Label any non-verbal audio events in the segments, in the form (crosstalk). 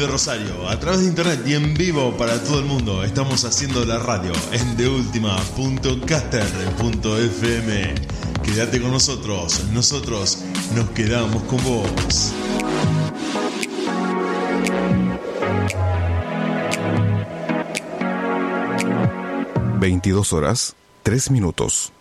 desde Rosario, a través de internet y en vivo para todo el mundo. Estamos haciendo la radio en deultima.caster.fm. Quédate con nosotros, nosotros nos quedamos con vos. 22 horas, 3 minutos.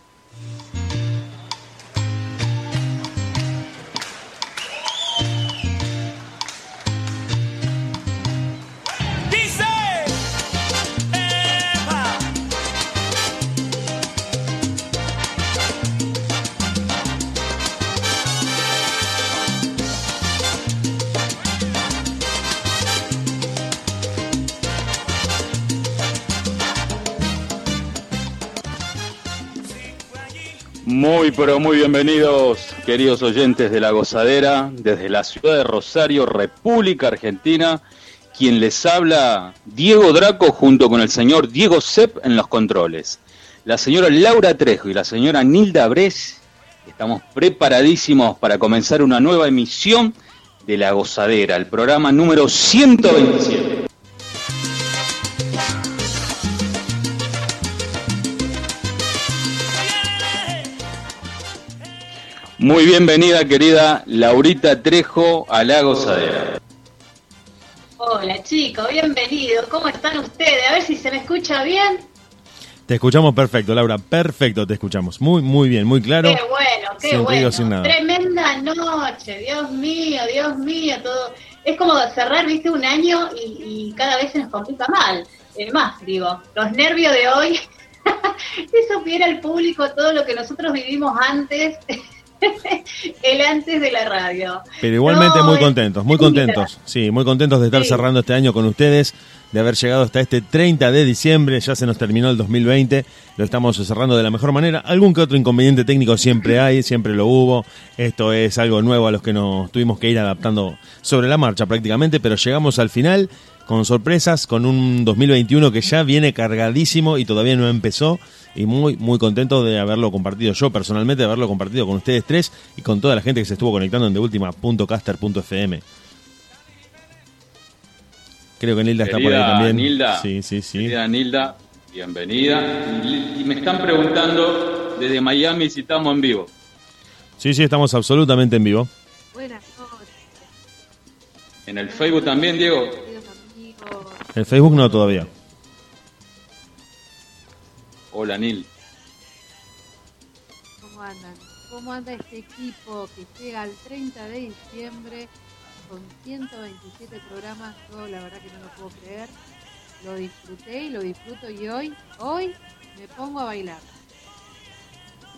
Pero muy bienvenidos, queridos oyentes de La Gozadera, desde la ciudad de Rosario, República Argentina. Quien les habla, Diego Draco, junto con el señor Diego Sepp en los controles. La señora Laura Trejo y la señora Nilda Bres, estamos preparadísimos para comenzar una nueva emisión de La Gozadera, el programa número 127. Muy bienvenida, querida Laurita Trejo, a La Gozadera. Hola chicos, bienvenidos. ¿Cómo están ustedes? A ver si se me escucha bien. Te escuchamos perfecto, Laura. Perfecto, te escuchamos. Muy, muy bien, muy claro. Qué bueno, qué sin bueno. sin nada. Tremenda noche, Dios mío, Dios mío, todo. Es como cerrar, viste, un año y, y cada vez se nos complica mal. Es más, digo, los nervios de hoy, (laughs) si supiera el público todo lo que nosotros vivimos antes, (laughs) el antes de la radio. Pero igualmente No, muy contentos, muy contentos. Sí, muy contentos de estar Sí. cerrando este año con ustedes, de haber llegado hasta este 30 de diciembre, ya se nos terminó el 2020, lo estamos cerrando de la mejor manera. Algún que otro inconveniente técnico siempre hay, siempre lo hubo. Esto es algo nuevo a los que nos tuvimos que ir adaptando sobre la marcha prácticamente, pero llegamos al final con sorpresas, con un 2021 que ya viene cargadísimo y todavía no empezó. Y muy, muy contento de haberlo compartido yo personalmente, de haberlo compartido con ustedes tres y con toda la gente que se estuvo conectando en deultima.caster.fm. Creo que Nilda está por ahí también. Nilda. Sí, sí, sí. Querida Nilda, bienvenida. Y, y me están preguntando desde Miami si estamos en vivo. Sí, sí, estamos absolutamente en vivo. Buenas noches, En el Facebook también, Diego. El Facebook no todavía. Hola, Nil. ¿Cómo andan? ¿Cómo anda este equipo que llega al 30 de diciembre con 127 programas? Yo la verdad que no lo puedo creer. Lo disfruté y lo disfruto y hoy, hoy me pongo a bailar.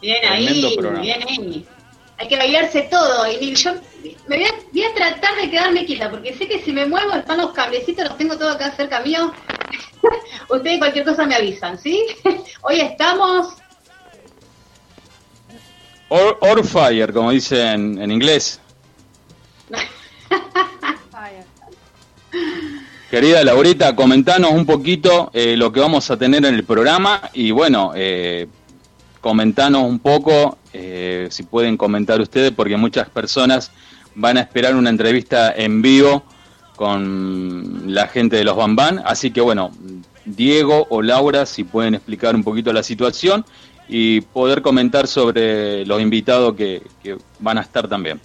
Bien ahí, Tremendo programa. bien ahí. Hay que bailarse todo. Y yo me voy a, voy a tratar de quedarme quieta, porque sé que si me muevo están los cablecitos, los tengo todos acá cerca mío. (laughs) Ustedes cualquier cosa me avisan, ¿sí? (laughs) Hoy estamos... Or, or fire, como dicen en inglés. (laughs) Querida Laurita, comentanos un poquito eh, lo que vamos a tener en el programa y bueno, eh, comentanos un poco, eh, si pueden comentar ustedes, porque muchas personas van a esperar una entrevista en vivo con la gente de los Bambán, así que bueno, Diego o Laura, si pueden explicar un poquito la situación y poder comentar sobre los invitados que, van a estar también.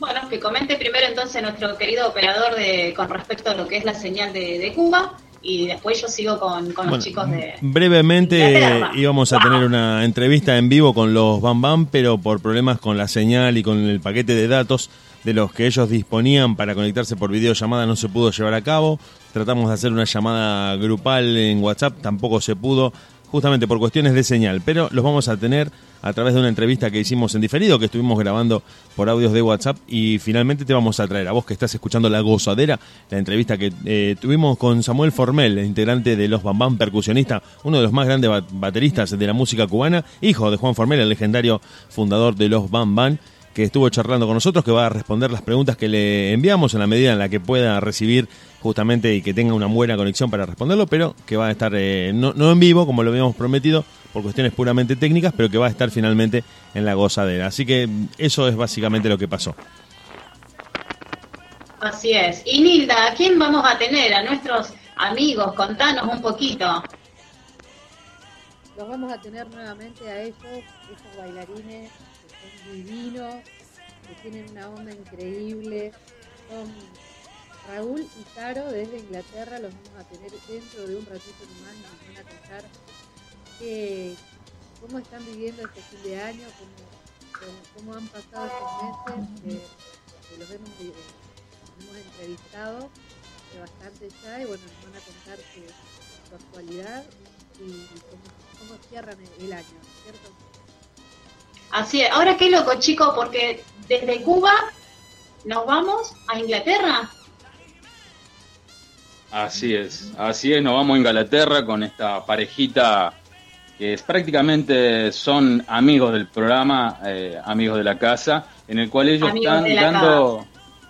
Bueno, que comente primero entonces nuestro querido operador de con respecto a lo que es la señal de Cuba y después yo sigo con, con los Bueno, chicos de... brevemente Inglaterra. íbamos a Wow. tener una entrevista en vivo con los Bam Bam, pero por problemas con la señal y con el paquete de datos de los que ellos disponían para conectarse por videollamada no se pudo llevar a cabo. Tratamos de hacer una llamada grupal en WhatsApp, tampoco se pudo, justamente por cuestiones de señal, pero los vamos a tener a través de una entrevista que hicimos en diferido, que estuvimos grabando por audios de WhatsApp y finalmente te vamos a traer a vos que estás escuchando La Gozadera, la entrevista que eh, tuvimos con Samuel Formel, el integrante de Los Bambam, percusionista, uno de los más grandes ba- bateristas de la música cubana, hijo de Juan Formel, el legendario fundador de Los Bambam, que estuvo charlando con nosotros, que va a responder las preguntas que le enviamos en la medida en la que pueda recibir justamente y que tenga una buena conexión para responderlo, pero que va a estar eh, no, no en vivo, como lo habíamos prometido, por cuestiones puramente técnicas, pero que va a estar finalmente en la gozadera. Así que eso es básicamente lo que pasó. Así es. Y Nilda, ¿a quién vamos a tener? A nuestros amigos, contanos un poquito. Los vamos a tener nuevamente a ellos, esos bailarines son divinos, que tienen una onda increíble. Son Raúl y Caro desde Inglaterra, los vamos a tener dentro de un ratito nomás nos van a contar cómo están viviendo este fin de año, cómo, cómo han pasado estos meses, que los hemos, eh, hemos entrevistado bastante ya y bueno, nos van a contar su, actualidad y, cómo, cierran el, año, ¿cierto? Así es. Ahora qué loco, chicos, porque desde Cuba nos vamos a Inglaterra. Así es, así es, nos vamos a Inglaterra con esta parejita que es, prácticamente son amigos del programa, eh, amigos de la casa, en el cual ellos están dando,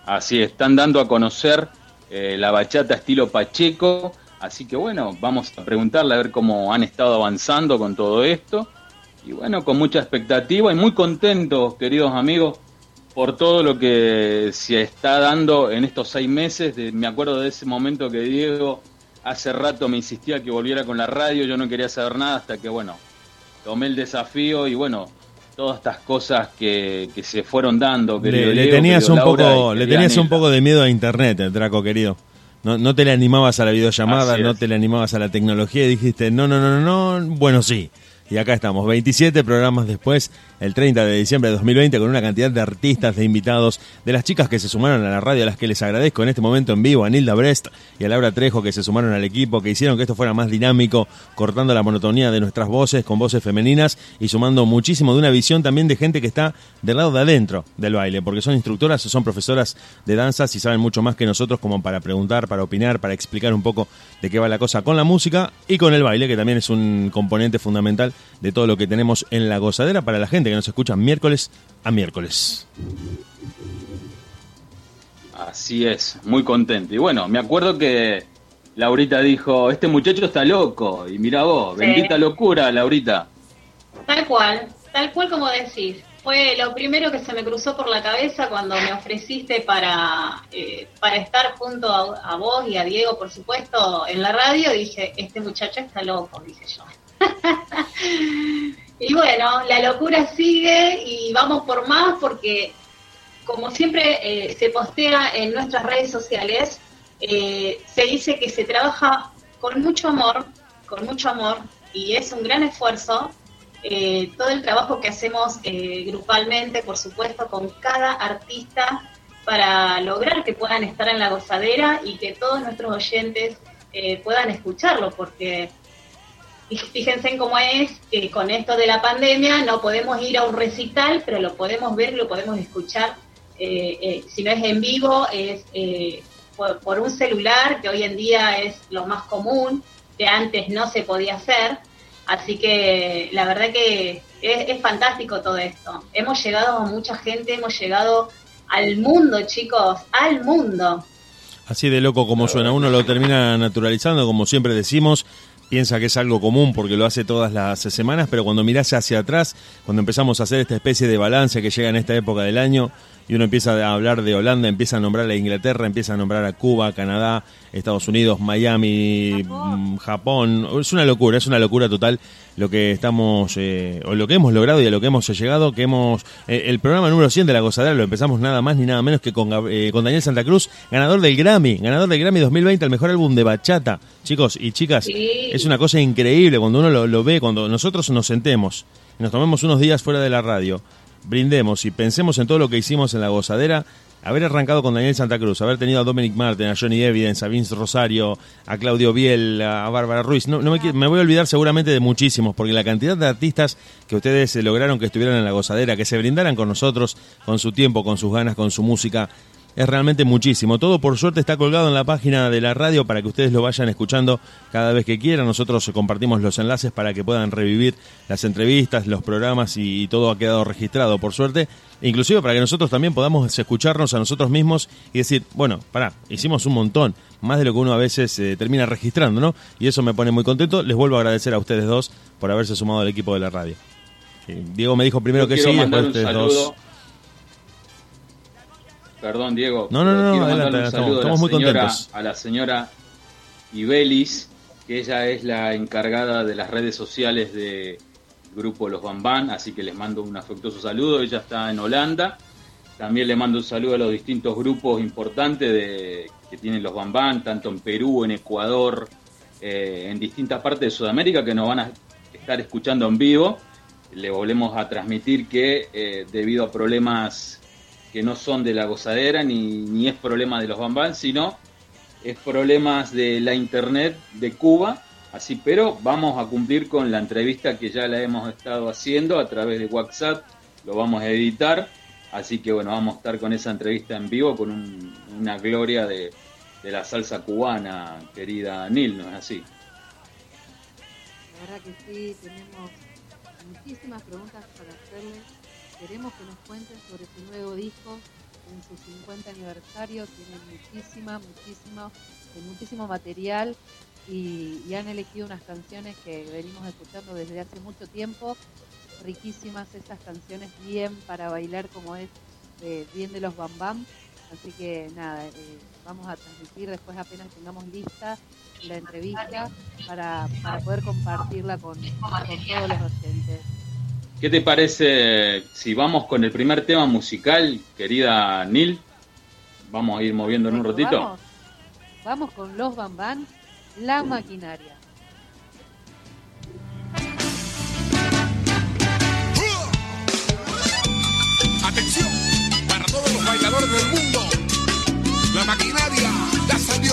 así están dando a conocer eh, la bachata estilo Pacheco. Así que bueno, vamos a preguntarle a ver cómo han estado avanzando con todo esto. Y bueno, con mucha expectativa y muy contentos, queridos amigos, por todo lo que se está dando en estos seis meses. me acuerdo de ese momento que Diego hace rato me insistía que volviera con la radio, yo no quería saber nada hasta que, bueno, tomé el desafío y bueno, todas estas cosas que, se fueron dando. Le, tenías un poco, le tenías un poco de miedo a internet, el Draco querido. No, no te le animabas a la videollamada, no te le animabas a la tecnología y dijiste, no, no, no, no, no, bueno, sí. Y acá estamos, 27 programas después, el 30 de diciembre de 2020, con una cantidad de artistas, de invitados, de las chicas que se sumaron a la radio, a las que les agradezco en este momento en vivo, a Nilda Brest y a Laura Trejo, que se sumaron al equipo, que hicieron que esto fuera más dinámico, cortando la monotonía de nuestras voces con voces femeninas y sumando muchísimo de una visión también de gente que está del lado de adentro del baile, porque son instructoras, son profesoras de danzas y saben mucho más que nosotros como para preguntar, para opinar, para explicar un poco de qué va la cosa con la música y con el baile, que también es un componente fundamental de todo lo que tenemos en la gozadera para la gente que nos escucha miércoles a miércoles. Así es, muy contento. Y bueno, me acuerdo que Laurita dijo, este muchacho está loco. Y mira vos, bendita locura, Laurita. Tal cual, tal cual como decís. Fue lo primero que se me cruzó por la cabeza cuando me ofreciste para, eh, para estar junto a, a, vos y a Diego, por supuesto, en la radio. Dije, este muchacho está loco, dije yo. (laughs) y bueno, la locura sigue y vamos por más porque, como siempre eh, se postea en nuestras redes sociales, eh, se dice que se trabaja con mucho amor, con mucho amor, y es un gran esfuerzo. Eh, todo el trabajo que hacemos grupalmente, por supuesto, con cada artista para lograr que puedan estar en la gozadera y que todos nuestros oyentes puedan escucharlo, porque fíjense en cómo es que con esto de la pandemia no podemos ir a un recital, pero lo podemos ver, lo podemos escuchar. Eh, eh, si no es en vivo, es eh, por, un celular, que hoy en día es lo más común, que antes no se podía hacer. Así que la verdad que es, es fantástico todo esto. Hemos llegado a mucha gente, hemos llegado al mundo, chicos, al mundo. Así de loco como suena, uno lo termina naturalizando, como siempre decimos, piensa que es algo común porque lo hace todas las semanas, pero cuando mirás hacia atrás, cuando empezamos a hacer esta especie de balance que llega en esta época del año, y uno empieza a hablar de Holanda, empieza a nombrar a Inglaterra, empieza a nombrar a Cuba, Canadá, Estados Unidos, Miami, Japón. Mm, es una locura, es una locura total lo que estamos, eh, o lo que hemos logrado y a lo que hemos llegado, que hemos, eh, el programa número 100 de La Gozadera lo empezamos nada más ni nada menos que con, eh, con Daniel Santa Cruz, ganador del Grammy, ganador del Grammy 2020, el mejor álbum de bachata. Chicos y chicas, es una cosa increíble cuando uno lo, lo ve, cuando nosotros nos sentemos, nos tomemos unos días fuera de la radio brindemos y pensemos en todo lo que hicimos en la gozadera, haber arrancado con Daniel Santa Cruz, haber tenido a Dominic Martin, a Johnny Evidence, a Vince Rosario, a Claudio Biel, a Bárbara Ruiz. No, me, me, voy a olvidar seguramente de muchísimos, porque la cantidad de artistas que ustedes lograron que estuvieran en la gozadera, que se brindaran con nosotros, con su tiempo, con sus ganas, con su música, es realmente muchísimo. Todo por suerte está colgado en la página de la radio para que ustedes lo vayan escuchando cada vez que quieran. Nosotros compartimos los enlaces para que puedan revivir las entrevistas, los programas y, todo ha quedado registrado por suerte. Inclusive para que nosotros también podamos escucharnos a nosotros mismos y decir, bueno, pará, hicimos un montón, más de lo que uno a veces eh, termina registrando, ¿no? Y eso me pone muy contento. Les vuelvo a agradecer a ustedes dos por haberse sumado al equipo de la radio. Eh, Diego me dijo primero que sí, después ustedes dos. Perdón Diego. No, no, no, quiero adelante, mandarle un estamos- saludo a muy señora- contentos. A la señora Ibelis, que ella es la encargada de las redes sociales del grupo Los Bambán, así que les mando un afectuoso saludo. Ella está en Holanda. También le mando un saludo a los distintos grupos importantes de, que tienen los Bambán, tanto en Perú, en Ecuador, eh, en distintas partes de Sudamérica que nos van a estar escuchando en vivo. Le volvemos a transmitir que eh, debido a problemas que no son de la gozadera ni, ni es problema de los Bambán, sino es problemas de la internet de Cuba. Así, pero vamos a cumplir con la entrevista que ya la hemos estado haciendo a través de WhatsApp. Lo vamos a editar. Así que bueno, vamos a estar con esa entrevista en vivo con un- una gloria de, de la salsa cubana, querida Nil, ¿no es así? La verdad que sí, tenemos muchísimas preguntas para hacerle. Queremos que nos cuenten sobre su nuevo disco en su 50 aniversario. Tienen muchísima, muchísimo, eh, muchísimo material y, han elegido unas canciones que venimos escuchando desde hace mucho tiempo. Riquísimas esas canciones, bien para bailar como es, eh, bien de los Bam Bam. Así que nada, eh, vamos a transmitir después apenas tengamos lista la entrevista para, poder compartirla con, con todos los oyentes. ¿Qué te parece si vamos con el primer tema musical, querida Nil? Vamos a ir moviendo en un ratito. Vamos, vamos con los Bambán, la maquinaria. Atención para todos los bailadores del mundo. La maquinaria ya salió.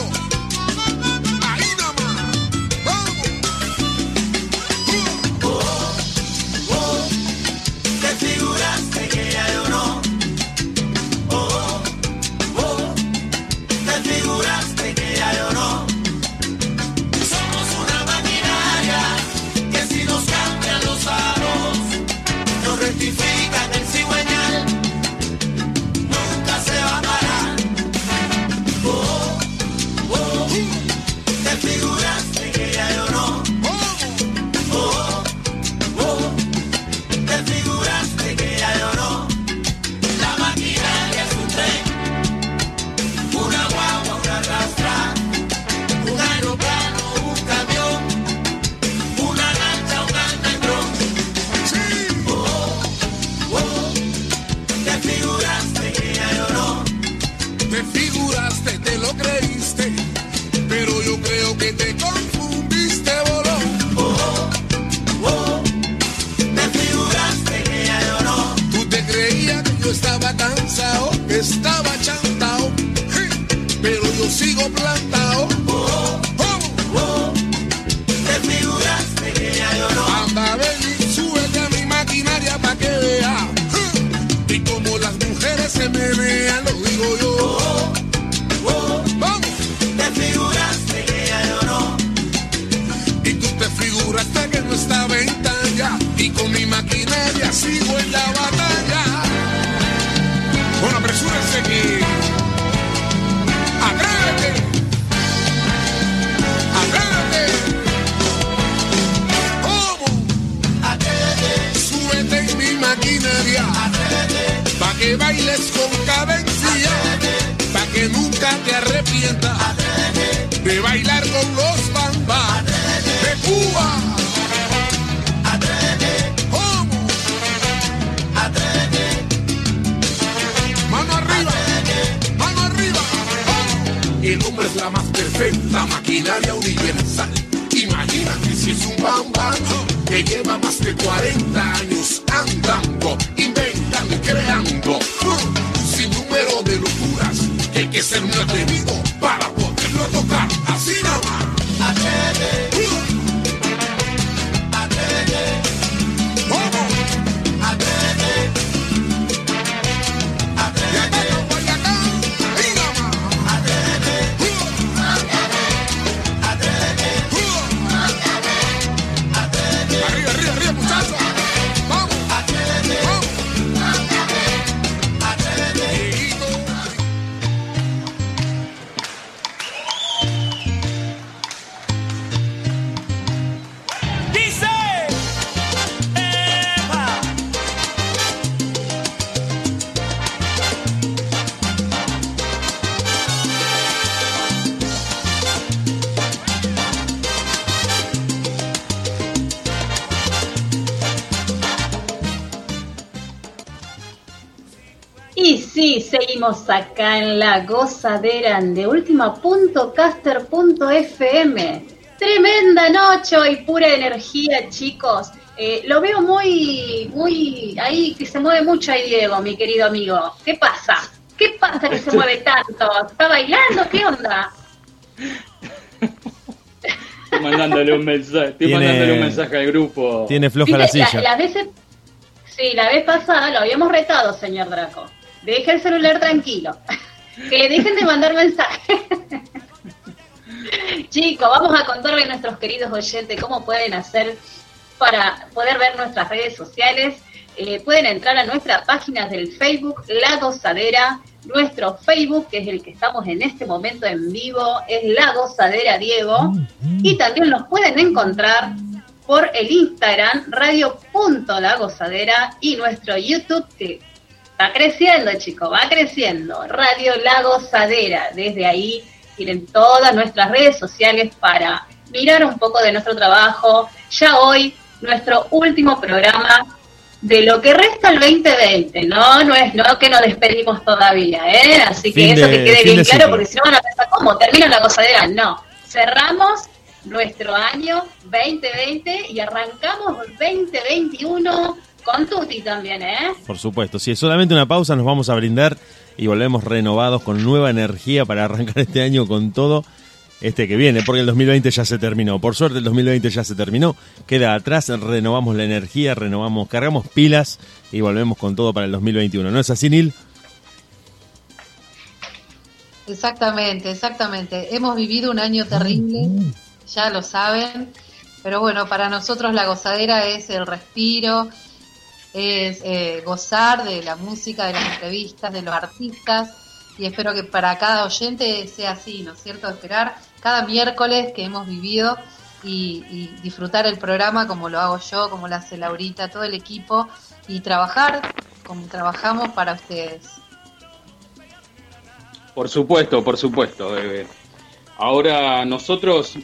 Perfecta maquinaria universal. Imagínate si es un bambán que lleva más de 40 años andando, inventando y creando un sinnúmero de locuras que hay que ser muy atrevido seguimos acá en la gozadera de última.caster.fm. Tremenda noche y pura energía, chicos. Eh, lo veo muy, muy, ahí que se mueve mucho ahí Diego, mi querido amigo. ¿Qué pasa? ¿Qué pasa que se mueve tanto? ¿Está bailando? ¿Qué onda? Estoy mandándole un mensaje, estoy Tiene- mandándole un mensaje al grupo. Tiene floja la silla. las veces, sí, la vez pasada lo habíamos retado, señor Draco. Deje el celular tranquilo. (laughs) que le dejen de mandar mensajes. (laughs) Chicos, vamos a contarle a nuestros queridos oyentes cómo pueden hacer para poder ver nuestras redes sociales. Eh, pueden entrar a nuestra página del Facebook, La Gozadera. Nuestro Facebook, que es el que estamos en este momento en vivo, es La Gozadera Diego. Y también nos pueden encontrar por el Instagram, radio.lagozadera y nuestro YouTube, que va creciendo, chicos, va creciendo. Radio La Gozadera. Desde ahí tienen todas nuestras redes sociales para mirar un poco de nuestro trabajo. Ya hoy, nuestro último programa de lo que resta el 2020, ¿no? No es no que nos despedimos todavía, ¿eh? Así que Fin eso de- que quede bien claro, porque si no van a pensar, ¿cómo? ¿Termina la gozadera? No. Cerramos nuestro año 2020 y arrancamos 2021 con Tuti también, ¿eh? Por supuesto, si es solamente una pausa, nos vamos a brindar y volvemos renovados con nueva energía para arrancar este año con todo este que viene, porque el 2020 ya se terminó. Por suerte el 2020 ya se terminó, queda atrás, renovamos la energía, renovamos, cargamos pilas y volvemos con todo para el 2021. ¿No es así, Nil? Exactamente, exactamente. Hemos vivido un año terrible, ya lo saben, pero bueno, para nosotros la gozadera es el respiro, es eh, gozar de la música, de las entrevistas, de los artistas, y espero que para cada oyente sea así, ¿no es cierto? Esperar cada miércoles que hemos vivido y, y disfrutar el programa como lo hago yo, como lo hace Laurita, todo el equipo, y trabajar como trabajamos para ustedes. Por supuesto, por supuesto. bebé. Ahora nosotros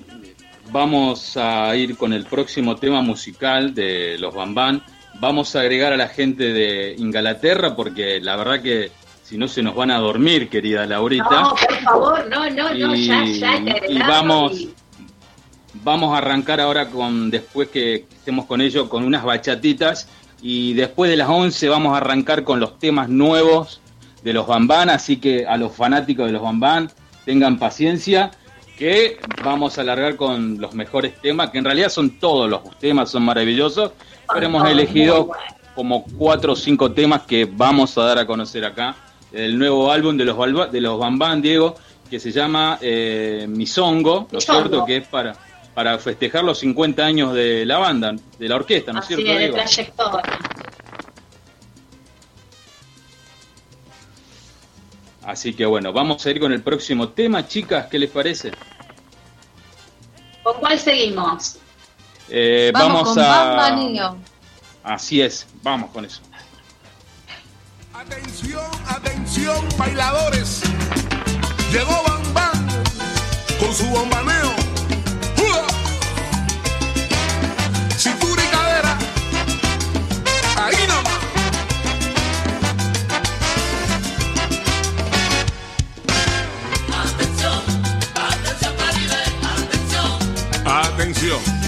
vamos a ir con el próximo tema musical de los Bambán. Vamos a agregar a la gente de Inglaterra porque la verdad que si no se nos van a dormir, querida Laurita. No, por favor, no, no, no, Y- ya, ya, y vamos- y- Vamos a arrancar ahora con, después que estemos con ellos, con unas bachatitas. Y después de las 11 vamos a arrancar con los temas nuevos de los Bambán. Así que a los fanáticos de los Bambán, tengan paciencia. Que vamos a alargar con los mejores temas, que en realidad son todos los temas, son maravillosos. Hemos elegido como cuatro o cinco temas que vamos a dar a conocer acá. El nuevo álbum de los, Balba- de los Bambán, Diego, que se llama eh, Misongo, ¿no es cierto? Que es para, para festejar los 50 años de la banda, de la orquesta, ¿no es cierto, es, de Diego? trayectoria. Así que bueno, vamos a ir con el próximo tema, chicas, ¿qué les parece? ¿Con cuál seguimos? Eh, Vamos, con a... Bamba Neo. Así es, vamos con eso. Atención, atención, bailadores. Llegó Bam Bam con su bombaneo. Cintura y cadera. Ahí nomás. Atención. ¡Ua!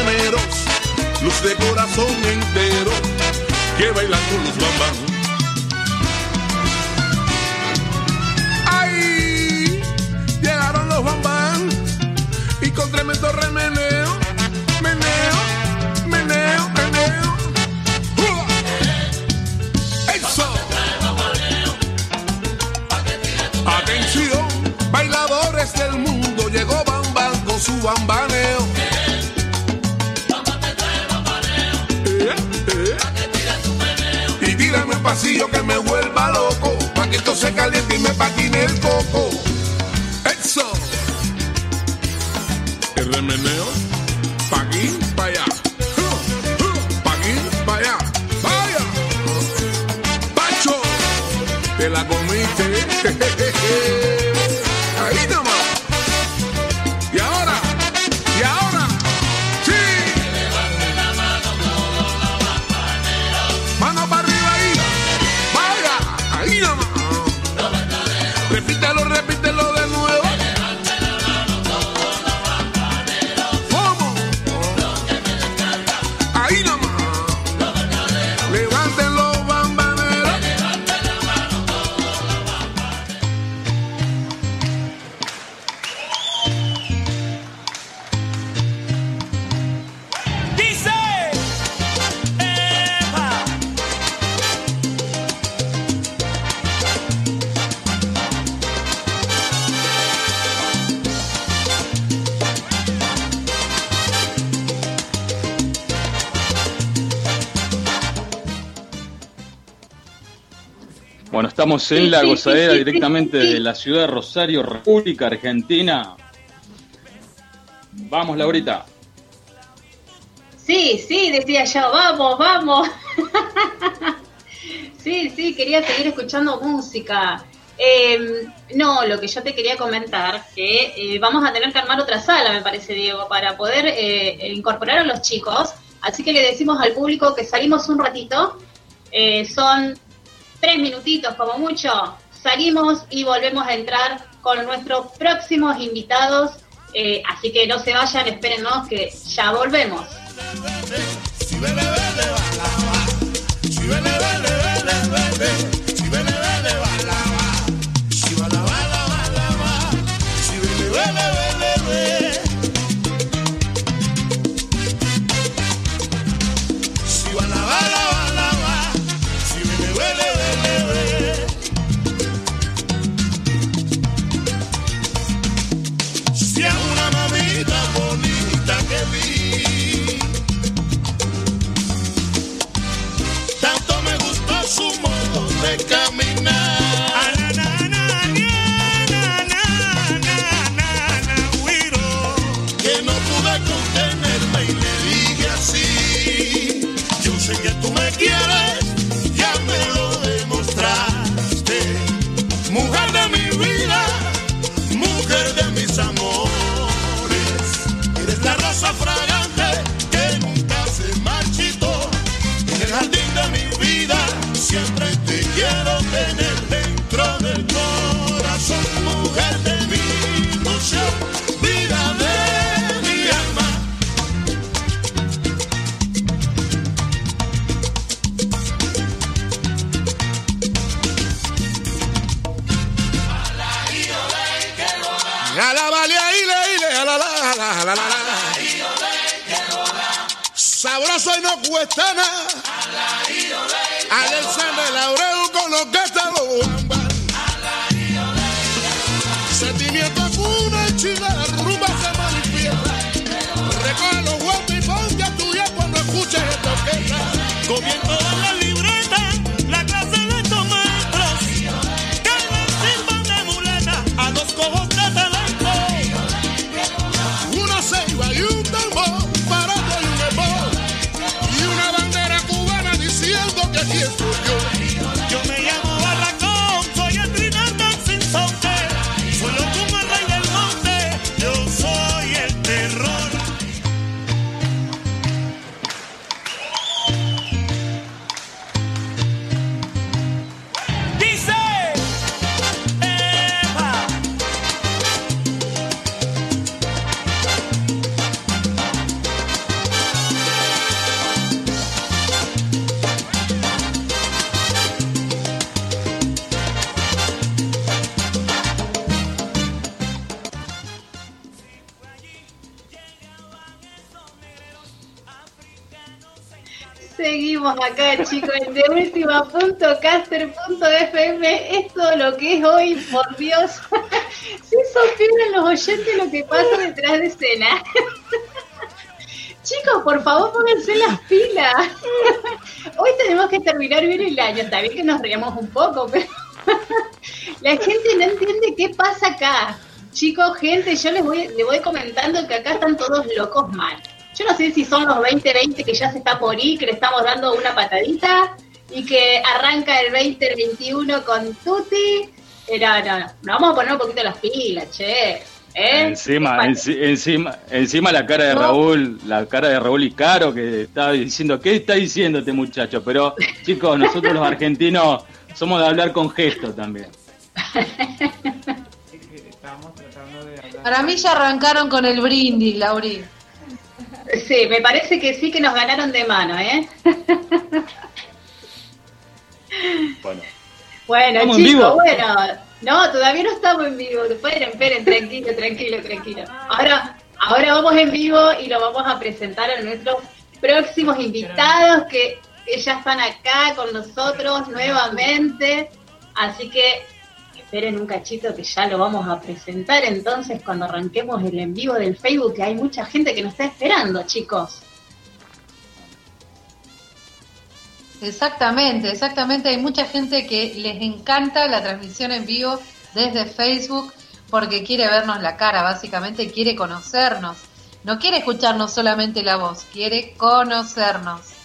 Los bambaneros? Los de corazón entero que bailan con los bambán. Ay, llegaron los bambán y con tremendo remeneo, pasillo que me vuelva loco, pa' que esto se caliente y me patine el coco. Eso. El remeneo, pa' aquí, pa' allá. Pa' aquí, pa' allá. Vaya. Pacho, te la comiste. Estamos en la gozadera directamente de la ciudad de Rosario, República Argentina. Vamos, Laurita. Sí, sí, decía yo, vamos, vamos. (laughs) sí, sí, quería seguir escuchando música. Eh, no, lo que yo te quería comentar, que eh, vamos a tener que armar otra sala, me parece, Diego, para poder eh, incorporar a los chicos. Así que le decimos al público que salimos un ratito. Eh, son tres minutitos como mucho. Salimos y volvemos a entrar con nuestros próximos invitados. Eh, así que no se vayan, espérennos que ya volvemos. Nada. Alexander Laurel con los que Seguimos acá, chicos, en deultima.caster.fm. Es todo lo que es hoy, por Dios. (laughs) Si supieran los oyentes lo que pasa detrás de escena. (laughs) Chicos, por favor, pónganse las pilas. (laughs) Hoy tenemos que terminar bien el año. Está bien que nos riamos un poco, pero la gente no entiende qué pasa acá. Chicos, gente, yo les voy, les voy comentando que acá están todos locos mal. Yo no sé si son los 2020 que ya se está por ir, que le estamos dando una patadita y que arranca el 2021 con Tuti. Pero no, no, nos vamos a poner un poquito las pilas, che. ¿eh? Encima, ¿Qué enci- encima, encima la cara de No. Raúl, la cara de Raúl y Caro que está diciendo, ¿qué está diciendo este muchacho? Pero (laughs) chicos, nosotros los argentinos somos de hablar con gestos también. Estamos tratando de hablar. Para mí ya arrancaron con el brindis, Lauri. Sí, me parece que sí que nos ganaron de mano, ¿eh? Bueno, Bueno, ¿Estamos en chicos, vivo? bueno. No, todavía no estamos en vivo. Esperen, esperen, tranquilo, tranquilo, tranquilo. Ahora, ahora vamos en vivo y lo vamos a presentar a nuestros próximos invitados que, que ya están acá con nosotros nuevamente. Así que esperen un cachito que ya lo vamos a presentar entonces cuando arranquemos el en vivo del Facebook, que hay mucha gente que nos está esperando, chicos. Exactamente, exactamente. Hay mucha gente que les encanta la transmisión en vivo desde Facebook porque quiere vernos la cara, básicamente quiere conocernos. No quiere escucharnos solamente la voz, quiere conocernos.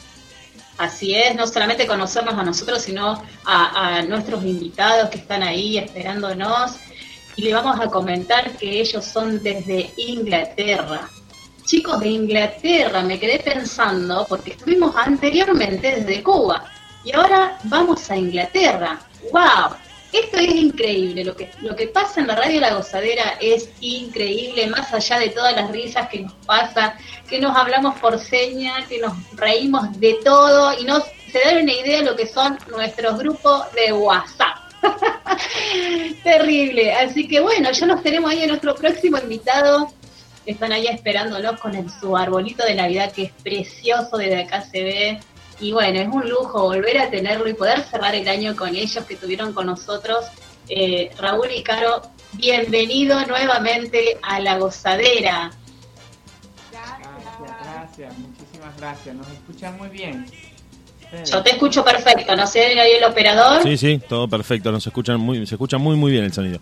Así es, no solamente conocernos a nosotros, sino a, a nuestros invitados que están ahí esperándonos. Y le vamos a comentar que ellos son desde Inglaterra. Chicos de Inglaterra, me quedé pensando, porque estuvimos anteriormente desde Cuba. Y ahora vamos a Inglaterra. ¡Wow! Esto es increíble. Lo que, lo que pasa en la radio La Gozadera es increíble, más allá de todas las risas que nos pasa, que nos hablamos por seña, que nos reímos de todo y no se dan una idea de lo que son nuestros grupos de WhatsApp. (laughs) Terrible. Así que bueno, ya nos tenemos ahí a nuestro próximo invitado. Están ahí esperándolos con su arbolito de Navidad que es precioso, desde acá se ve. Y bueno, es un lujo volver a tenerlo y poder cerrar el año con ellos que estuvieron con nosotros. Eh, Raúl y Caro, bienvenido nuevamente a La Gozadera. Gracias, gracias, muchísimas gracias. Nos escuchan muy bien. Yo te escucho perfecto, no sé ahí el operador. Sí, sí, todo perfecto. Nos escuchan muy, se escucha muy, muy bien el sonido.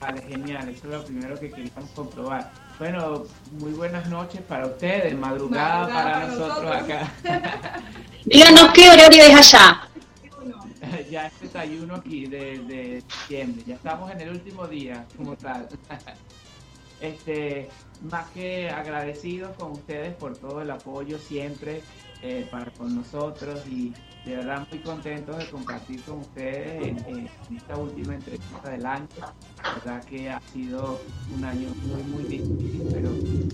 Vale, genial, eso es lo primero que queríamos comprobar. Bueno, muy buenas noches para ustedes, madrugada, Madrugada para, para nosotros, nosotros. acá. (laughs) Díganos qué horario es allá. (laughs) ya es 31 aquí de, de diciembre, ya estamos en el último día como tal. (laughs) este, más que agradecidos con ustedes por todo el apoyo siempre eh, para con nosotros y de verdad muy contentos de compartir con ustedes en, en esta última entrevista del año. La verdad que ha sido un año muy muy difícil, pero aquí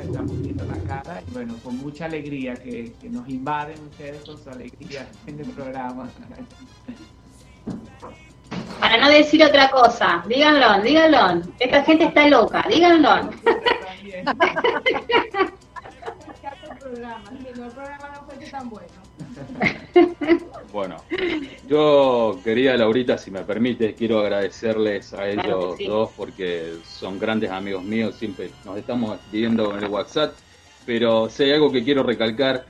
estamos viendo la cara y bueno, con mucha alegría que, que nos invaden ustedes con su alegría en el programa. Para no decir otra cosa, díganlo, díganlo. Esta gente está loca, díganlo. el (laughs) programa, el programa no fue tan bueno. (laughs) Bueno, yo querida Laurita, si me permites, quiero agradecerles a ellos sí. dos porque son grandes amigos míos, siempre nos estamos viendo en el WhatsApp, pero si hay algo que quiero recalcar,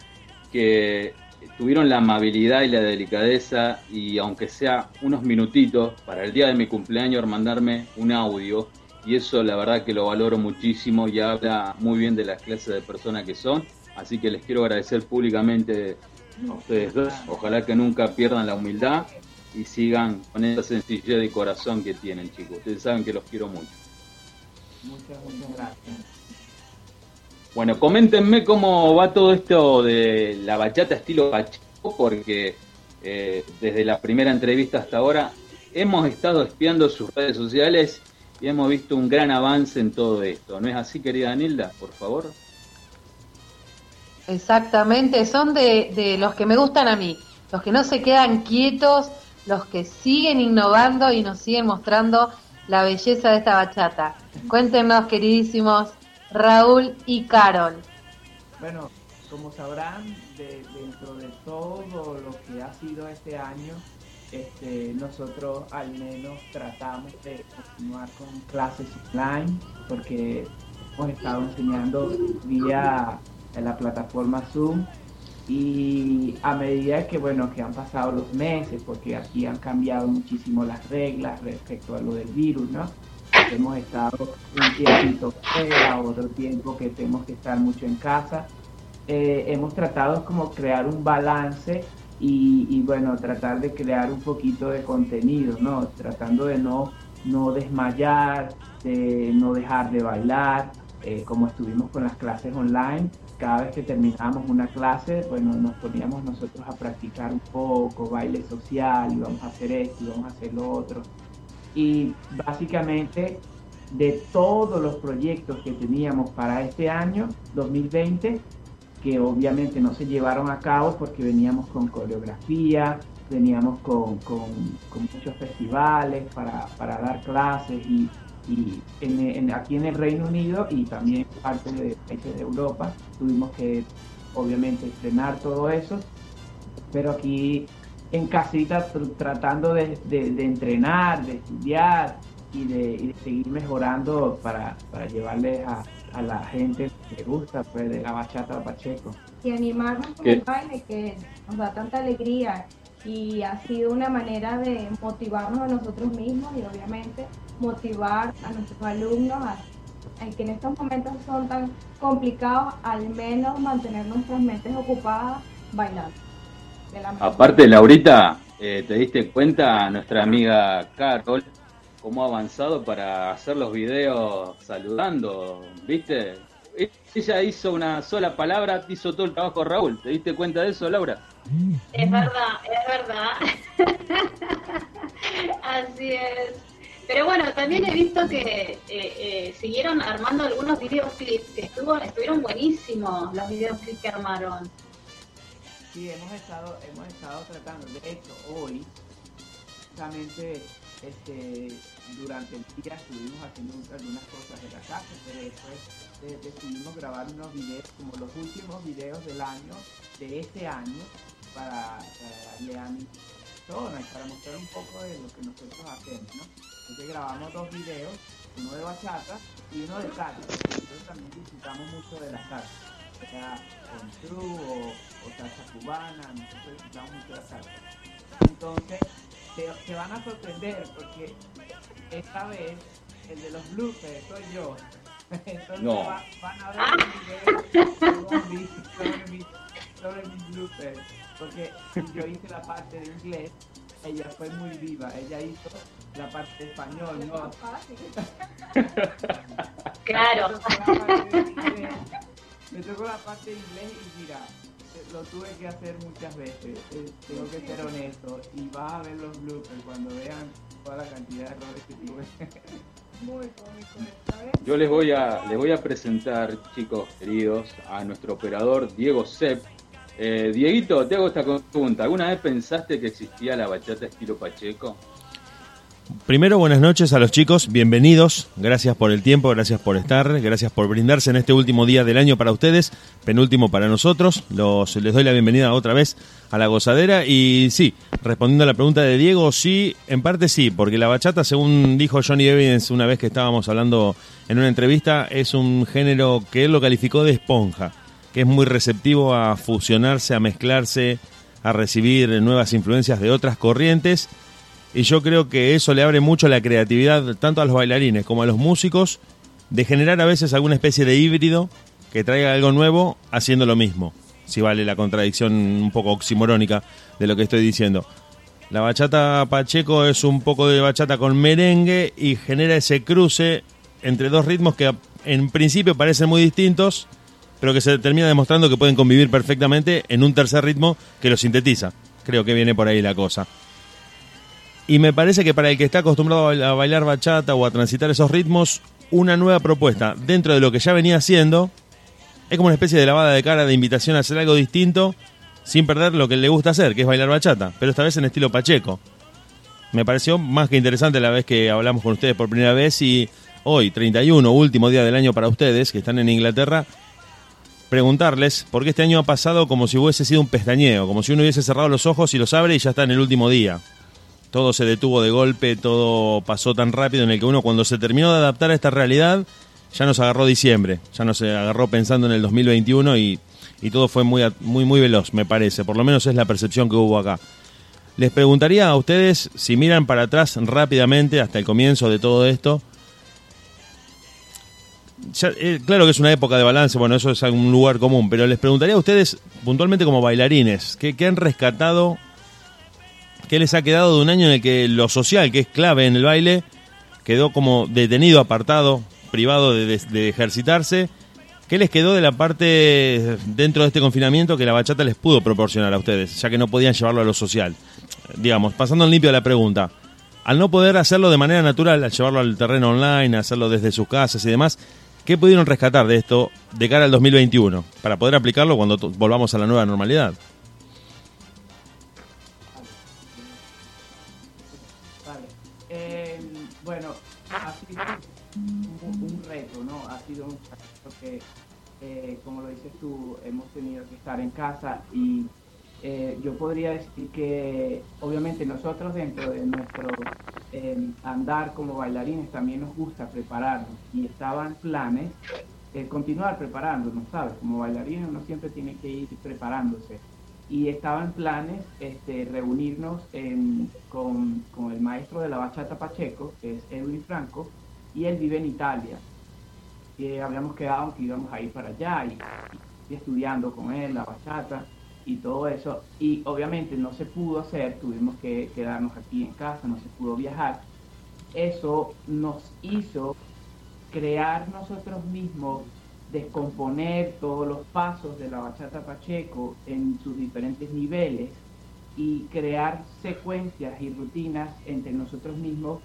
que tuvieron la amabilidad y la delicadeza y aunque sea unos minutitos para el día de mi cumpleaños mandarme un audio y eso la verdad que lo valoro muchísimo y habla muy bien de las clases de personas que son, así que les quiero agradecer públicamente a ustedes dos. Ojalá que nunca pierdan la humildad y sigan con esa sencillez de corazón que tienen, chicos. Ustedes saben que los quiero mucho. Muchas, muchas gracias. Bueno, coméntenme cómo va todo esto de la bachata estilo Pacheco, porque eh, desde la primera entrevista hasta ahora hemos estado espiando sus redes sociales y hemos visto un gran avance en todo esto. ¿No es así, querida Nilda? Por favor. Exactamente, son de, los que me gustan a mí, los que no se quedan quietos, los que siguen innovando y nos siguen mostrando la belleza de esta bachata. Cuéntenos, queridísimos Raúl y Carol. Bueno, como sabrán, de- dentro de todo lo que ha sido este año, este, nosotros al menos tratamos de continuar con clases online, porque hemos estado enseñando vía la plataforma Zoom. Y a medida que bueno que han pasado los meses porque aquí han cambiado muchísimo las reglas respecto a lo del virus no hemos estado un tiempito fuera otro tiempo que tenemos que estar mucho en casa. Eh, hemos tratado como crear un balance y, y, bueno tratar de crear un poquito de contenido no tratando de no no desmayar de no dejar de bailar eh, como estuvimos con las clases online cada vez que terminábamos una clase, bueno, nos poníamos nosotros a practicar un poco, baile social, y vamos a hacer esto, y vamos a hacer lo otro. Y básicamente de todos los proyectos que teníamos para este año, 2020, que obviamente no se llevaron a cabo porque veníamos con coreografía, veníamos con, con, con muchos festivales para, para dar clases y, y en, en, aquí en el Reino Unido y también parte de países de Europa. Tuvimos que obviamente estrenar todo eso pero aquí en casita tr tratando de, de, de, entrenar de estudiar y de, y de seguir mejorando para, para llevarles a, a, la gente que le gusta pues de la bachata a Pacheco. Y animarnos con el baile que nos da tanta alegría y ha sido una manera de motivarnos a nosotros mismos y obviamente motivar a nuestros alumnos a, a, que en estos momentos son tan complicados, al menos mantener nuestras mentes ocupadas bailando. De la Aparte, Laurita, eh, ¿te diste cuenta nuestra amiga Carol cómo ha avanzado para hacer los videos saludando? ¿Viste? Ella hizo una sola palabra, hizo todo el trabajo Raúl. ¿Te diste cuenta de eso, Laura? Es verdad, es verdad. (laughs) Así es. Pero bueno, también he visto que eh, eh, siguieron armando algunos videoclips que estuvo, estuvieron buenísimos los videoclips que armaron. Sí, hemos estado, hemos estado tratando. De hecho, hoy, justamente este, durante el día estuvimos haciendo algunas cosas de la casa, pero después eh, decidimos grabar unos videos, como los últimos videos del año, de este año, para, darle a mi persona y para mostrar un poco de lo que nosotros hacemos, ¿no? Entonces grabamos dos videos, uno de bachata y uno de salsa. Nosotros también disfrutamos mucho de la salsa, o sea, con true o, o cubana, nosotros disfrutamos mucho de la salsa. Entonces, se, van a sorprender porque esta vez el de los bloopers soy yo. Entonces no. va, van a ver videos sobre mis, sobre mis, sobre mis bloopers. Porque yo hice la parte de inglés, ella fue muy viva, ella hizo la parte de español, ¿no? Claro. Me tocó la parte de inglés y mira, lo tuve que hacer muchas veces, eh, tengo que ser honesto y vas a ver los bloopers cuando vean toda la cantidad de errores que tuve. Muy vez. Yo les voy a les voy a presentar, chicos queridos, a nuestro operador Diego Sepp. Eh, Dieguito, te hago esta pregunta. ¿Alguna vez pensaste que existía la bachata estilo Pacheco? Primero, buenas noches a los chicos, bienvenidos, gracias por el tiempo, gracias por estar, gracias por brindarse en este último día del año para ustedes, penúltimo para nosotros, los, les doy la bienvenida otra vez a la gozadera. Y sí, respondiendo a la pregunta de Diego, sí, en parte sí, porque la bachata, según dijo Johnny Evans una vez que estábamos hablando en una entrevista, es un género que él lo calificó de esponja, que es muy receptivo a fusionarse, a mezclarse, a recibir nuevas influencias de otras corrientes y yo creo que eso le abre mucho la creatividad tanto a los bailarines como a los músicos de generar a veces alguna especie de híbrido que traiga algo nuevo haciendo lo mismo, si vale la contradicción un poco oximorónica de lo que estoy diciendo. La bachata Pacheco es un poco de bachata con merengue y genera ese cruce entre dos ritmos que en principio parecen muy distintos, pero que se termina demostrando que pueden convivir perfectamente en un tercer ritmo que lo sintetiza. Creo que viene por ahí la cosa. Y me parece que para el que está acostumbrado a bailar bachata o a transitar esos ritmos, una nueva propuesta dentro de lo que ya venía haciendo es como una especie de lavada de cara de invitación a hacer algo distinto sin perder lo que le gusta hacer, que es bailar bachata, pero esta vez en estilo pacheco. Me pareció más que interesante la vez que hablamos con ustedes por primera vez y hoy, 31, último día del año para ustedes que están en Inglaterra, preguntarles, porque este año ha pasado como si hubiese sido un pestañeo, como si uno hubiese cerrado los ojos y los abre y ya está en el último día. Todo se detuvo de golpe, todo pasó tan rápido en el que uno cuando se terminó de adaptar a esta realidad, ya nos agarró diciembre, ya nos agarró pensando en el 2021 y, y todo fue muy, muy, muy veloz, me parece, por lo menos es la percepción que hubo acá. Les preguntaría a ustedes si miran para atrás rápidamente hasta el comienzo de todo esto, eh, claro que es una época de balance, bueno, eso es un lugar común, pero les preguntaría a ustedes, puntualmente como bailarines, ¿qué, qué han rescatado? ¿Qué les ha quedado de un año en el que lo social, que es clave en el baile, quedó como detenido, apartado, privado de, ejercitarse? ¿Qué les quedó de la parte dentro de este confinamiento que la bachata les pudo proporcionar a ustedes, ya que no podían llevarlo a lo social? Digamos, pasando en limpio la pregunta, al no poder hacerlo de manera natural, al llevarlo al terreno online, hacerlo desde sus casas y demás, ¿qué pudieron rescatar de esto de cara al 2021 para poder aplicarlo cuando volvamos a la nueva normalidad? Tenido que estar en casa y eh, yo podría decir que obviamente nosotros dentro de nuestro eh, andar como bailarines también nos gusta prepararnos y estaban planes eh, continuar preparándonos, ¿sabes? Como bailarines uno siempre tiene que ir preparándose y estaban planes este, reunirnos con, con el maestro de la bachata Pacheco, que es Edwin Franco, y él vive en Italia. Y habíamos quedado que íbamos a ir para allá y estudiando con él la bachata y todo eso. Y obviamente no se pudo hacer, tuvimos que quedarnos aquí en casa, no se pudo viajar. Eso nos hizo crear nosotros mismos, descomponer todos los pasos de la bachata Pacheco en sus diferentes niveles y crear secuencias y rutinas entre nosotros mismos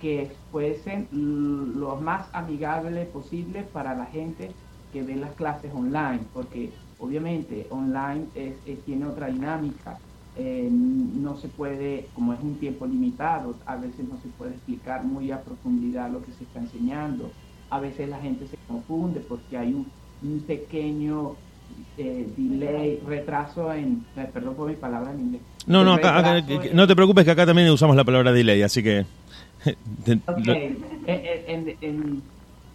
que fuesen lo más amigable posible para la gente que ve las clases online, porque obviamente online es, es- tiene otra dinámica, eh, no se puede, como es un tiempo limitado, a veces no se puede explicar muy a profundidad lo que se está enseñando, a veces la gente se confunde porque hay un, un pequeño eh, delay, retraso en, eh, perdón por mi palabra en inglés. No, no, acá, en- no te preocupes que acá también usamos la palabra delay, así que... (laughs) te- Ok, lo- en, en- en-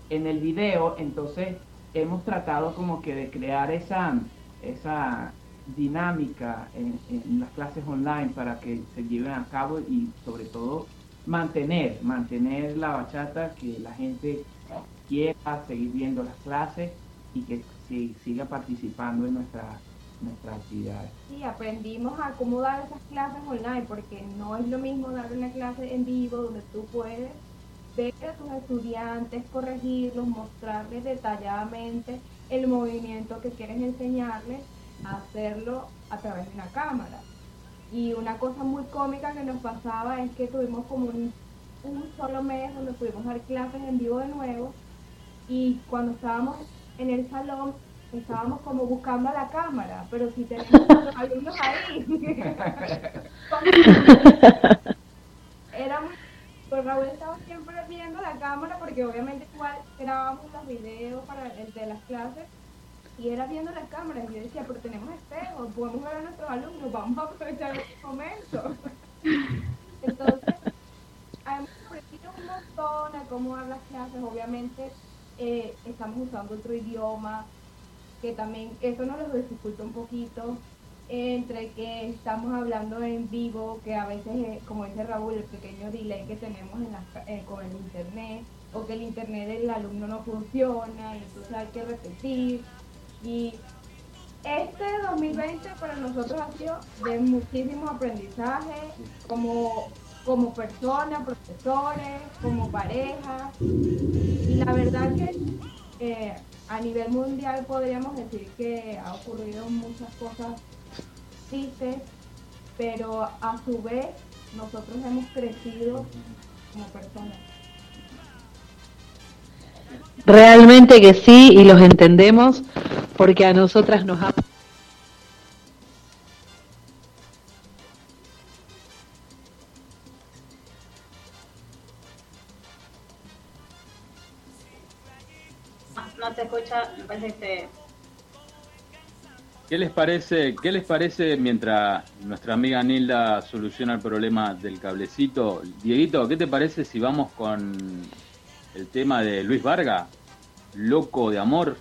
en el video, entonces, hemos tratado como que de crear esa, esa dinámica en, las clases online para que se lleven a cabo y sobre todo mantener, mantener la bachata, que la gente quiera seguir viendo las clases y que si- siga participando en nuestra- nuestras actividades. Sí, aprendimos a cómo dar esas clases online, porque no es lo mismo dar una clase en vivo donde tú puedes ver a tus estudiantes, corregirlos, mostrarles detalladamente el movimiento que quieres enseñarles, hacerlo a través de una cámara. Y una cosa muy cómica que nos pasaba es que tuvimos como un, un solo mes donde pudimos dar clases en vivo de nuevo y cuando estábamos en el salón estábamos como buscando a la cámara, pero si tenemos alumnos ahí. (laughs) (laughs) Era muy- pues Raúl estaba siempre viendo la cámara porque obviamente igual grabábamos los videos para el de las clases y era viendo las cámaras. Y yo decía, pero tenemos espejos, podemos ver a nuestros alumnos, vamos a aprovechar este momento. (laughs) Entonces, hemos aprendido un montón a cómo dar las clases, obviamente eh, estamos usando otro idioma, que también eso nos lo dificulta un poquito, entre que estamos hablando en vivo, que a veces, como dice Raúl, el pequeño delay que tenemos eh, con el internet, o que el internet del alumno no funciona, y entonces hay que repetir. Y este 2020 para nosotros ha sido de muchísimo aprendizaje, como, como persona, profesores, como pareja. Y la verdad que eh, a nivel mundial podríamos decir que ha ocurrido muchas cosas tristes, pero a su vez nosotros hemos crecido como personas. Realmente que sí, y los entendemos, porque a nosotras nos ha No, no te escucha, me parece que se... ¿Qué les parece, qué les parece mientras nuestra amiga Nilda soluciona el problema del cablecito? Dieguito, ¿qué te parece si vamos con el tema de Luis Varga? Loco de amor.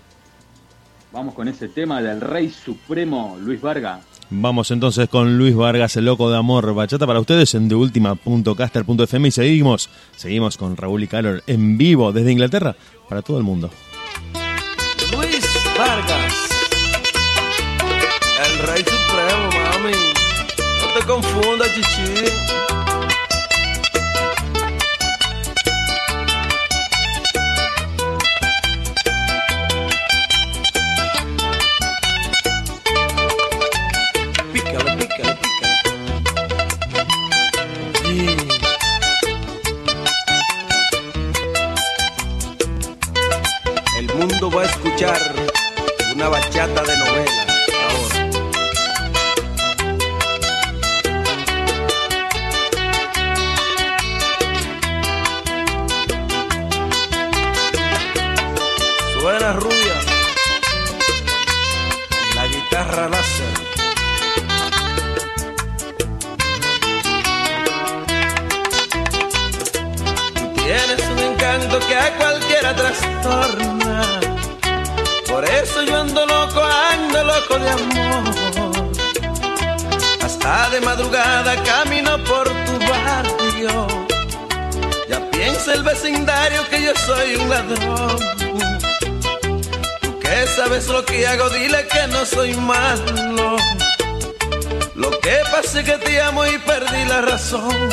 Vamos con ese tema del Rey Supremo Luis Varga. Vamos entonces con Luis Vargas, el loco de amor, bachata para ustedes en deultima.caster.fm y seguimos, seguimos con Raúl y Carol en vivo desde Inglaterra para todo el mundo. Te confundas, chichi. El mundo va a escuchar una bachata de novela de amor. Hasta de madrugada camino por tu barrio. Ya piensa el vecindario que yo soy un ladrón. Tú que sabes lo que hago, dile que no soy malo. Lo que pasa es que te amo y perdí la razón.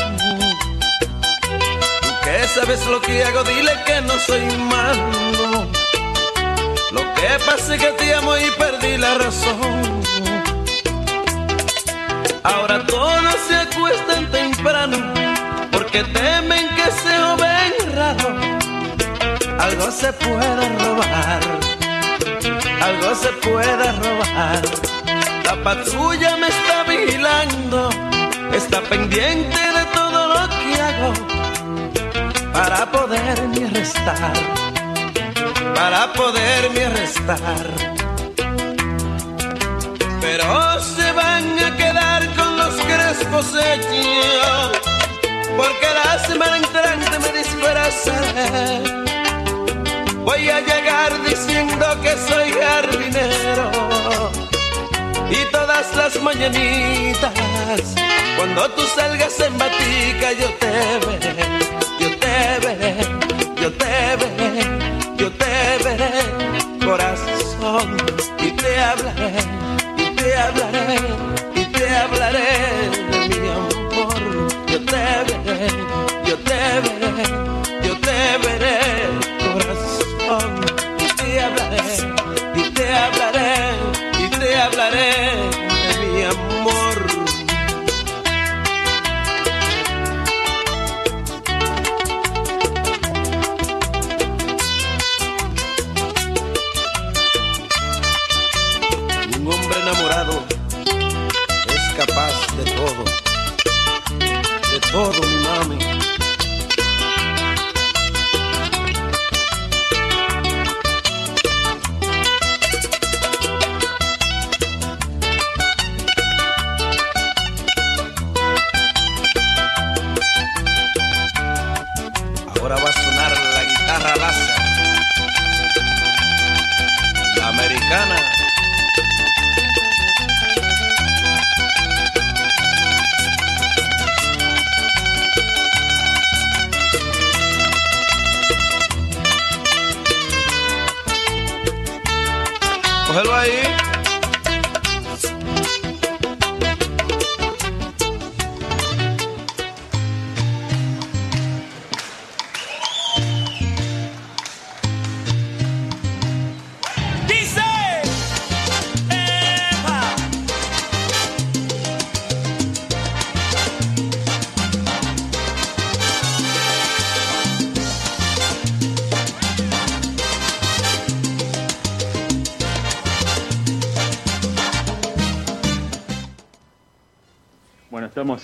Tú que sabes lo que hago, dile que no soy malo. Lo que pasa es que te amo y perdí la razón. Ahora todos se acuestan temprano porque temen que se joven raro. Algo se puede robar, algo se puede robar. La patrulla me está vigilando, está pendiente de todo lo que hago para poderme arrestar, para poderme arrestar. Pero se van a quedar con los crespos hechos, porque la semana entrante me disfrazaré. Voy a llegar diciendo que soy jardinero y todas las mañanitas cuando tú salgas en batica yo te veré, yo te veré, corazón, y te hablaré, y te hablaré, y te hablaré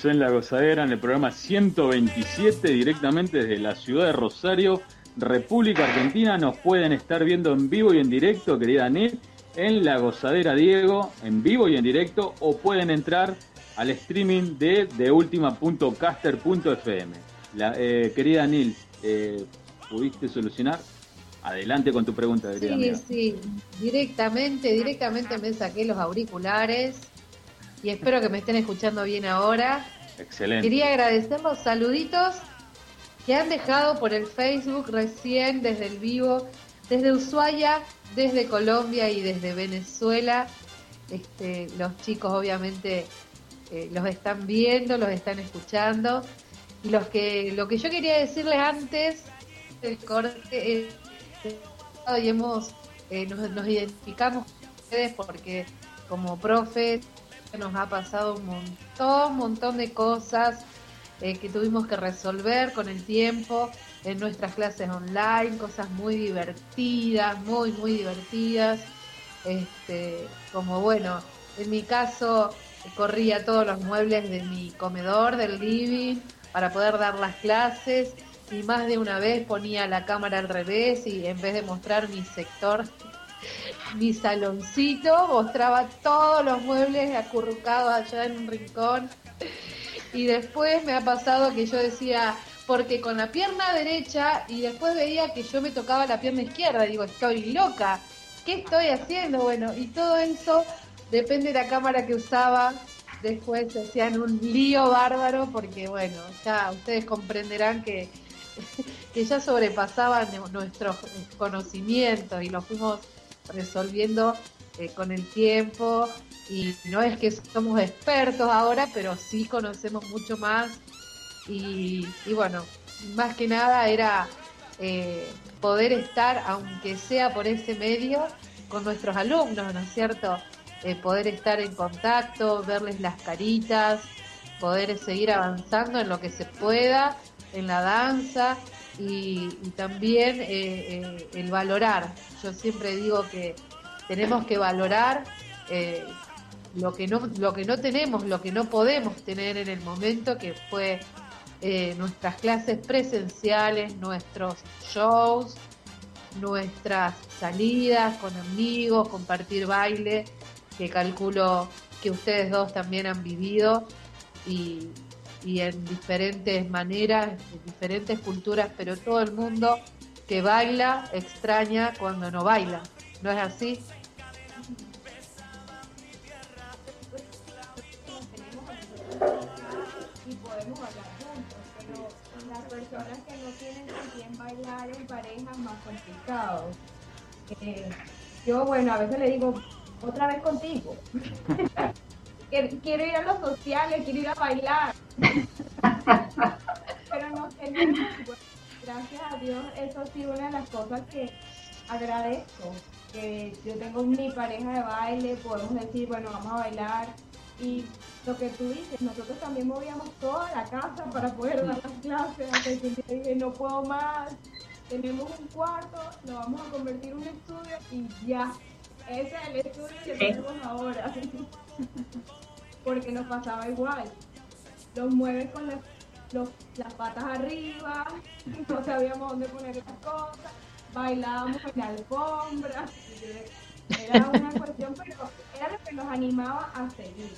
en La Gozadera, en el programa 127, directamente desde la ciudad de Rosario, República Argentina. Nos pueden estar viendo en vivo y en directo, querida Nel, en La Gozadera Diego, en vivo y en directo, o pueden entrar al streaming de deultima.caster.fm. La eh, querida Nils, eh, ¿pudiste solucionar? Adelante con tu pregunta, querida Sí, amiga. sí, directamente, directamente me saqué los auriculares y espero que me estén escuchando bien ahora. Excelente. Quería agradecer los saluditos que han dejado por el Facebook recién desde el vivo, desde Ushuaia, desde Colombia y desde Venezuela. Este, los chicos obviamente eh, los están viendo, los están escuchando. Y los que, lo que yo quería decirles antes del corte es hoy hemos, eh, nos, nos identificamos con ustedes porque como profes nos ha pasado un montón, montón de cosas eh, que tuvimos que resolver con el tiempo en nuestras clases online, cosas muy divertidas, muy, muy divertidas. Este, como bueno, en mi caso corría todos los muebles de mi comedor, del living, para poder dar las clases y más de una vez ponía la cámara al revés y en vez de mostrar mi sector, mi saloncito, mostraba todos los muebles acurrucados allá en un rincón. Y después me ha pasado que yo decía, porque con la pierna derecha y después veía que yo me tocaba la pierna izquierda, digo, estoy loca, ¿qué estoy haciendo? Bueno, y todo eso depende de la cámara que usaba. Después se hacían un lío bárbaro porque, bueno, ya ustedes comprenderán que, (laughs) que ya sobrepasaban nuestros conocimientos y los fuimos resolviendo eh, con el tiempo. Y no es que somos expertos ahora, pero sí conocemos mucho más. Y, y bueno, más que nada era eh, poder estar, aunque sea por ese medio, con nuestros alumnos, ¿no es cierto? Eh, poder estar en contacto, verles las caritas, poder seguir avanzando en lo que se pueda, en la danza y, también eh, eh, el valorar. Yo siempre digo que tenemos que valorar eh, lo que no lo que no tenemos, lo que no podemos tener en el momento que fue nuestras clases presenciales, nuestros shows, nuestras salidas con amigos, compartir baile, que calculo que ustedes dos también han vivido y en diferentes maneras, en diferentes culturas, pero todo el mundo que baila extraña cuando no baila. ¿No es así? y podemos bailar juntos, pero las personas que no tienen con quién bailar en pareja es más complicado. Eh, yo, bueno, a veces le digo, otra vez contigo. (laughs) Que- quiero ir a los sociales, quiero ir a bailar. (laughs) pero no tenemos, bueno, gracias a Dios, eso ha sido una de las cosas que agradezco. Que yo tengo mi pareja de baile, podemos decir, bueno, vamos a bailar. Y lo que tú dices, nosotros también movíamos toda la casa para poder dar las clases. Hasta que día dije, no puedo más. Tenemos un cuarto, lo vamos a convertir en un estudio y ya. Ese es el estudio que tenemos ahora. (laughs) (laughs) Porque nos pasaba igual. Los mueves con las, los- las patas arriba, (laughs) no sabíamos dónde poner las cosas, bailábamos en la alfombra. Era una cuestión, pero era lo que nos animaba a seguir.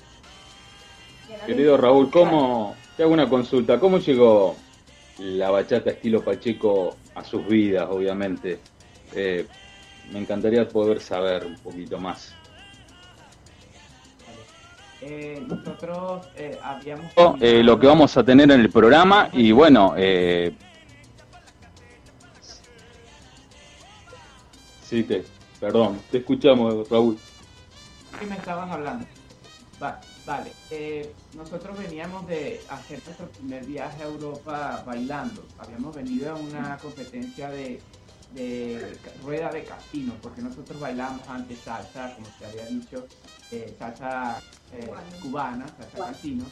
Querido Raúl, ¿cómo, te hago una consulta, ¿cómo llegó la bachata estilo Pacheco a sus vidas, obviamente? Eh, me encantaría poder saber un poquito más. Eh, nosotros eh, habíamos... Eh, lo que vamos a tener en el programa y bueno, eh, sí, te, perdón, te escuchamos, Raúl. Sí, me estaban hablando. Va, vale. Eh, nosotros veníamos de hacer nuestro primer viaje a Europa bailando. Habíamos venido a una competencia de, de rueda de casino, porque nosotros bailamos antes salsa, como se había dicho, eh, salsa eh, cubana, salsa casino,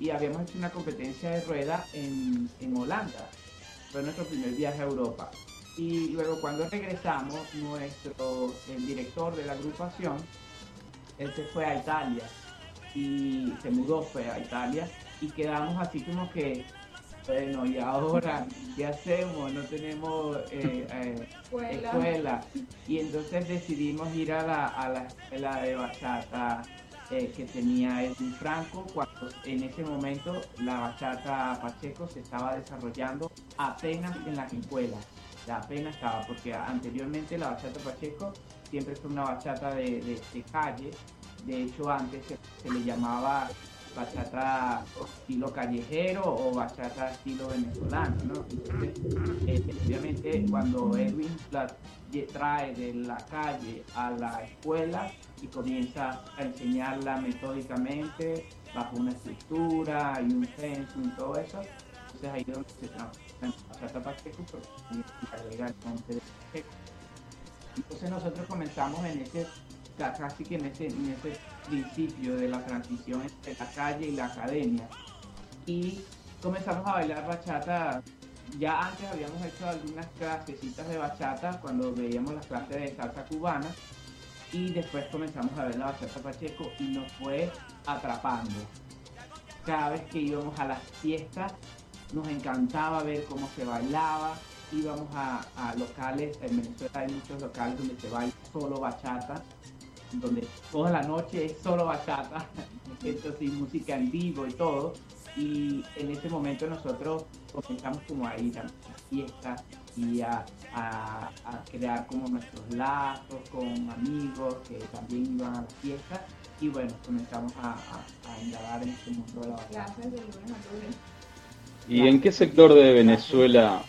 y habíamos hecho una competencia de rueda en, en Holanda. Fue nuestro primer viaje a Europa. Y luego cuando regresamos, nuestro, el director de la agrupación, él se fue a Italia y se mudó fue a Italia y quedamos así como que Bueno, y ahora, ¿qué hacemos? No tenemos eh, eh, Escuela. escuela. Y entonces decidimos ir a la, a la escuela de bachata eh, que tenía Edwin Franco, cuando en ese momento la bachata Pacheco se estaba desarrollando apenas en las escuelas. Ya apenas estaba, porque anteriormente la bachata Pacheco siempre fue una bachata de, de- de calle. De hecho, antes se, se le llamaba bachata estilo callejero o bachata estilo venezolano, ¿no? Entonces, eh, obviamente cuando Edwin la trae de la calle a la escuela y comienza a enseñarla metódicamente bajo una estructura y un censo y todo eso, entonces ahí es donde se transforma en bachata pacheco, pero agrega el nombre. Entonces nosotros comenzamos en ese, ca- casi que en ese, en ese principio de la transición entre la calle y la academia. Y comenzamos a bailar bachata. Ya antes habíamos hecho algunas clasecitas de bachata cuando veíamos las clases de salsa cubana. Y después comenzamos a ver la bachata pacheco y nos fue atrapando. Cada vez que íbamos a las fiestas nos encantaba ver cómo se bailaba, íbamos a, a locales, en Venezuela hay muchos locales donde se baila solo bachata, donde toda la noche es solo bachata, (laughs) entonces y música en vivo y todo, y en ese momento nosotros comenzamos como a ir a fiestas y a, a- a crear como nuestros lazos con amigos que también iban a las fiestas, y bueno, comenzamos a, a, a indagar en este mundo de la bachata. ¿Y en qué sector de Venezuela,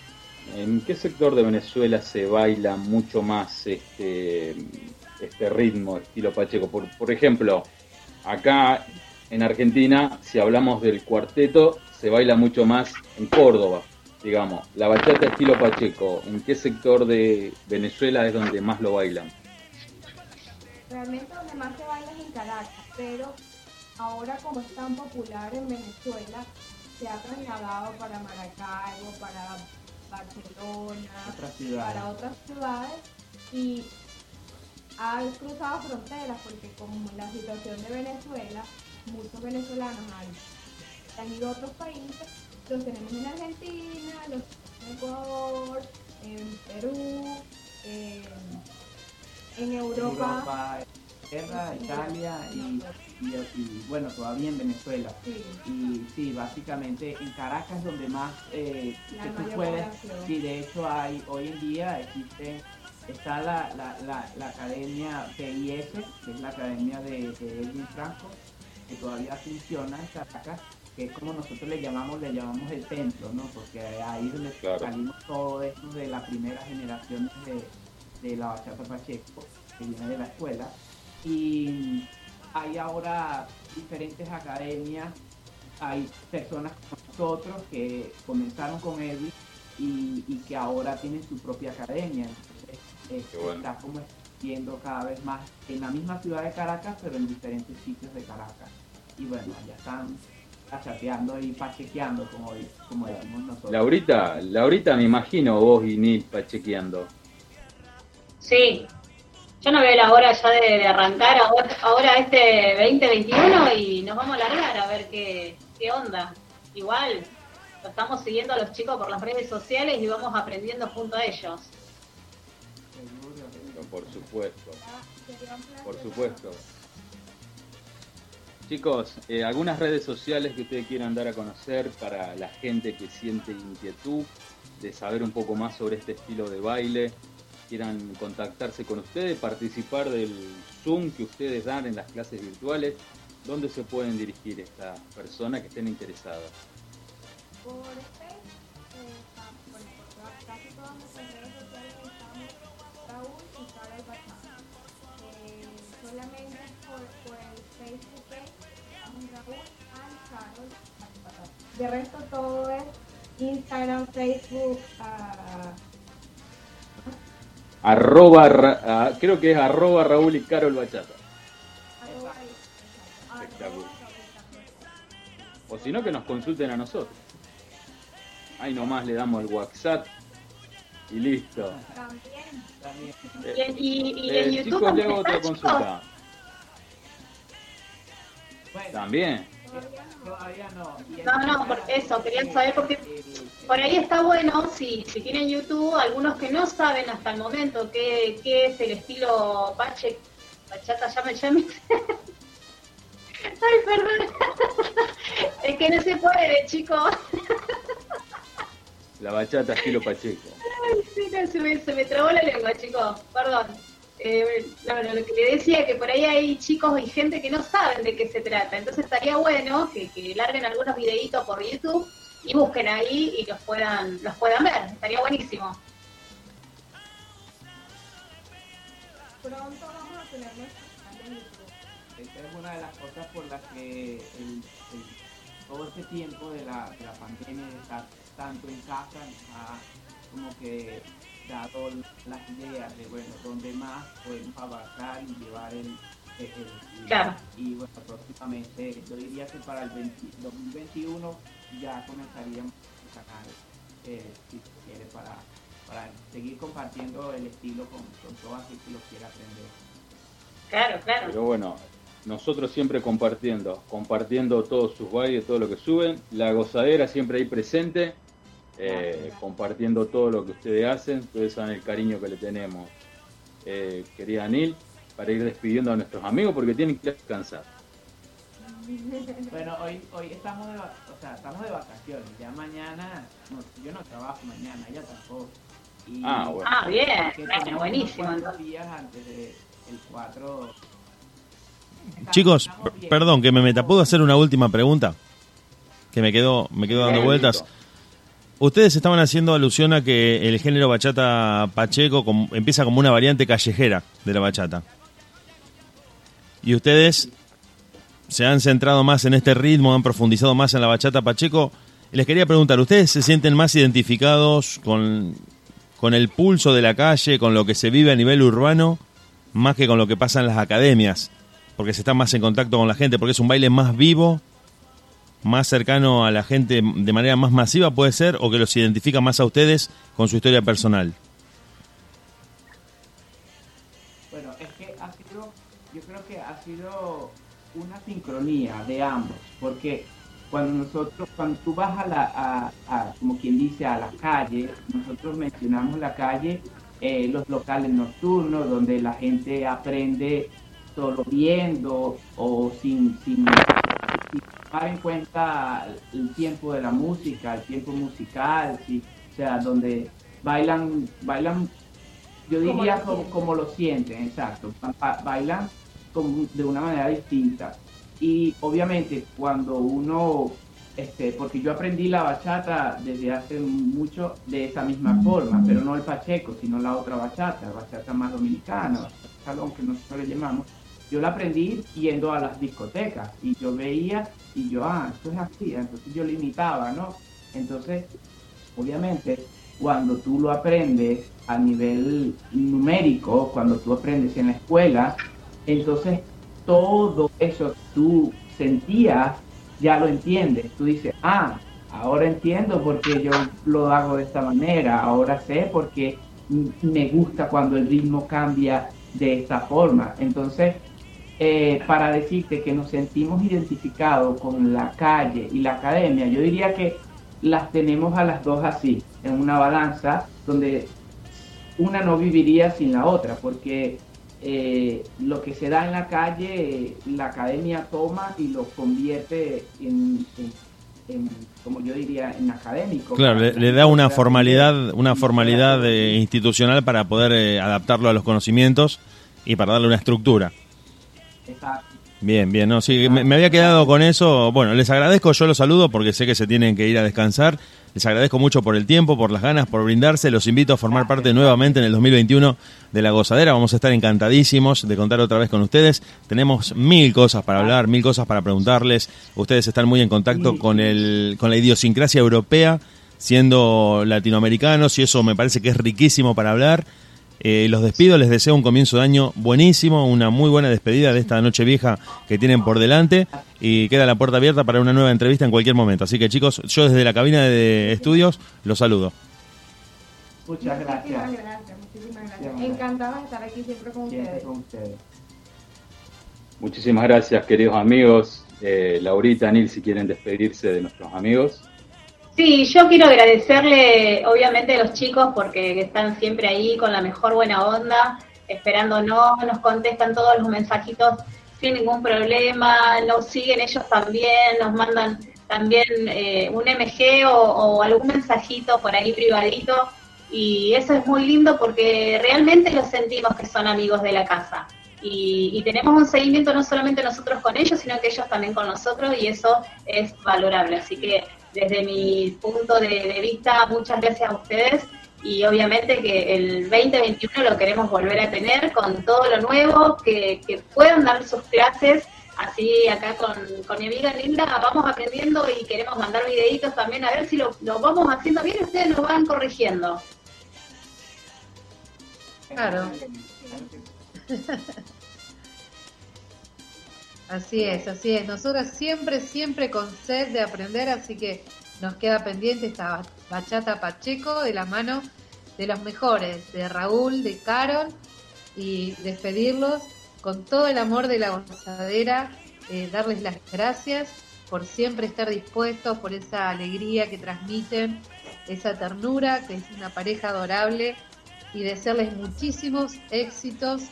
en qué sector de Venezuela se baila mucho más este, este ritmo, estilo Pacheco? Por, por ejemplo, acá en Argentina, si hablamos del cuarteto, se baila mucho más en Córdoba, digamos. La bachata estilo Pacheco, ¿en qué sector de Venezuela es donde más lo bailan? Realmente donde más se baila es en Caracas, pero ahora como es tan popular en Venezuela, se ha trasladado para Maracaibo, para Barcelona, Otras para otras ciudades y cruzado fronteras porque como la situación de Venezuela, muchos venezolanos han, han ido a otros países, los tenemos en Argentina, los en Ecuador, en Perú, en, en Europa. Europa, Italia y, y- y, bueno, todavía en Venezuela. Y sí, básicamente en Caracas es donde más eh, que tú puedes, sí, de hecho hay, hoy en día existe, está la, la, la, la academia PIS, que es la academia de, de Edwin Franco, que todavía funciona en Caracas, que es como nosotros le llamamos, le llamamos el templo, ¿no? Porque ahí es donde Claro. salimos todos estos de la primera generación de, de la bachata Pacheco, que viene de la escuela. Y hay ahora diferentes academias, hay personas como nosotros que comenzaron con Edwin y, y que ahora tienen su propia academia. Bueno. está como viendo cada vez más en la misma ciudad de Caracas, pero en diferentes sitios de Caracas. Y bueno, ya están chateando y pachequeando, como, como decimos nosotros. Laurita, Laurita, me imagino vos y Nil pachequeando. Sí, yo no veo la hora ya de, de arrancar ahora, ahora este 2021 y nos vamos a largar a ver qué, qué onda. Igual, lo estamos siguiendo a los chicos por las redes sociales y vamos aprendiendo junto a ellos. Por supuesto. Por supuesto. Chicos, eh, algunas redes sociales que ustedes quieran dar a conocer para la gente que siente inquietud de saber un poco más sobre este estilo de baile, quieran contactarse con ustedes, participar del Zoom que ustedes dan en las clases virtuales, ¿dónde se pueden dirigir estas personas que estén interesadas? Por De resto todo es Instagram, Facebook, ah, Arroba, Ra- ah, creo que es arroba Raúl y Carol Bachata. Espectacular. O si no, que nos consulten a nosotros. Ahí nomás le damos el WhatsApp y listo. También. Eh, Y, en- y- eh, en YouTube chicos, le hago otra consulta. También. Todavía no. No, no, por eso, quería saber porque por ahí está bueno, si, si tienen YouTube, algunos que no saben hasta el momento qué, qué es el estilo Pache, Bachata, llame, llame. (laughs) Ay, perdón. (laughs) es que no se puede, chicos. La bachata estilo Pacheco. Ay, sí, no, se, me, se me trabó la lengua, chicos, perdón. Eh, no, no, lo que le decía que por ahí hay chicos y gente que no saben de qué se trata, entonces estaría bueno que, que larguen algunos videitos por YouTube y busquen ahí y los puedan los puedan ver, estaría buenísimo. Pronto vamos a tener nuestro canal de YouTube. Esta es una de las cosas por las que el- el- todo este tiempo de la, de la pandemia, de estar tanto en casa, como que dado las ideas de, bueno, dónde más podemos abarcar y llevar el... el- el- Claro. Y bueno, próximamente, yo diría que para el 20 2021 ya comenzaríamos el canal, eh, si se quiere, para, para seguir compartiendo el estilo con, con todo aquel que lo quiera aprender. Claro, claro. Pero bueno, nosotros siempre compartiendo, compartiendo todos sus bailes, todo lo que suben, la gozadera siempre ahí presente, eh, compartiendo todo lo que ustedes hacen, ustedes saben el cariño que le tenemos. Eh, querida Anil, para ir despidiendo a nuestros amigos porque tienen que descansar. Bueno, hoy, hoy estamos de, o sea, estamos de vacaciones. Ya mañana, no, yo no trabajo mañana, ella tampoco. Y Ah, bueno. Ah, bien, buenísimo, unos días antes del el 4. Chicos, per- perdón que me meta. ¿Puedo hacer una última pregunta? Que me quedo, me quedo dando vueltas. listo. Ustedes estaban haciendo alusión a que el género bachata pacheco com- empieza como una variante callejera de la bachata. Y ustedes se han centrado más en este ritmo, han profundizado más en la bachata pacheco. Les quería preguntar, ¿ustedes se sienten más identificados con, con el pulso de la calle, con lo que se vive a nivel urbano, más que con lo que pasa en las academias? Porque se está más en contacto con la gente, porque es un baile más vivo, más cercano a la gente de manera más masiva, puede ser, o que los identifica más a ustedes con su historia personal. Bueno, es que ha sido, yo creo que ha sido una sincronía de ambos, porque cuando nosotros, cuando tú vas a la, a, como quien dice, a la calle, nosotros mencionamos la calle, eh, los locales nocturnos, donde la gente aprende solo viendo o sin, sin tomar en cuenta el tiempo de la música, el tiempo musical, sí, o sea, donde bailan, bailan yo diría como, lo sienten, exacto. Ba- ba- Bailan como de una manera distinta. Y obviamente cuando uno, este, porque yo aprendí la bachata desde hace mucho de esa misma forma, pero no el pacheco, sino la otra bachata, la bachata más dominicana, bachata salón que nosotros le llamamos. Yo la aprendí yendo a las discotecas y yo veía y yo, ah, esto es así, entonces yo le imitaba, ¿no? Entonces, obviamente, cuando tú lo aprendes a nivel numérico, cuando tú aprendes en la escuela, entonces todo eso que tú sentías, ya lo entiendes. Tú dices, ah, ahora entiendo por qué yo lo hago de esta manera, ahora sé por qué me gusta cuando el ritmo cambia de esta forma. Entonces, eh, para decirte que nos sentimos identificados con la calle y la academia, yo diría que las tenemos a las dos así, en una balanza donde una no viviría sin la otra, porque eh, lo que se da en la calle, la academia toma y lo convierte en, como yo diría, en académico. Claro, le, le da una formalidad, una formalidad eh, institucional para poder eh, adaptarlo a los conocimientos y para darle una estructura. Bien, bien, no, sí, me, me había quedado con eso. Bueno, les agradezco, yo los saludo porque sé que se tienen que ir a descansar. Les agradezco mucho por el tiempo, por las ganas, por brindarse. Los invito a formar parte nuevamente en el 2021 de La Gozadera. Vamos a estar encantadísimos de contar otra vez con ustedes. Tenemos mil cosas para hablar, mil cosas para preguntarles. Ustedes están muy en contacto con, el, con la idiosincrasia europea, siendo latinoamericanos, y eso me parece que es riquísimo para hablar. Eh, los despido, les deseo un comienzo de año buenísimo, una muy buena despedida de esta noche vieja que tienen por delante y queda la puerta abierta para una nueva entrevista en cualquier momento. Así que chicos, yo desde la cabina de estudios los saludo. Muchas gracias. Muchísimas gracias, muchísimas gracias. Encantada de estar aquí siempre con Siempre ustedes. con ustedes. Muchísimas gracias, queridos amigos. Eh, Laurita, Nil, si quieren despedirse de nuestros amigos. Sí, yo quiero agradecerle obviamente a los chicos porque están siempre ahí con la mejor buena onda, esperándonos, nos contestan todos los mensajitos sin ningún problema, nos siguen ellos también, nos mandan también eh, un MG o, algún mensajito por ahí privadito y eso es muy lindo porque realmente los sentimos que son amigos de la casa. Y, y, tenemos un seguimiento no solamente nosotros con ellos, sino que ellos también con nosotros y eso es valorable. Así que desde mi punto de, de vista, muchas gracias a ustedes y obviamente que el 2021 lo queremos volver a tener con todo lo nuevo, que, que puedan dar sus clases. Así acá con, con mi amiga Linda vamos aprendiendo y queremos mandar videitos también a ver si lo, lo vamos haciendo bien y ustedes nos van corrigiendo. Claro. (laughs) Así es, así es. Nosotros siempre, siempre con sed de aprender, así que nos queda pendiente esta bachata Pacheco de la mano de los mejores, de Raúl, de Carol, y despedirlos con todo el amor de la gozadera, eh, darles las gracias por siempre estar dispuestos, por esa alegría que transmiten, esa ternura, que es una pareja adorable y desearles muchísimos éxitos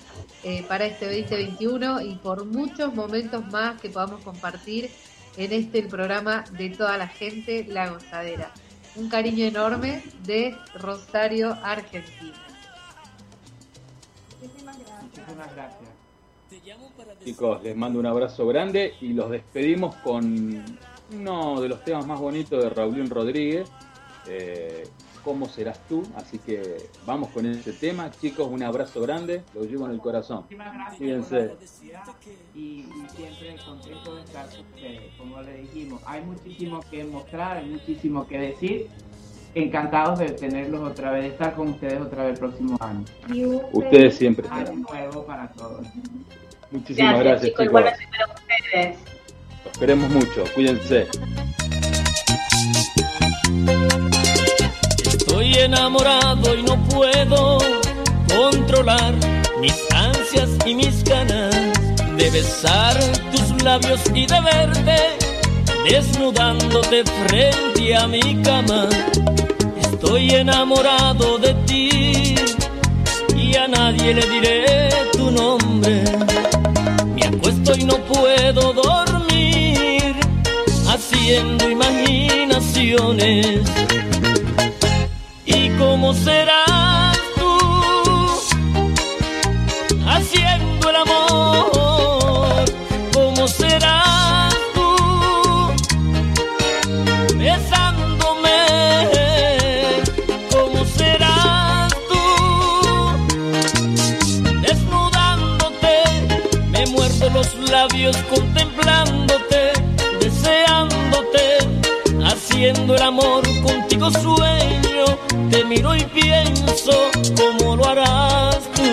eh, para este 2021 y por muchos momentos más que podamos compartir en este el programa de toda la gente, La Gozadera. Un cariño enorme de Rosario, Argentina. Muchísimas gracias. Chicos, les mando un abrazo grande y los despedimos con uno de los temas más bonitos de Raulín Rodríguez. Eh, cómo serás tú. Así que vamos con ese tema. Chicos, un abrazo grande, lo llevo en el corazón. Fíjense. Y, y, siempre contento de estar con ustedes. Como le dijimos, hay muchísimo que mostrar, hay muchísimo que decir. Encantados de tenerlos otra vez, de estar con ustedes otra vez el próximo año. Y ustedes siempre. Año nuevo para todos. Muchísimas gracias, gracias chicos. chicos. Para ustedes. Los queremos mucho, cuídense. Estoy enamorado y no puedo controlar mis ansias y mis ganas de besar tus labios y de verte desnudándote frente a mi cama. Estoy enamorado de ti y a nadie le diré tu nombre. Me acuesto y no puedo dormir haciendo imaginaciones ¿Y cómo serás tú haciendo el amor? ¿Cómo serás tú besándome? ¿Cómo serás tú desnudándote? Me muerdo los labios contemplándote, deseándote, haciendo el amor contigo sueño te miro y pienso cómo lo harás tú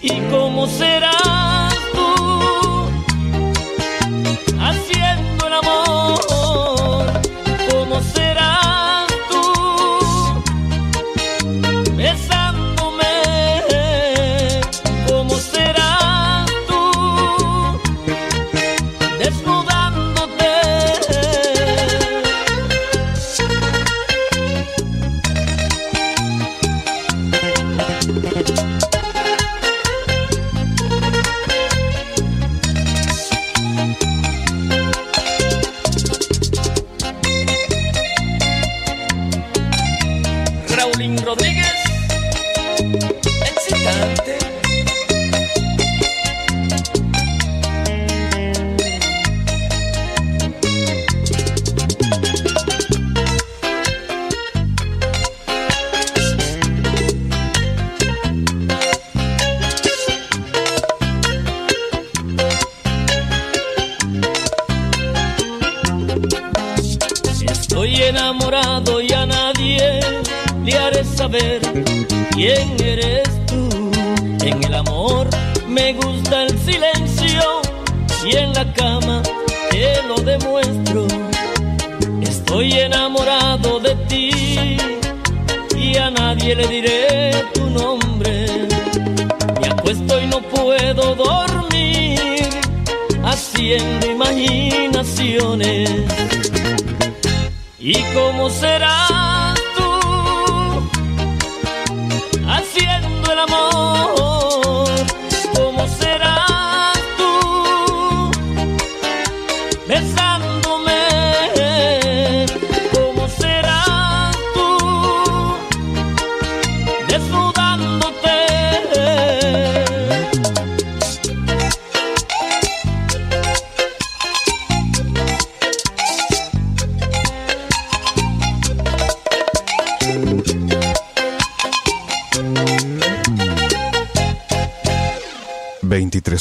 y cómo serás nadie le diré tu nombre. Me acuesto y no puedo dormir haciendo imaginaciones. ¿Y cómo será?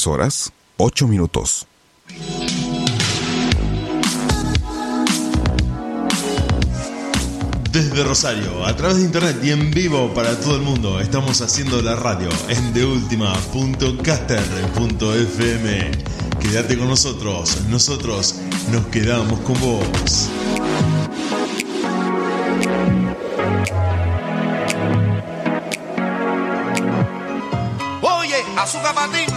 horas, 8 minutos. Desde Rosario, a través de internet y en vivo para todo el mundo, estamos haciendo la radio en deultima.caster.fm. Quédate con nosotros, nosotros nos quedamos con vos. Oye, azúcar patín.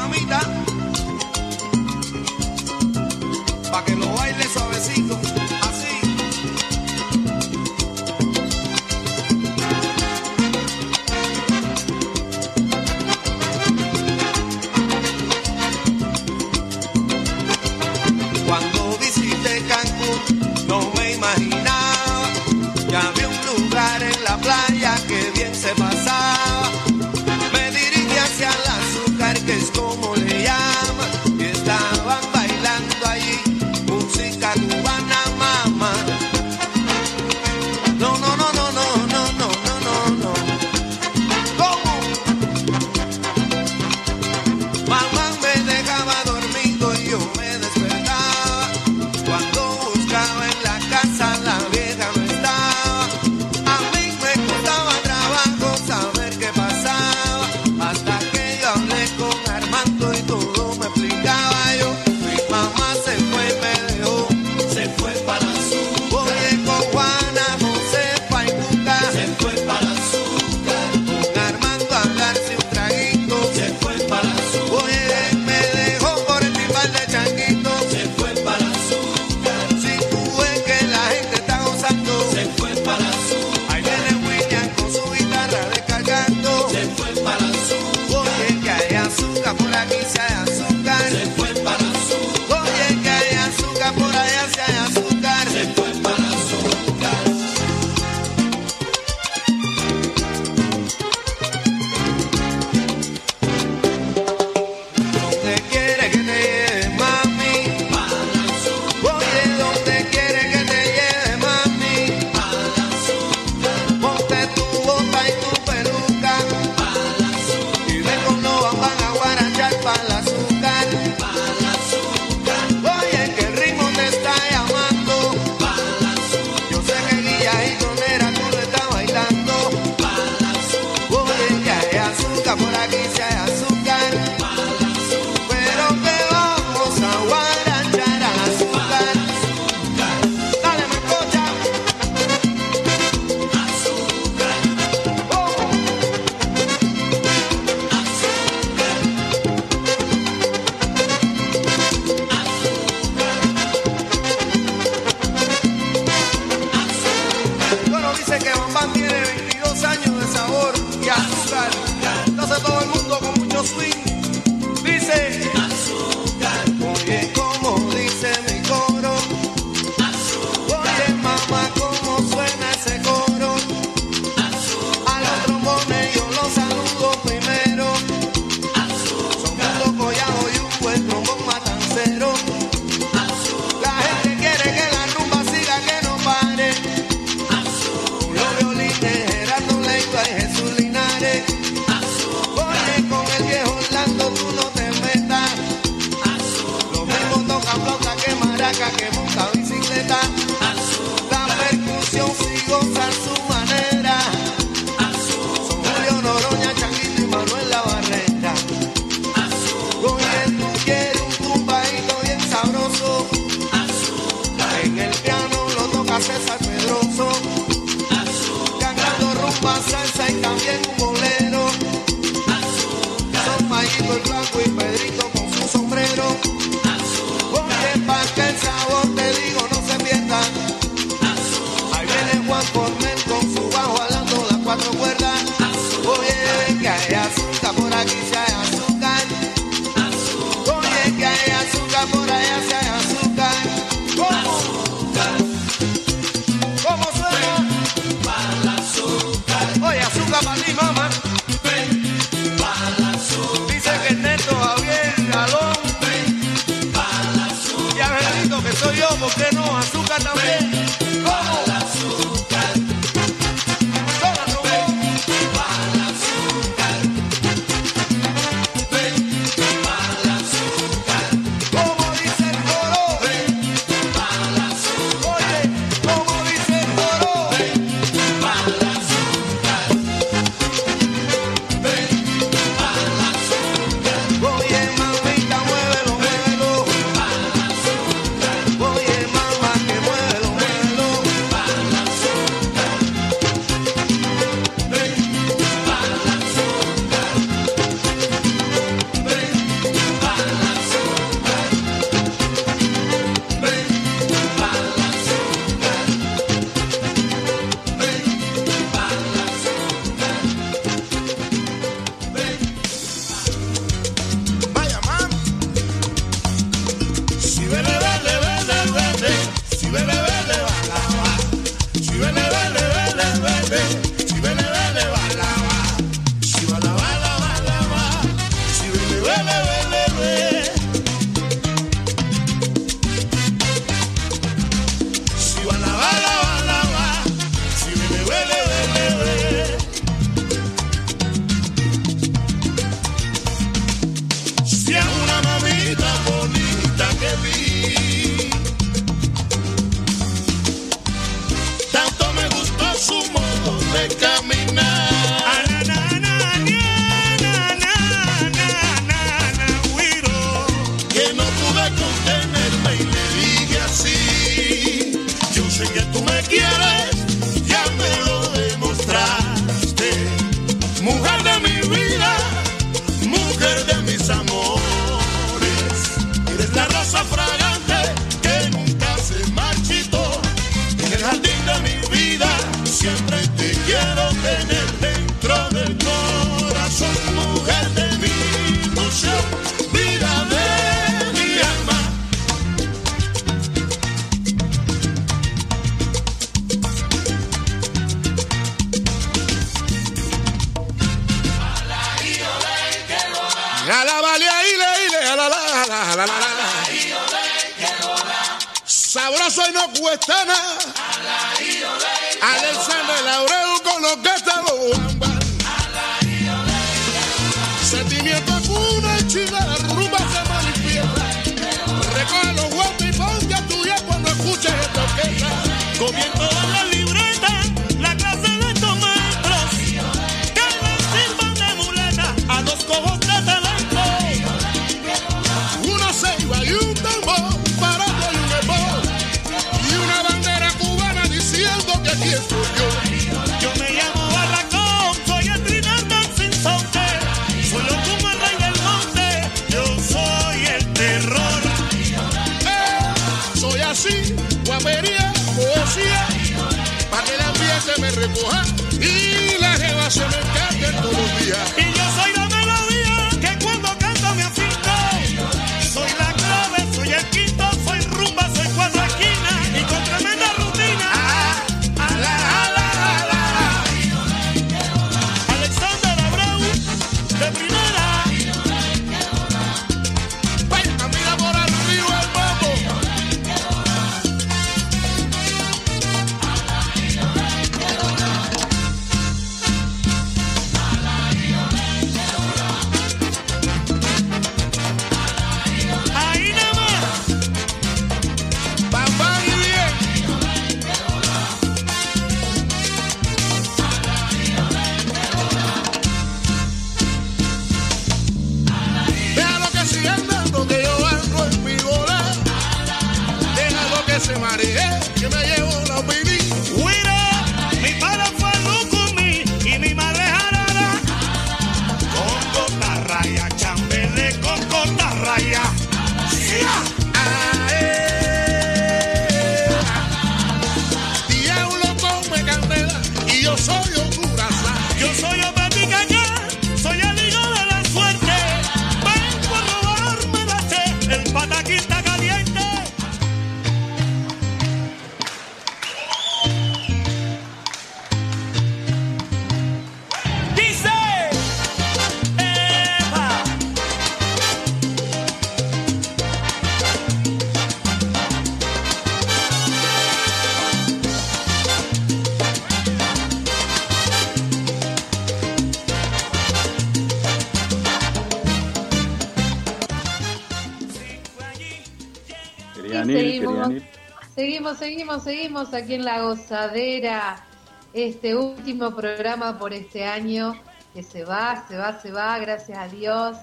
Seguimos, aquí en La Gozadera. Este último programa por este año que se va, se va, se va, gracias a Dios.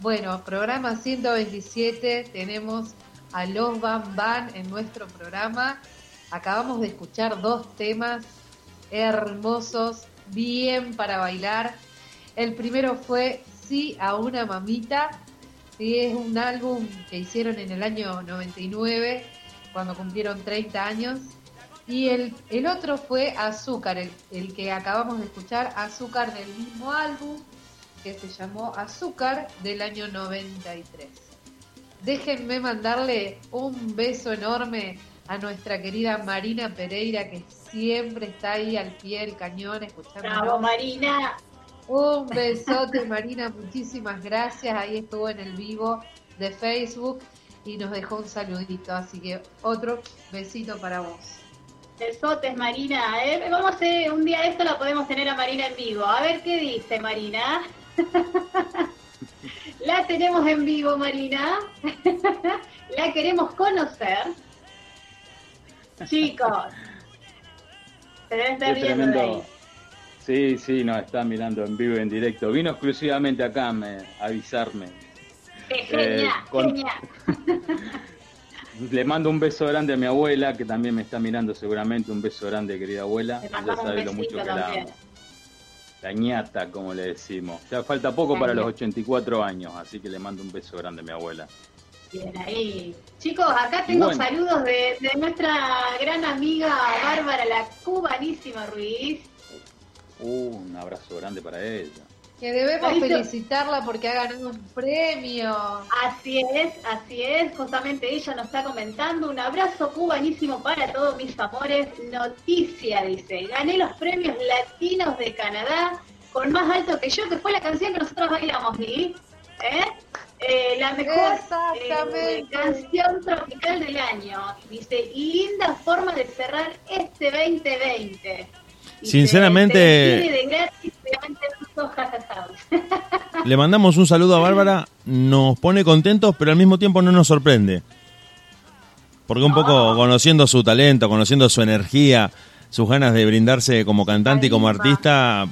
Bueno, programa 127, tenemos a los Van Van en nuestro programa. Acabamos de escuchar dos temas hermosos, bien para bailar. El primero fue Sí a una mamita, que es un álbum que hicieron en el año 99, cuando cumplieron 30 años. Y el, el otro fue Azúcar, el, el que acabamos de escuchar, Azúcar del mismo álbum, que se llamó Azúcar del año 93. Déjenme mandarle un beso enorme a nuestra querida Marina Pereira, que siempre está ahí al pie del cañón escuchando. Bravo, Marina. Un besote, Marina, muchísimas gracias. Ahí estuvo en el vivo de Facebook y nos dejó un saludito. Así que otro besito para vos. Besotes, Marina. ¿eh? Vamos a hacer, un día de esto la podemos tener a Marina en vivo. A ver qué dice Marina. (laughs) la tenemos en vivo, Marina. (laughs) la queremos conocer. Chicos. Se estar Qué ahí. Sí, sí, nos está mirando en vivo y en directo. Vino exclusivamente acá me, a avisarme. Genial, Eh, con- genial. (laughs) Le mando un beso grande a mi abuela, que también me está mirando seguramente. Un beso grande, querida abuela. Ya sabe lo mucho que la también. amo. La ñata, como le decimos. Ya falta poco La para los ñata. 84 años, así que le mando un beso grande a mi abuela. Bien ahí. Chicos, acá tengo Bueno. saludos de, de nuestra gran amiga Bárbara, la cubanísima Ruiz. Uh, un abrazo grande para ella. Que debemos felicitarla porque ha ganado un premio. Así es, así es. Justamente ella nos está comentando. Un abrazo cubanísimo para todos mis amores. Noticia, dice. Gané los premios latinos de Canadá con más alto que yo, que fue la canción que nosotros bailamos, ¿sí? ¿Eh? Eh, la mejor eh, canción tropical del año. Dice, y linda forma de cerrar este 2020. Dice, Sinceramente- se despide de gratis, obviamente (laughs) Le mandamos un saludo a Bárbara, nos pone contentos, pero al mismo tiempo no nos sorprende. Porque un poco conociendo su talento, conociendo su energía, sus ganas de brindarse como cantante y como artista,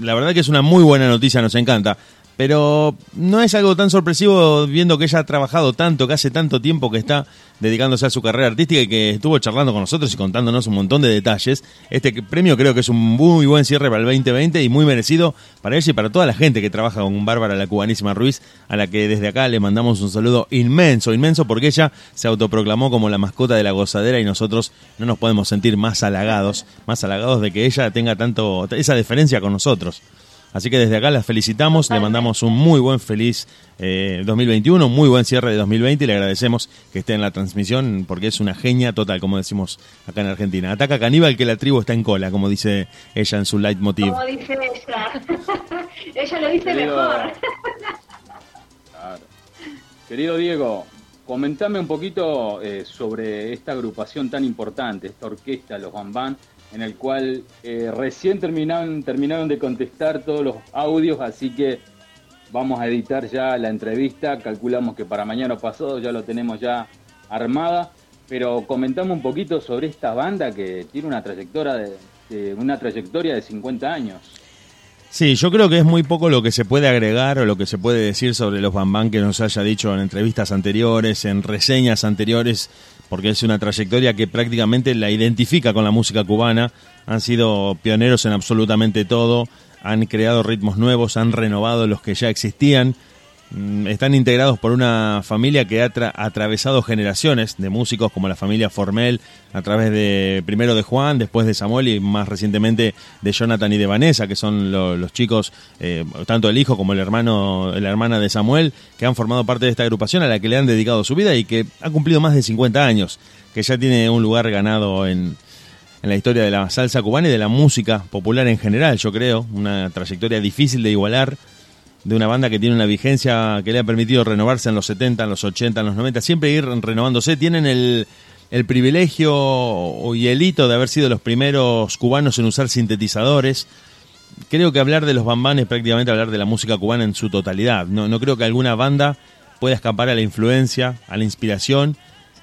la verdad que es una muy buena noticia, nos encanta. Pero no es algo tan sorpresivo viendo que ella ha trabajado tanto, que hace tanto tiempo que está dedicándose a su carrera artística y que estuvo charlando con nosotros y contándonos un montón de detalles. Este premio creo que es un muy buen cierre para el 2020 y muy merecido para ella y para toda la gente que trabaja con Bárbara, la cubanísima Ruiz, a la que desde acá le mandamos un saludo inmenso, inmenso, porque ella se autoproclamó como la mascota de la gozadera y nosotros no nos podemos sentir más halagados, más halagados de que ella tenga tanto esa deferencia con nosotros. Así que desde acá la felicitamos, le mandamos un muy buen feliz eh, 2021, un muy buen cierre de 2020 y le agradecemos que esté en la transmisión porque es una genia total, como decimos acá en Argentina. Ataca caníbal que la tribu está en cola, como dice ella en su leitmotiv. Como dice ella. (laughs) ella lo dice Querido- mejor. Claro. Querido Diego, comentame un poquito eh, sobre esta agrupación tan importante, esta orquesta, los Bambán, en el cual eh, recién terminaron, terminaron de contestar todos los audios, así que vamos a editar ya la entrevista, calculamos que para mañana pasado ya lo tenemos ya armada, pero comentame un poquito sobre esta banda que tiene una trayectoria de, de- una trayectoria de 50 años. Sí, yo creo que es muy poco lo que se puede agregar o lo que se puede decir sobre los Bambán que nos haya dicho en entrevistas anteriores, en reseñas anteriores, porque es una trayectoria que prácticamente la identifica con la música cubana. Han sido pioneros en absolutamente todo, han creado ritmos nuevos, han renovado los que ya existían. Mm, Están integrados por una familia que ha tra- atravesado generaciones de músicos como la familia Formel, a través de primero de Juan, después de Samuel y más recientemente de Jonathan y de Vanessa, que son lo- los chicos, eh, tanto el hijo como el hermano, la hermana de Samuel, que han formado parte de esta agrupación a la que le han dedicado su vida y que ha cumplido más de 50 años, que ya tiene un lugar ganado en la historia de la salsa cubana y de la música popular en general, yo creo, una trayectoria difícil de igualar de una banda que tiene una vigencia que le ha permitido renovarse en los 70, en los 80, en los 90, siempre ir renovándose. Tienen el, el privilegio y el hito de haber sido los primeros cubanos en usar sintetizadores. Creo que hablar de los Bambán es prácticamente hablar de la música cubana en su totalidad. No, no creo que alguna banda pueda escapar a la influencia, a la inspiración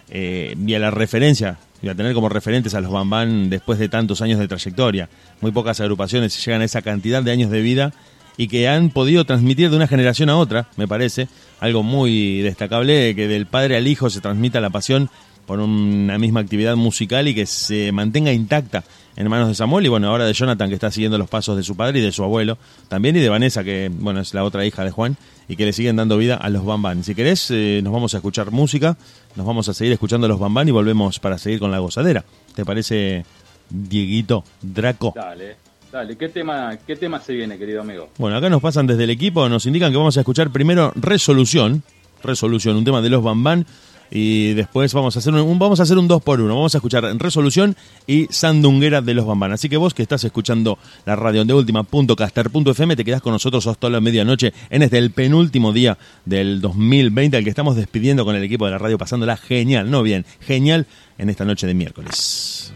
eh, y a la referencia, y a tener como referentes a los Bambán después de tantos años de trayectoria. Muy pocas agrupaciones llegan a esa cantidad de años de vida y que han podido transmitir de una generación a otra, me parece, algo muy destacable, que del padre al hijo se transmita la pasión por una misma actividad musical y que se mantenga intacta en manos de Samuel y bueno, ahora de Jonathan que está siguiendo los pasos de su padre y de su abuelo también y de Vanessa que bueno es la otra hija de Juan y que le siguen dando vida a los Bambán. Si querés eh, nos vamos a escuchar música, nos vamos a seguir escuchando a los Bambán y volvemos para seguir con la gozadera. ¿Te parece Dieguito Draco? Dale, dale. ¿Qué tema, ¿Qué tema se viene, querido amigo? Bueno, acá nos pasan desde el equipo, nos indican que vamos a escuchar primero Resolución, Resolución, un tema de los Bambán y después vamos a hacer un, vamos a hacer un 2 por 1 Vamos a escuchar Resolución y Sandunguera de los Bambán. Así que vos que estás escuchando la radio de última.caster.fm, te quedás con nosotros hasta la medianoche en este el penúltimo día del 2020, al que estamos despidiendo con el equipo de la radio, pasándola genial, no bien, genial en esta noche de miércoles.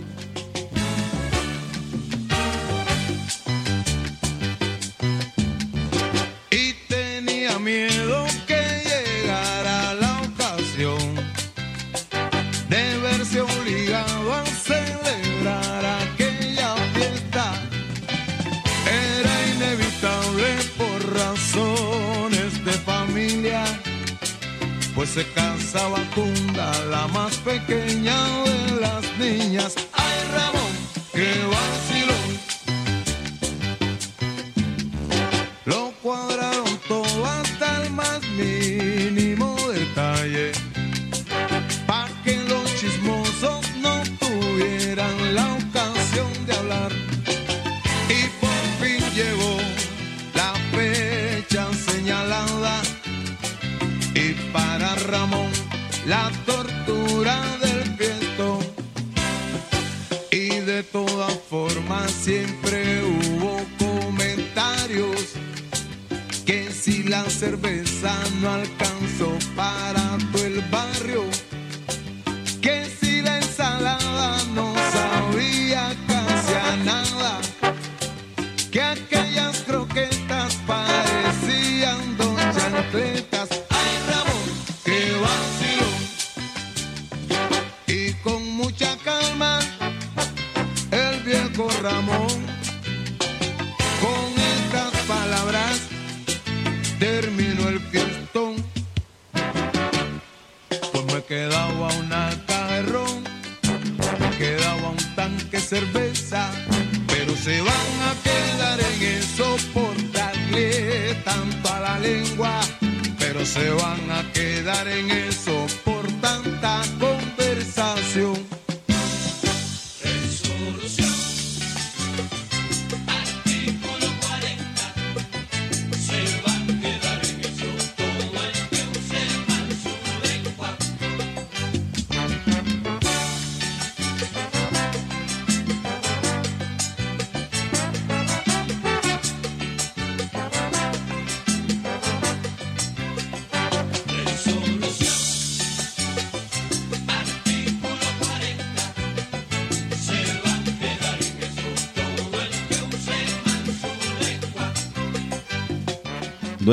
Se casaba Tunda, la más pequeña cerveza no alcanzó para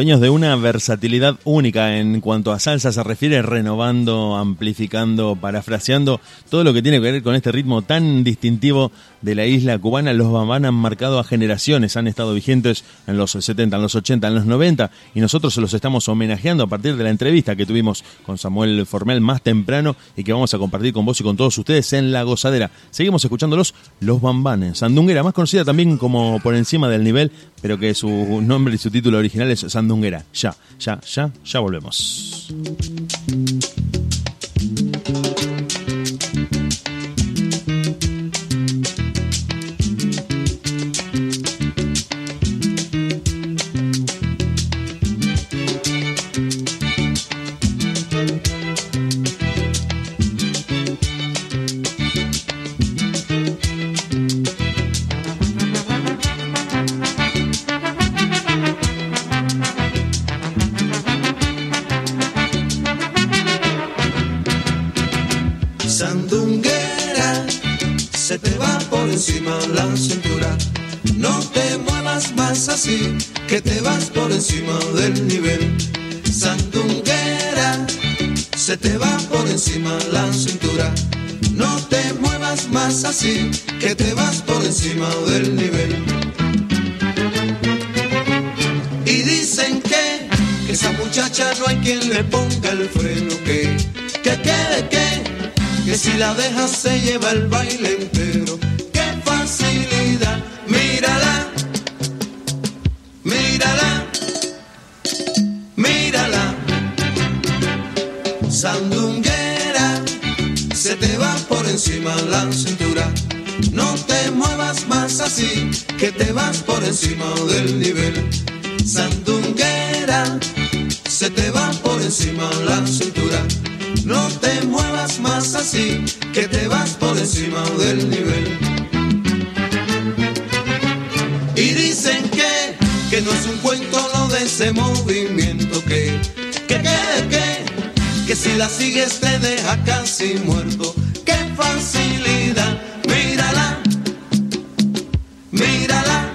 De una versatilidad única en cuanto a salsa se refiere, renovando, amplificando, parafraseando todo lo que tiene que ver con este ritmo tan distintivo de la isla cubana. Los Bambán han marcado a generaciones, han estado vigentes en los 70, en los 80, en los 90 y nosotros se los estamos homenajeando a partir de la entrevista que tuvimos con Samuel Formel más temprano y que vamos a compartir con vos y con todos ustedes en La Gozadera. Seguimos escuchándolos, Los Bambanes. Sandunguera, más conocida también como Por Encima del Nivel, pero que su nombre y su título original es Sandunguera. Ya, ya, ya, ya volvemos. No es un cuento lo de ese movimiento, que, que, que, que, que si la sigues te deja casi muerto. ¡Qué facilidad! Mírala, mírala,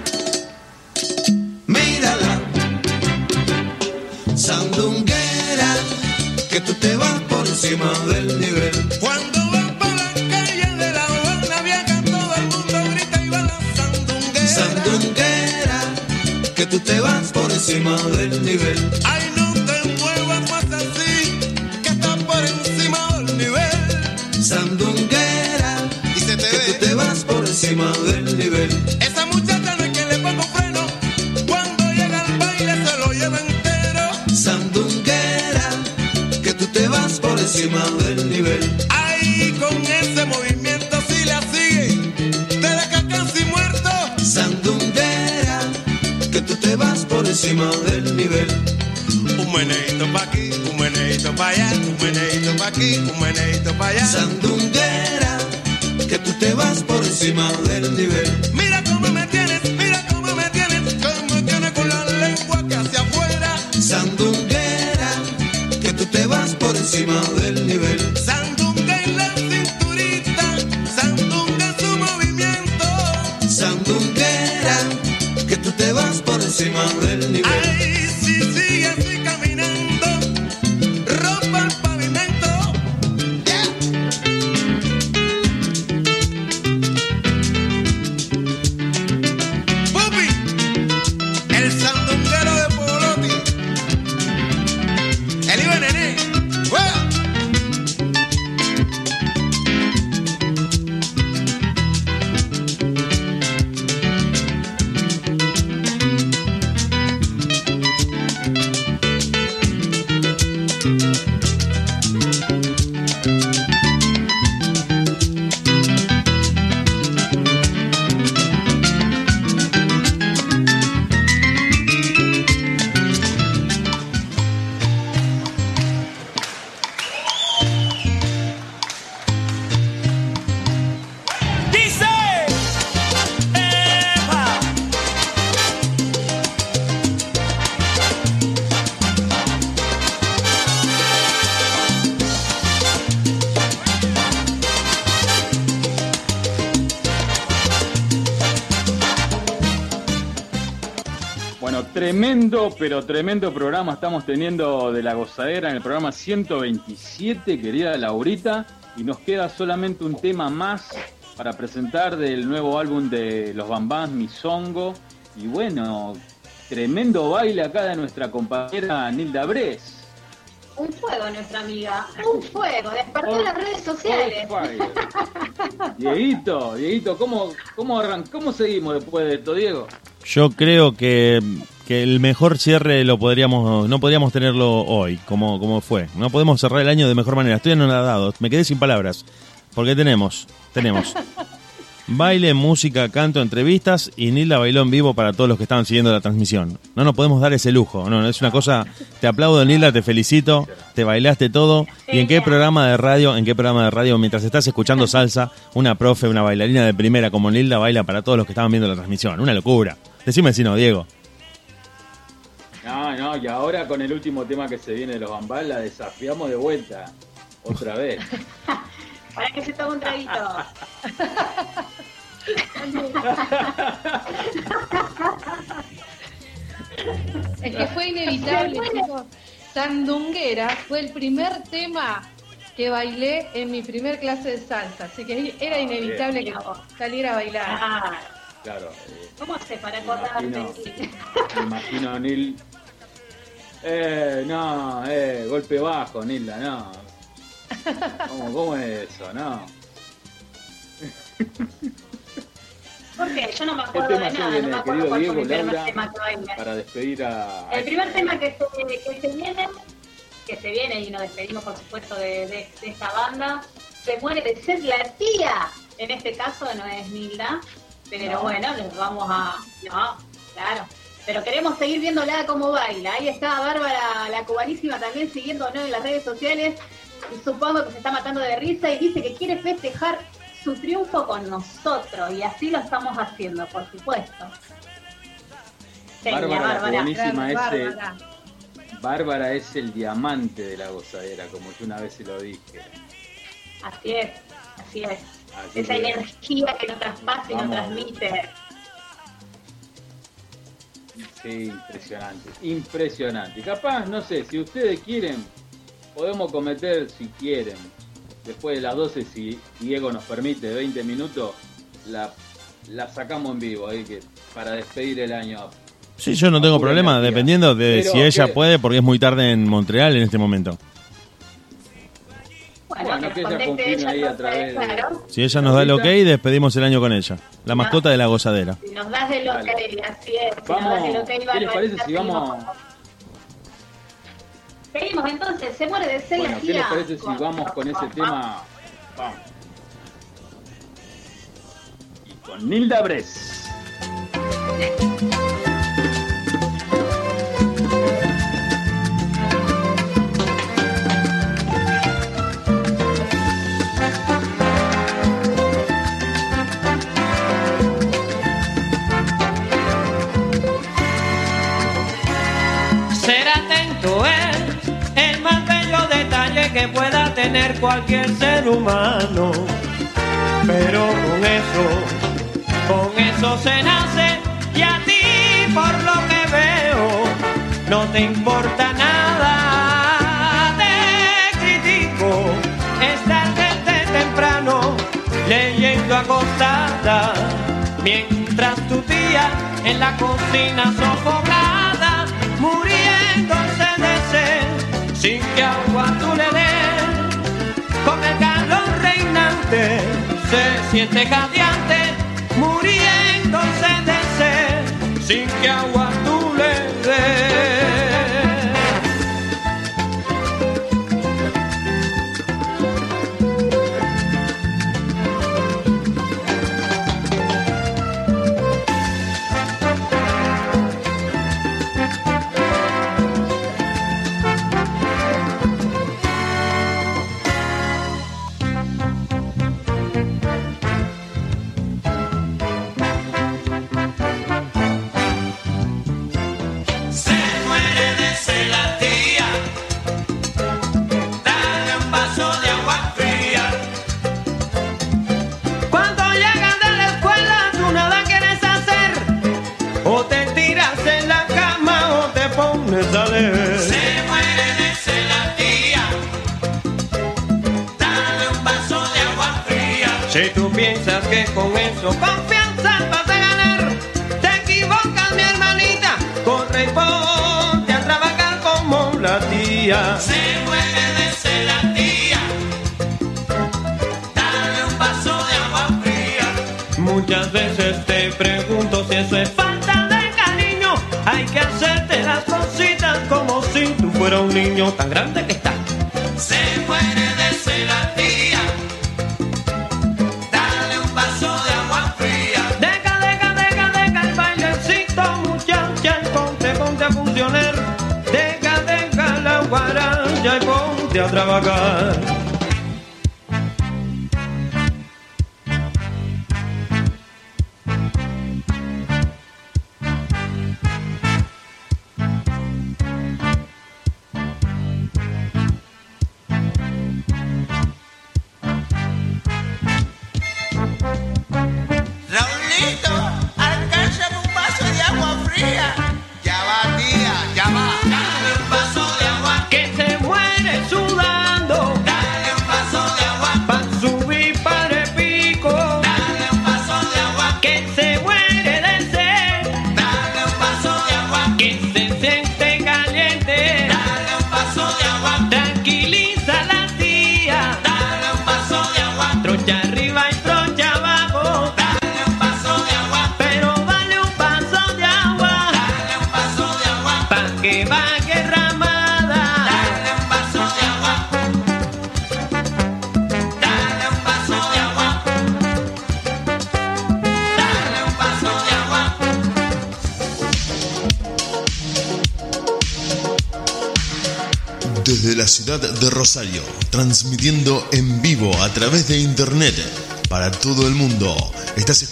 mírala. Sandunguera, que tú te vas por encima del nivel. Cuando vas por la calle de la Habana Vieja, todo el mundo grita y va la sandunguera. Sandunguera, que tú te vas encima del nivel. Ay, nivel. Un meneito pa' aquí, un meneito pa' allá, un meneito pa' aquí, un meneito pa' allá. Sandunguera, que tú te vas por encima del nivel. Mira tremendo, programa estamos teniendo de la gozadera en el programa 127, querida Laurita, y nos queda solamente un tema más para presentar del nuevo álbum de los Bambás, Misongo, y bueno, tremendo baile acá de nuestra compañera Nilda Bres. Un fuego, nuestra amiga. Un fuego. Despertó las redes sociales. Dieguito, Dieguito, ¿cómo, cómo, arran ¿cómo seguimos después de esto, Diego? Yo creo que, que el mejor cierre lo podríamos, no podríamos tenerlo hoy, como, como fue. No podemos cerrar el año de mejor manera. Estoy anonadado, me quedé sin palabras. Porque tenemos, tenemos baile, música, canto, entrevistas y Nilda bailó en vivo para todos los que estaban siguiendo la transmisión. No nos podemos dar ese lujo, no, es una cosa, te aplaudo Nilda, te felicito, te bailaste todo. ¿Y en qué programa de radio, en qué programa de radio, mientras estás escuchando salsa, una profe, una bailarina de primera como Nilda baila para todos los que estaban viendo la transmisión? Una locura. Decime si no, Diego. No, no, y ahora con el último tema que se viene de los Bambás, la desafiamos de vuelta. Otra vez. (laughs) Para que se tome un traguito. Es que fue inevitable, chicos. Sandunguera fue el primer tema que bailé en mi primer clase de salsa, así que era inevitable que saliera a bailar. Ah, Claro. eh, ¿Cómo se para Me acordarte? imagino. me imagino a Neil. Eh, no, eh, golpe bajo, Nilda, no. ¿Cómo, cómo es eso? No. ¿Por qué? Yo no me ¿Qué acuerdo de nada, no me acuerdo cuál fue mi primer Laura, tema que bailé. para despedir a... El primer tema que se, que se viene, que se viene y nos despedimos por supuesto de, de- de esta banda, se muere de ser la tía. En este caso no es Nilda, pero No. bueno, les vamos a... No, claro. Pero queremos seguir viéndola cómo baila. Ahí está Bárbara, la cubanísima, también siguiéndonos en las redes sociales. Y supongo que se está matando de risa y dice que quiere festejar su triunfo con nosotros. Y así lo estamos haciendo, por supuesto. Genia, Bárbara, la buenísima, Grande, ese- Bárbara. Bárbara es el diamante de la gozadera, como yo una vez se lo dije. Así es, así es. Así Esa que- energía que nos traspasa y nos transmite. Sí, impresionante, impresionante. Capaz, no sé, si ustedes quieren, podemos cometer, si quieren, después de las 12, si Diego nos permite, 20 minutos, la, la sacamos en vivo, ahí que para despedir el año. Sí, yo no tengo problema, energía. dependiendo de Pero si ella que- puede, porque es muy tarde en Montreal en este momento. Bueno, Bueno, que ella confirme ahí a través de- claro. Si ella nos da el ok, despedimos el año con ella. La mascota de la gozadera. Si nos das el ok, Dale. así es. Si Vamos, nos das el ok, ¿qué les parece si vamos- Seguimos entonces, se muere de ser Bueno, ¿qué les parece si vamos con ese tema? Vamos. Y con Nilda Bres. Que pueda tener cualquier ser humano. Pero con eso, con eso se nace y a ti por lo que veo no te importa nada. Te critico estar desde temprano leyendo acostada mientras tu tía en la cocina sofocada muriéndose de sed sin que se siente jadeante muriéndose de sed sin que agua tú le des piensas que con eso confianza vas a ganar, te equivocas mi hermanita, corre y ponte a trabajar como la tía. Se muere de sed la tía, dale un vaso de agua fría. Muchas veces te pregunto si eso es falta de cariño, hay que hacerte las cositas como si tú fueras un niño tan grande que está. Ponte a trabajar.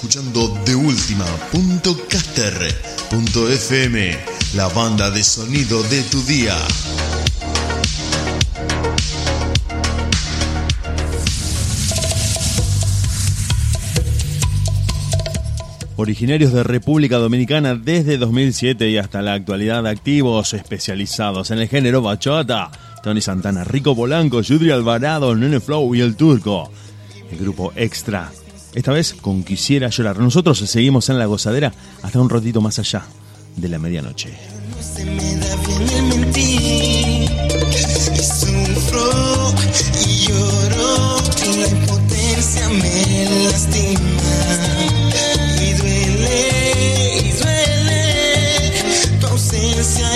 Escuchando de FM, la banda de sonido de tu día. Originarios de República Dominicana desde 2007 y hasta la actualidad activos especializados en el género bachata. Tony Santana, Rico Polanco, Yudri Alvarado, Nene Flow y El Turco. El grupo Extra. Esta vez con Quisiera Llorar. Nosotros seguimos en la gozadera hasta un ratito más allá de la medianoche. se me da bien el mentir y sufro y lloro y la impotencia me lastima y duele y duele tu ausencia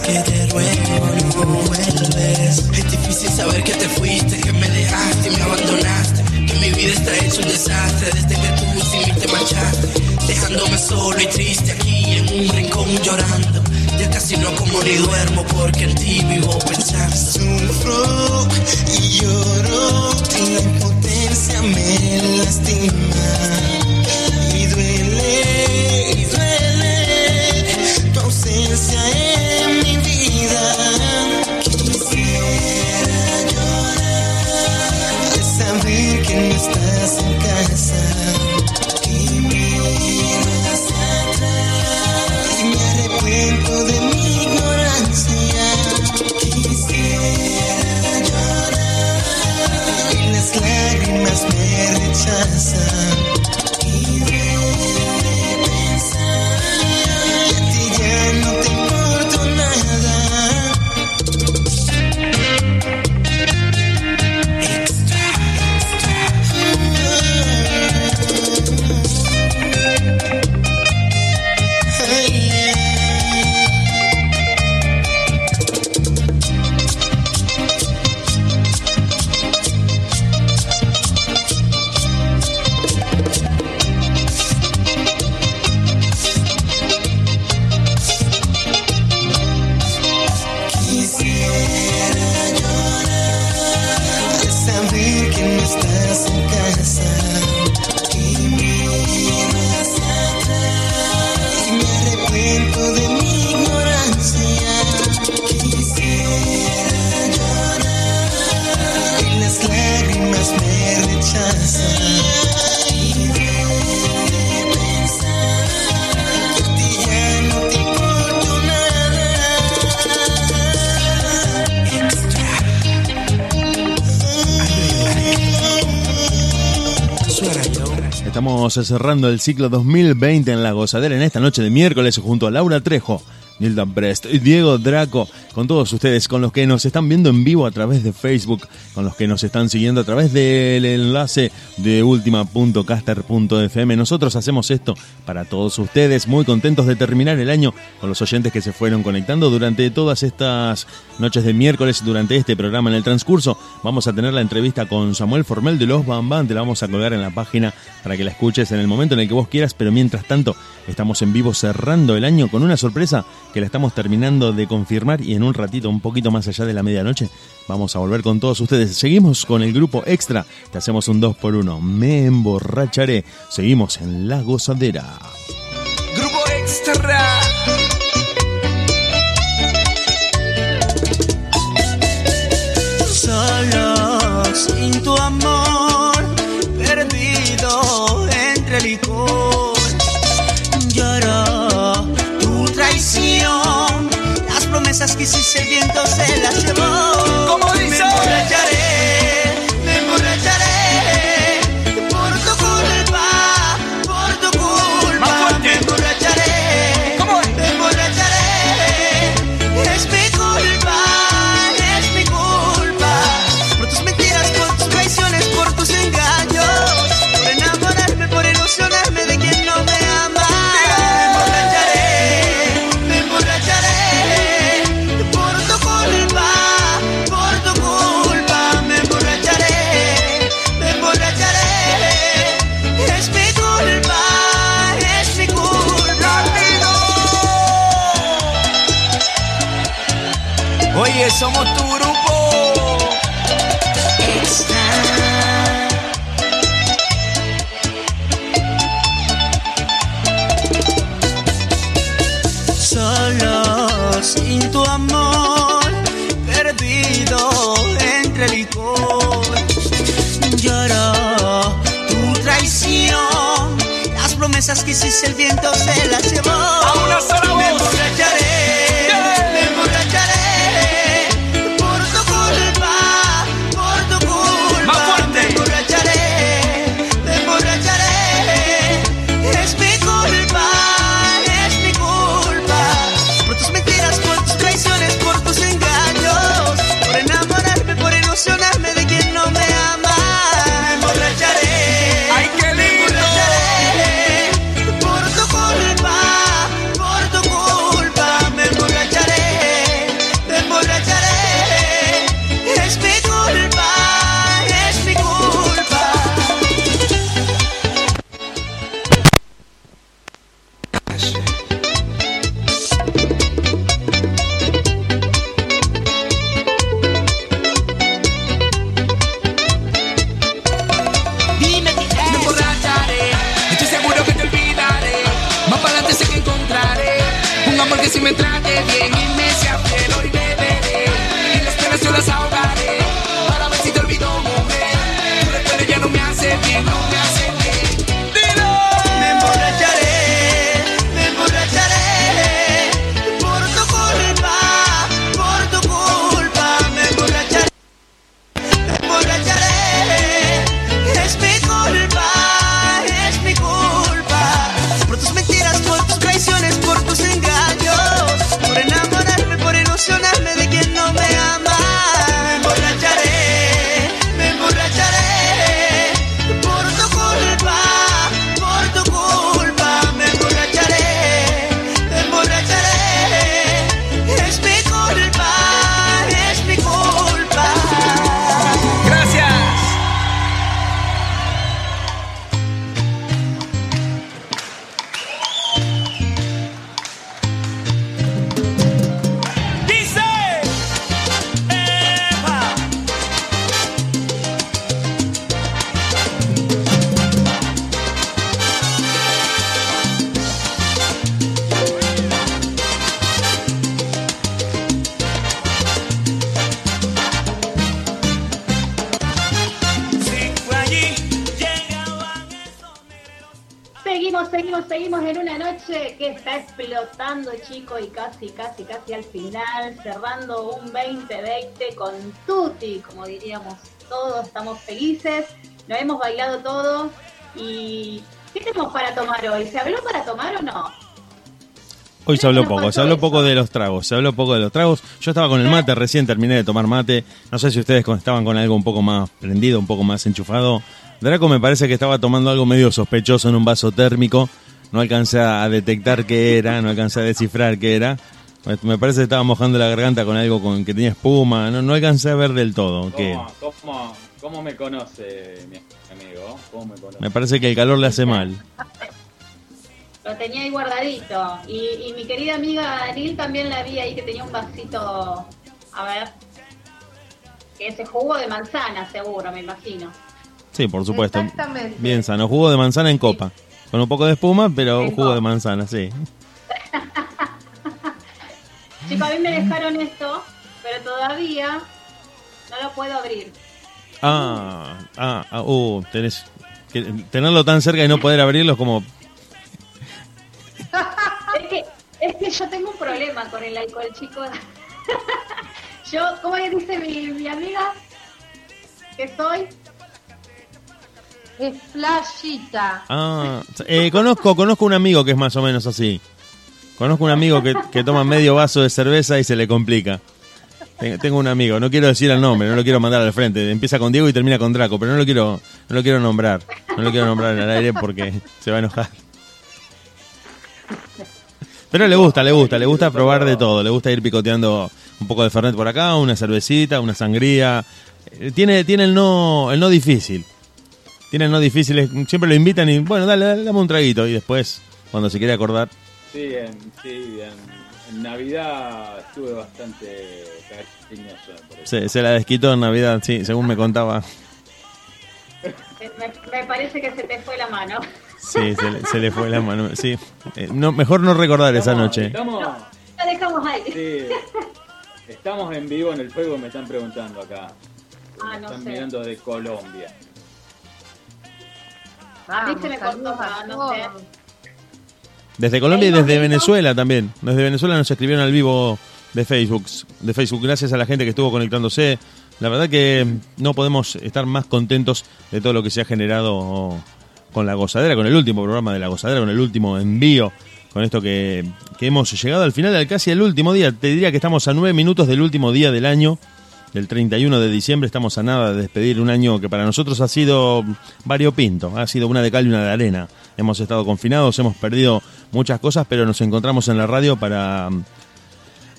que te ruego no vuelves. Es difícil saber que te fuiste, que me dejaste y me abandonaste. Que mi vida está hecha un desastre desde que tú sin mí te marchaste. Dejándome solo y triste aquí en un rincón llorando. Ya casi no como ni duermo porque en ti vivo pensando. Sufro y lloro la impotencia me lastima. Y duele, y duele tu ausencia cerrando el ciclo 2020 en La Gozadera en esta noche de miércoles junto a Laura Trejo, Nilda Brest y Diego Draco, con todos ustedes, con los que nos están viendo en vivo a través de Facebook, con los que nos están siguiendo a través del enlace de ultima.caster.fm. Nosotros hacemos esto para todos ustedes, muy contentos de terminar el año con los oyentes que se fueron conectando durante todas estas noches de miércoles, durante este programa. En el transcurso vamos a tener la entrevista con Samuel Formel de Los Bambam, te la vamos a colgar en la página para que la escuches en el momento en el que vos quieras, pero mientras tanto estamos en vivo cerrando el año con una sorpresa que la estamos terminando de confirmar y en un ratito, un poquito más allá de la medianoche, vamos a volver con todos ustedes. Seguimos con el grupo extra, te hacemos un 2 por 1 me emborracharé. Seguimos en La Gozadera. Grupo Extra. Solo sin tu amor, perdido entre licor. Promesas que hiciste el viento se las llevó. ¿Cómo dice? Me emborracharé, somos tu grupo. Solo sin tu amor, perdido entre licor. Lloró tu traición, las promesas que hiciste el viento se las llevó. A una sola voz. Casi, casi, casi al final, cerrando un 2020 con tutti, como diríamos todos, estamos felices, nos hemos bailado todo y ¿qué tenemos para tomar hoy? ¿Se habló para tomar o no? Hoy se habló poco, se habló poco de los tragos, se habló poco de los tragos. Yo estaba con el mate, recién terminé de tomar mate. No sé si ustedes estaban con algo un poco más prendido, un poco más enchufado. Draco me parece que estaba tomando algo medio sospechoso en un vaso térmico. No alcancé a detectar qué era, no alcancé a descifrar qué era. Me parece que estaba mojando la garganta con algo con que tenía espuma. No, no alcancé a ver del todo qué. ¿Cómo, cómo, me conoce mi amigo? ¿Cómo me conoce? Me parece que el calor le hace mal. Lo tenía ahí guardadito. Y, y mi querida amiga Anil también la vi ahí que tenía un vasito, a ver, que ese jugo de manzana seguro, me imagino. Sí, por supuesto. Exactamente. Bien sano. Jugo de manzana en copa. Con un poco de espuma, pero jugo de manzana, sí. (laughs) Chicos, a mí me dejaron esto, pero todavía no lo puedo abrir. Ah, ah, ah, uh, tenés que tenerlo tan cerca y no poder abrirlo es como (laughs) es, que, es que yo tengo un problema con el alcohol, chicos. (laughs) yo, ¿cómo le dice mi, mi amiga? Que soy Es flashita. Ah, eh, conozco, conozco un amigo que es más o menos así. Conozco un amigo que, que toma medio vaso de cerveza y se le complica. Ten- Tengo un amigo, no quiero decir el nombre, no lo quiero mandar al frente. Empieza con Diego y termina con Draco, pero no lo quiero, no lo quiero nombrar. No lo quiero nombrar en el aire porque se va a enojar. Pero le gusta, le gusta, le gusta probar de todo. Le gusta ir picoteando un poco de Fernet por acá, una cervecita, una sangría. Eh, Tiene, tiene el no, el no difícil. Tiene el no difícil. es- Siempre lo invitan y, bueno, dale, dale, dame un traguito. Y después, cuando se quiere acordar, Sí, en, sí, en, en Navidad estuve bastante cariñoso. se, se la desquitó en Navidad, sí, según me contaba. Me, me parece que se te fue la mano. Sí, se, le- se le fue la mano. Sí. Eh, no, mejor no recordar esa noche. Estamos, La dejamos ahí. sí, estamos en vivo en el fuego, me están preguntando acá. Ah, Me no están sé. mirando de Colombia. Vamos, me cortó, ah, no sé. todos. Desde Colombia y desde. Venezuela también. Desde Venezuela nos escribieron al vivo de Facebook. De Facebook. Gracias a la gente que estuvo conectándose. La verdad que no podemos estar más contentos de todo lo que se ha generado con la gozadera, con el último programa de la gozadera, con el último envío, con esto que, que hemos llegado al final, al casi el último día. Te diría que estamos a nueve minutos del último día del año, del 31 de diciembre. Estamos a nada de despedir un año que para nosotros ha sido variopinto, ha sido una de cal y una de arena. Hemos estado confinados, hemos perdido muchas cosas, pero nos encontramos en la radio para,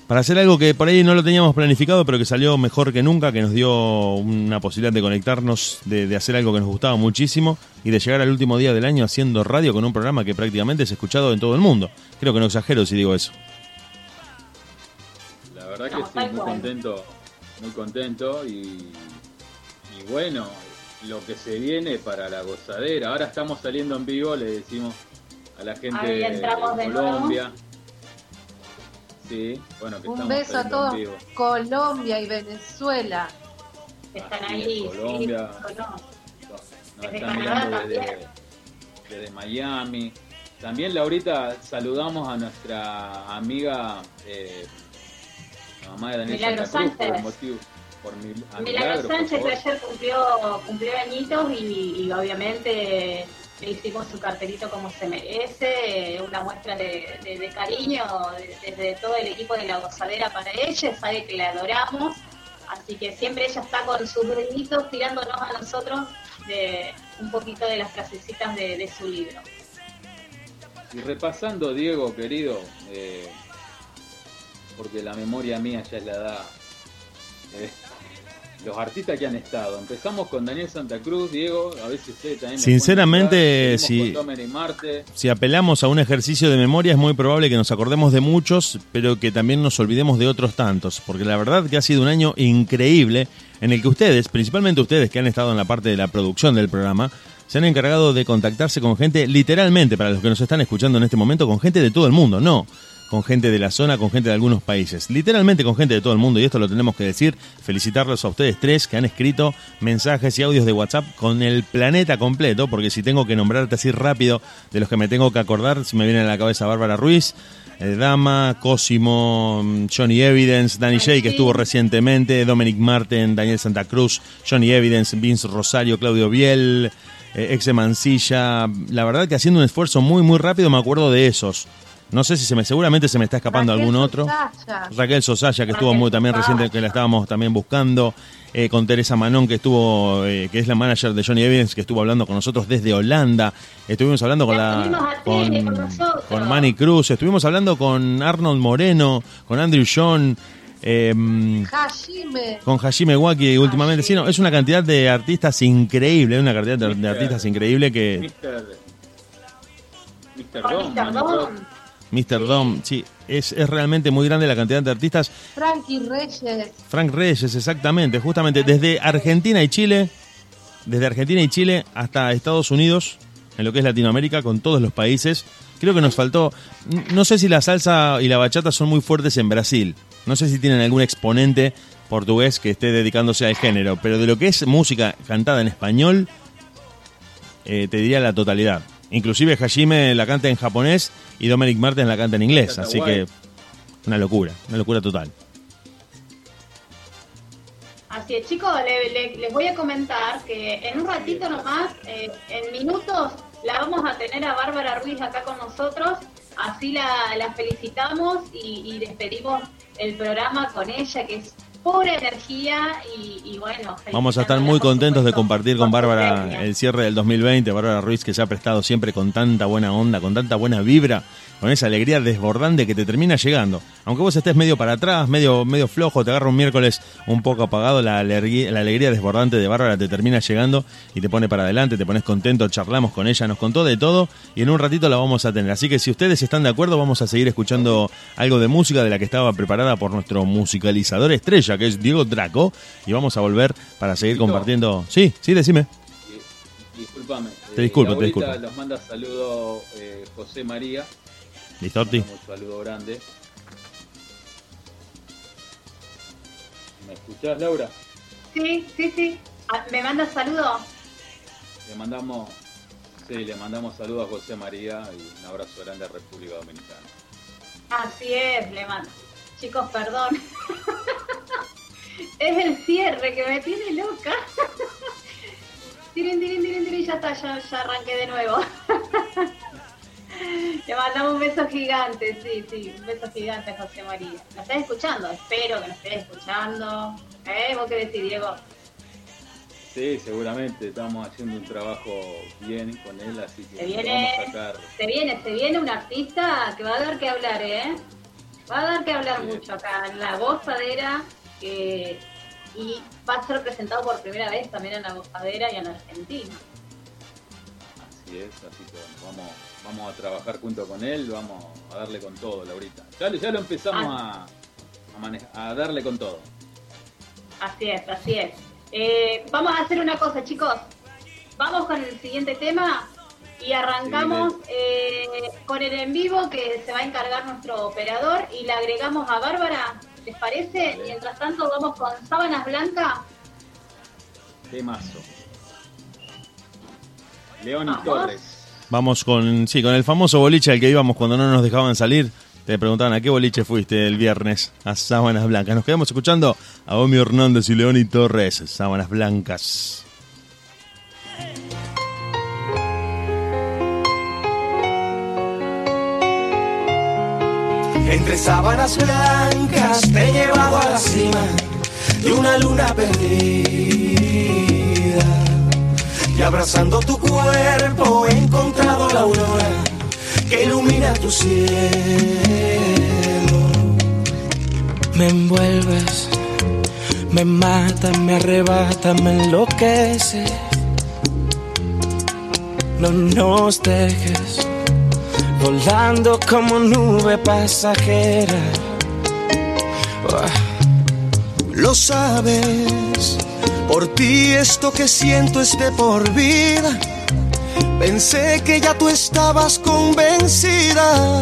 para hacer algo que por ahí no lo teníamos planificado, pero que salió mejor que nunca, que nos dio una posibilidad de conectarnos, de, de hacer algo que nos gustaba muchísimo y de llegar al último día del año haciendo radio con un programa que prácticamente es escuchado en todo el mundo. Creo que no exagero si digo eso. La verdad que tal muy cual. contento, muy contento y, y bueno, lo que se viene para la gozadera. Ahora estamos saliendo en vivo, le decimos a la gente Ahí de entramos de Colombia. Sí, bueno, que Un estamos beso a todos en vivo. Colombia y Venezuela. Están Así es, ahí. Colombia. sí. Nos Desde están mirando desde Miami. También, Laurita, saludamos a nuestra amiga, eh, la mamá de Daniel Milagro Santa Cruz, por Sánchez. el por Milagro por Sánchez que ayer cumplió, cumplió añitos y, y obviamente le hicimos su cartelito como se merece, una muestra de, de- de cariño de- desde todo el equipo de la gozadera para ella, sabe que la adoramos, así que siempre ella está con sus deditos tirándonos a nosotros de un poquito de las frasecitas de, de su libro. Y repasando, Diego, querido, eh, porque la memoria mía ya es la edad. eh, los artistas que han estado. Empezamos con Daniel Santa Cruz, Diego, a ver si ustedes también. me Sinceramente, si-. Si apelamos a un ejercicio de memoria es muy probable que nos acordemos de muchos, pero que también nos olvidemos de otros tantos, porque la verdad que ha sido un año increíble en el que ustedes, principalmente ustedes que han estado en la parte de la producción del programa, se han encargado de contactarse con gente, literalmente, para los que nos están escuchando en este momento, con gente de todo el mundo, no con gente de la zona, con gente de algunos países, literalmente con gente de todo el mundo, y esto lo tenemos que decir, felicitarlos a ustedes tres que han escrito mensajes y audios de WhatsApp con el planeta completo, porque si tengo que nombrarte así rápido de los que me tengo que acordar, se me viene a la cabeza Bárbara Ruiz, eh, Dama, Cosimo, mm, Johnny Evidence, Danny Jay, que estuvo recientemente, Dominic Martin, Daniel Santa Cruz, Johnny Evidence, Vince Rosario, Claudio Biel, eh, Exe Mancilla. La verdad que haciendo un esfuerzo muy, muy rápido me acuerdo de esos. No sé si se me, seguramente se me está escapando Raquel algún otro. Sosaya. Raquel Sosaya, que estuvo muy también Sosaya. reciente, que la estábamos también buscando. eh, con Teresa Manón, que estuvo, eh, que es la manager de Johnny Evidence, que estuvo hablando con nosotros desde Holanda. Estuvimos hablando con La la. con nosotros. con Manny Cruz. Estuvimos hablando con Arnold Moreno, con Andrew John. eh, Hajime. con Hajime Waki últimamente. Sí, no, es una cantidad de artistas increíble, una cantidad de, de artistas increíble que Mister, Dom, Mr. Dom. Sí, es, es realmente muy grande la cantidad de artistas. Frankie Reyes. Frank Reyes, exactamente, justamente desde Argentina y Chile, desde Argentina y Chile hasta Estados Unidos, en lo que es Latinoamérica, con todos los países. Creo que nos faltó, no sé si la salsa y la bachata son muy fuertes en Brasil, no sé si tienen algún exponente portugués que esté dedicándose al género, pero de lo que es música cantada en español, eh, te diría la totalidad. Inclusive Hajime la canta en japonés y Dominic Martin la canta en inglés, así guay. que una locura, una locura total. Así es, chicos, le- le- les voy a comentar que en un ratito nomás, eh, en minutos, la vamos a tener a Bárbara Ruiz acá con nosotros. Así la, la felicitamos y, y despedimos el programa con ella, que es pura energía y, y bueno. Vamos a estar muy contentos de compartir con su Bárbara el cierre del 2020. Bárbara Ruiz que se ha prestado siempre con tanta buena onda, con tanta buena vibra, con esa alegría desbordante que te termina llegando. Aunque vos estés medio para atrás, medio, medio flojo, te agarra un miércoles un poco apagado, la alegría, la alegría desbordante de Bárbara te termina llegando y te pone para adelante, te pones contento, charlamos con ella, nos contó de todo y en un ratito la vamos a tener. Así que si ustedes están de acuerdo, vamos a seguir escuchando algo de música de la que estaba preparada por nuestro musicalizador estrella, que es Diego Draco, y vamos a volver para seguir compartiendo. Sí, sí, decime. Disculpame. Te disculpo, te Laurita disculpo. Los manda saludo eh, José María. ¿Listo, Orti? Un saludo grande. ¿Me escuchás, Laura? Sí, sí, sí. Ah, ¿Me manda saludos? Le mandamos, sí, le mandamos saludos a José María y un abrazo grande a República Dominicana. Así es, le mando. Chicos, perdón. (laughs) es el cierre que me tiene loca. (laughs) tiren, tiren, tiren, tiren, ya está, ya, ya arranqué de nuevo. (laughs) Le mandamos un beso gigante, sí, sí, un beso gigante a José María. ¿Nos estás escuchando? Espero que nos estés escuchando. ¿Eh? ¿Vos qué decís, Diego? Sí, seguramente estamos haciendo un trabajo bien con él, así que Se lo viene, vamos a sacar. se viene, se viene un artista que va a dar que hablar, ¿eh? Va a dar que hablar mucho acá en la gozadera y va a ser presentado por primera vez también en la gozadera y en Argentina. Así es, así que vamos, vamos a trabajar junto con él, vamos a darle con todo, Laurita. Ya, lo- ya lo empezamos Ah. a, a, manejar, a darle con todo. Así es, así es. Eh, vamos a hacer una cosa, chicos. Vamos con el siguiente tema y arrancamos eh, con el en vivo que se va a encargar nuestro operador y le agregamos a Bárbara. ¿Les parece? Mientras tanto, vamos con sábanas blancas. Temazo. León y. Torres. Vamos con, sí, con el famoso boliche al que íbamos cuando no nos dejaban salir. Te preguntaban a qué boliche fuiste el viernes, a Sábanas Blancas. Nos quedamos escuchando a Omi Hernández y León y Torres, Sábanas Blancas. Entre sábanas blancas te he llevado a la cima de una luna perdida. Y abrazando tu cuerpo he encontrado la aurora que ilumina tu cielo. Me envuelves, me mata, me arrebata, me enloquece. No nos dejes volando como nube pasajera. Ah, Lo sabes, por ti esto que siento es de por vida. Pensé que ya tú estabas convencida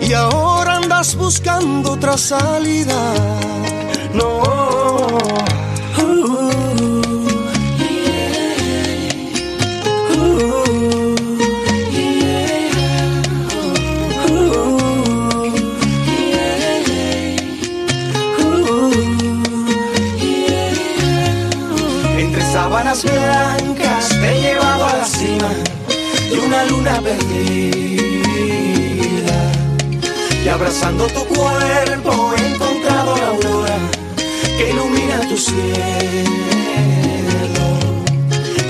y ahora andas buscando otra salida. No. Blancas te he llevado a la cima de una luna perdida. Y abrazando tu cuerpo he encontrado la aurora que ilumina tu cielo.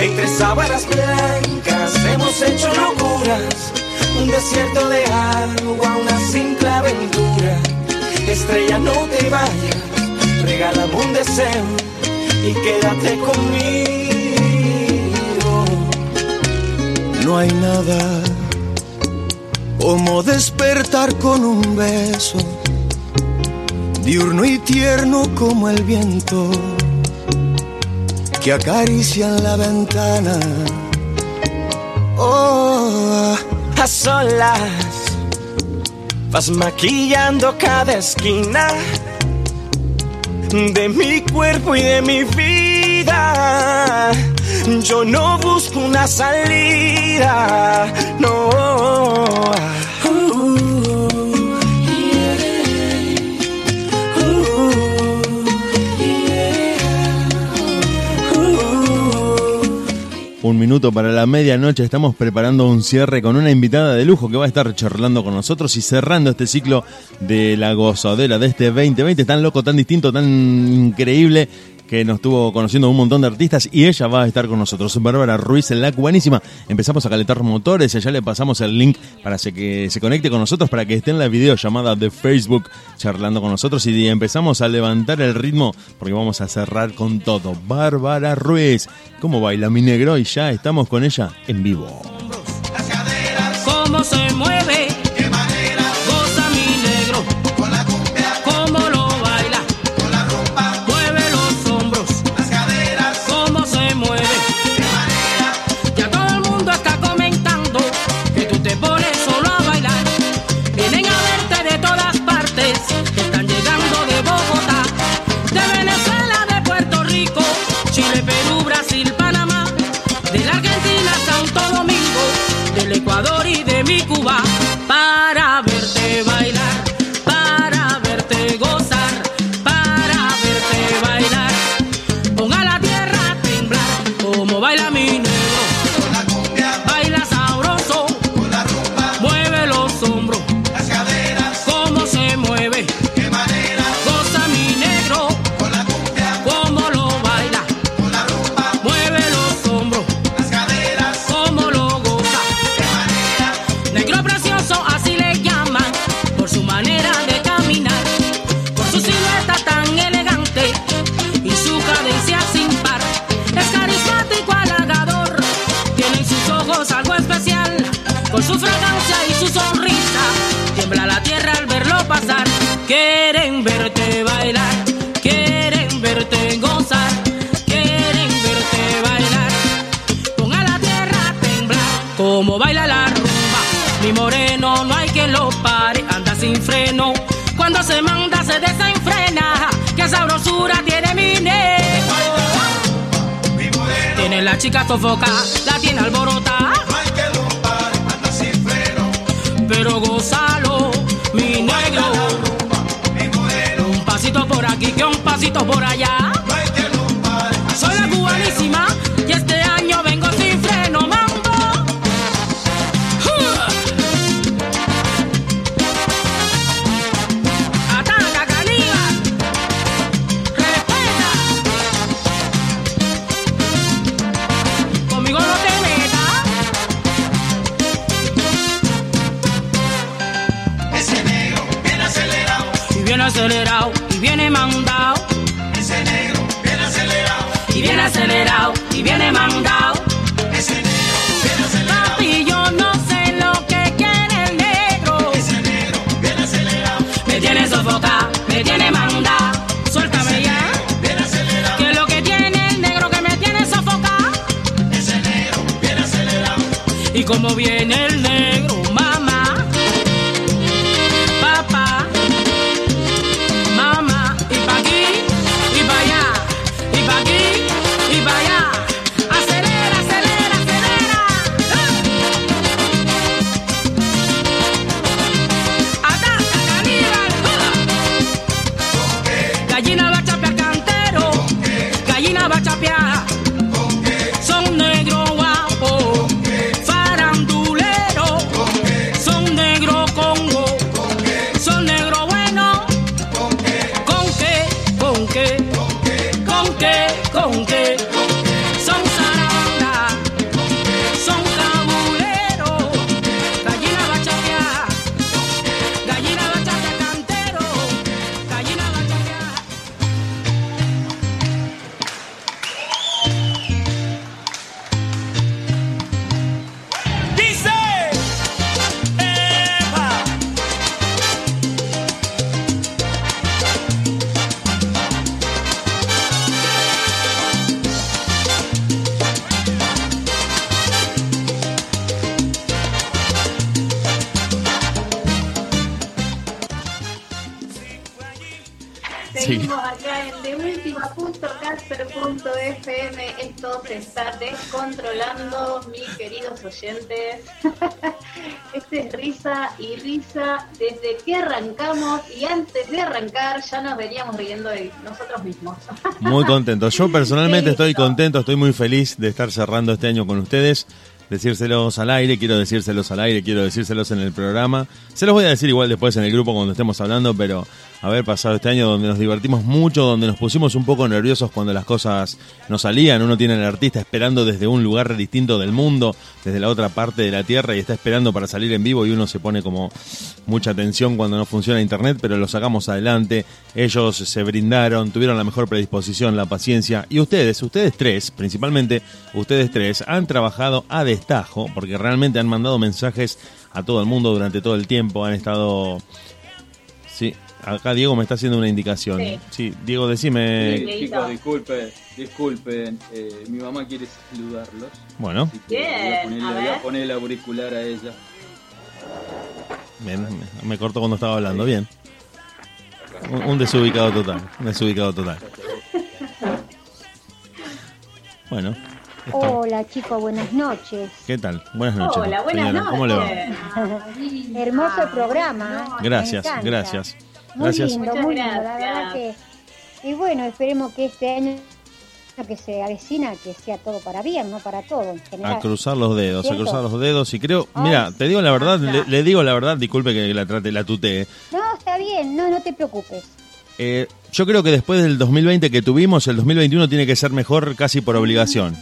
Entre sábanas blancas hemos hecho locuras, un desierto de agua, una simple aventura. Estrella, no te vayas, regálame un deseo y quédate conmigo. no hay nada como despertar con un beso, diurno y tierno como el viento que acaricia en la ventana. Oh, a solas vas maquillando cada esquina de mi cuerpo y de mi vida yo no busco una salida, no. Un minuto para la medianoche estamos preparando un cierre con una invitada de lujo que va a estar charlando con nosotros y cerrando este ciclo de la gozadera de este 2020 tan loco, tan distinto, tan increíble que nos estuvo conociendo un montón de artistas y ella va a estar con nosotros. Bárbara Ruiz, la cubanísima. Empezamos a calentar motores, allá le pasamos el link para que se conecte con nosotros, para que esté en la videollamada de Facebook charlando con nosotros y empezamos a levantar el ritmo porque vamos a cerrar con todo. Bárbara Ruiz, ¿cómo baila mi negro? Y ya estamos con ella en vivo. ¿Cómo se mueve? prosto w veníamos riendo de nosotros mismos. (laughs) Muy contento. Yo personalmente estoy contento, estoy muy feliz de estar cerrando este año con ustedes. Decírselos al aire, quiero decírselos al aire, quiero decírselos en el programa. Se los voy a decir igual después en el grupo cuando estemos hablando, pero haber pasado este año donde nos divertimos mucho, donde nos pusimos un poco nerviosos cuando las cosas no salían. Uno tiene al artista esperando desde un lugar distinto del mundo, desde la otra parte de la tierra y está esperando para salir en vivo y uno se pone como mucha tensión cuando no funciona internet, pero lo sacamos adelante. Ellos se brindaron, tuvieron la mejor predisposición, la paciencia y ustedes, ustedes tres, principalmente ustedes tres, han trabajado a destajo porque realmente han mandado mensajes a todo el mundo durante todo el tiempo, han estado... Sí, acá Diego me está haciendo una indicación. Sí. Sí, Diego, decime... Sí, chicos, disculpen, disculpen. eh, mi mamá quiere saludarlos. Bueno, voy a ponerle- a voy a ver. poner el auricular a ella. Bien, me, me cortó cuando estaba hablando, bien. Un, un desubicado total, un desubicado total. Bueno, esto- Hola chicos, buenas noches. ¿qué tal? Buenas noches. Hola, buenas señora. ¿Cómo le va? (laughs) Hermoso programa. ¿eh? Gracias, gracias. Muy Gracias. lindo, Muchas muy lindo. La gracias. verdad que. Y bueno, esperemos que este año que se avecina que sea todo para bien, no para todo en general. A cruzar los dedos, a cruzar los dedos. Y creo, mira, te digo la verdad, le, le digo la verdad, disculpe que la trate, la tutee. No, está bien, no, no te preocupes. Eh, yo creo que después del 2020 que tuvimos, el 2021 tiene que ser mejor casi por obligación.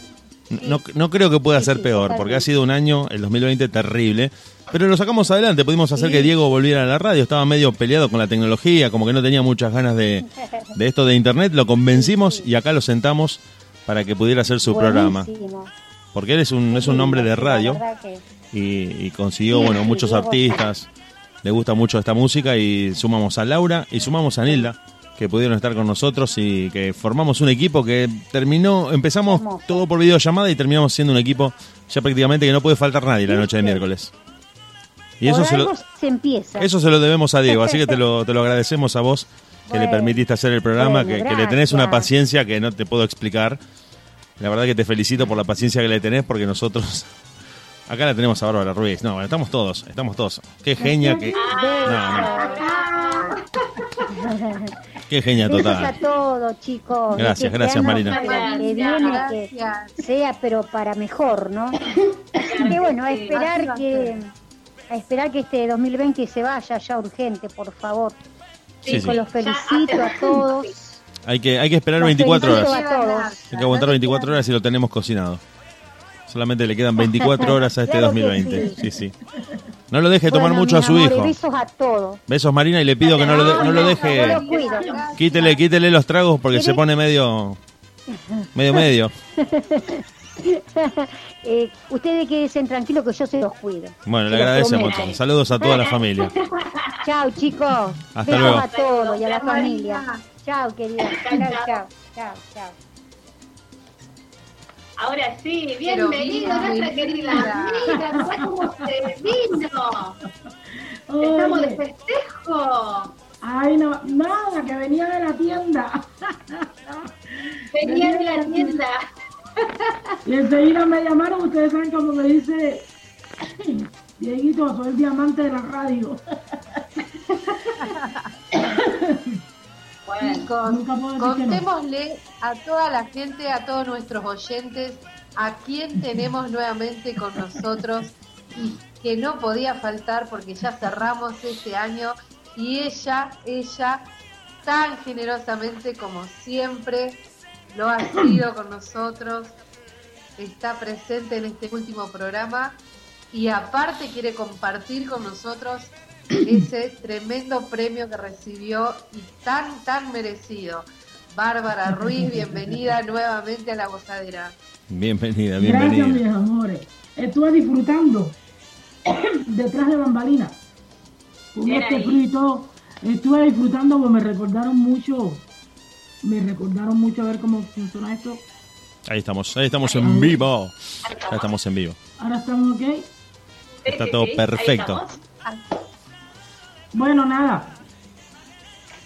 No, no creo que pueda ser peor, porque ha sido un año, el 2020, terrible. Pero lo sacamos adelante, pudimos hacer que Diego volviera a la radio, estaba medio peleado con la tecnología, como que no tenía muchas ganas de, de esto de internet, lo convencimos y acá lo sentamos para que pudiera hacer su programa. Porque él es un, es un hombre de radio y, y consiguió, bueno, muchos artistas, le gusta mucho esta música y sumamos a Laura y sumamos a Nilda, que pudieron estar con nosotros y que formamos un equipo que terminó, empezamos todo por videollamada y terminamos siendo un equipo ya prácticamente que no puede faltar nadie la noche de miércoles. Y eso se, lo, se empieza. eso se lo debemos a Diego, así que te lo, (laughs) te lo agradecemos a vos que le permitiste hacer el programa, bueno, que, que le tenés una paciencia que no te puedo explicar. La verdad que te felicito por la paciencia que le tenés porque nosotros... Acá la tenemos a Bárbara Ruiz. No, bueno, estamos todos, estamos todos. Qué genia que... No, no, qué genia total. a todos, chicos. Gracias, este gracias, Marina. Que viene, que sea, pero para mejor, ¿no? Así que bueno, a esperar que a esperar que este 2020 se vaya ya urgente, por favor. Sí, sí. Chicos, los felicito a todos. Hay que, hay que esperar Los 24 felicito horas. a todos. Hay que aguantar 24 horas y lo tenemos cocinado. Solamente le quedan 24 horas a este Claro que 2020. sí. Sí, sí. No lo deje tomar Bueno, mucho a su hijo. Besos a todos. Besos Marina y le pido que no lo, de- no lo Yo deje. lo cuido. Quítele, quítele los tragos porque se pone medio, medio, medio. (laughs) Eh, ustedes quédense tranquilos que yo se los cuido. Bueno, le Se los agradecemos. Saludos a toda la familia. (laughs) Chao, chicos. Hasta Besos luego. a todos y a la familia. Chao, querida. Chao, chao, chao, chao. Ahora sí, mira, nuestra querida amiga, ¿sabes cómo se vino? Estamos de festejo. Ay, no, nada, que venía de la tienda. Venía de la tienda. Y enseguida me llamaron, ustedes saben cómo me dice Dieguito, soy el diamante de la radio. (laughs) Chicos, Nunca puedo decir que no. contémosle a toda la gente, a todos nuestros oyentes, a quién tenemos (laughs) nuevamente con nosotros y que no podía faltar porque ya cerramos este año y ella, ella, tan generosamente como siempre lo ha sido con nosotros, está presente en este último programa y aparte quiere compartir con nosotros ese tremendo premio que recibió y tan, tan merecido. Bárbara Ruiz, bienvenida (laughs) nuevamente a la gozadera. Bienvenida, Gracias, bienvenida. mis amores. Estuve disfrutando (clears throat) detrás de bambalinas. Con este ahí. todo. Estuve disfrutando porque me recordaron mucho. Me recordaron mucho a ver cómo funciona esto. Ahí estamos, ahí estamos en vivo. Ya estamos en vivo. Ahora estamos ok. Está todo perfecto. Bueno, nada.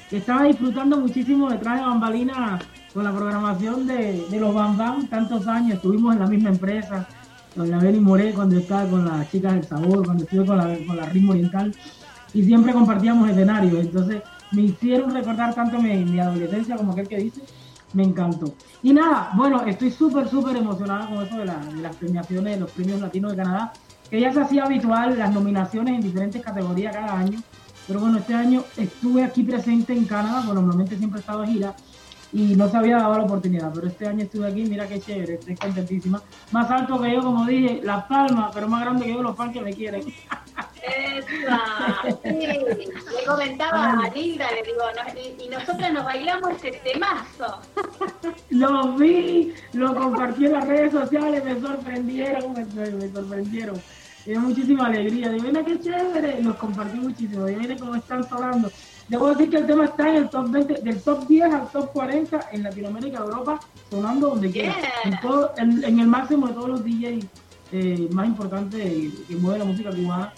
estaba disfrutando muchísimo detrás de bambalina con la programación de, de los Bam Bam, tantos años, estuvimos en la misma empresa, con la Beli Moré cuando estaba con las chicas del sabor, cuando estuve con la, con la ritmo oriental, y siempre compartíamos escenarios, entonces me hicieron recordar tanto mi, mi adolescencia como aquel que dice, me encantó. Y nada, bueno, estoy súper, súper emocionada con eso de, de las premiaciones, de los premios latinos de Canadá, que ya se hacía habitual las nominaciones en diferentes categorías cada año, pero bueno, este año estuve aquí presente en Canadá, bueno, normalmente siempre he estado de gira y no se había dado la oportunidad, pero este año estuve aquí, mira qué chévere, estoy contentísima. Más alto que yo, como dije, Las Palmas, pero más grande que yo, los fans que me quieren. Esa, sí. Le comentaba a Linda, le digo, no- y, nosotras nos bailamos ese temazo. (laughs) Lo vi, lo compartí en las redes sociales, me sorprendieron, me, me sorprendieron. Me dio muchísima alegría. Mira qué chévere, los compartí muchísimo. Miren cómo están sonando. Debo decir que el tema está en el top 20, del top 10 al top 40 en Latinoamérica, Europa, sonando donde quiera. En, todo, en, en el máximo de todos los DJs eh, más importantes que mueve la música cubana.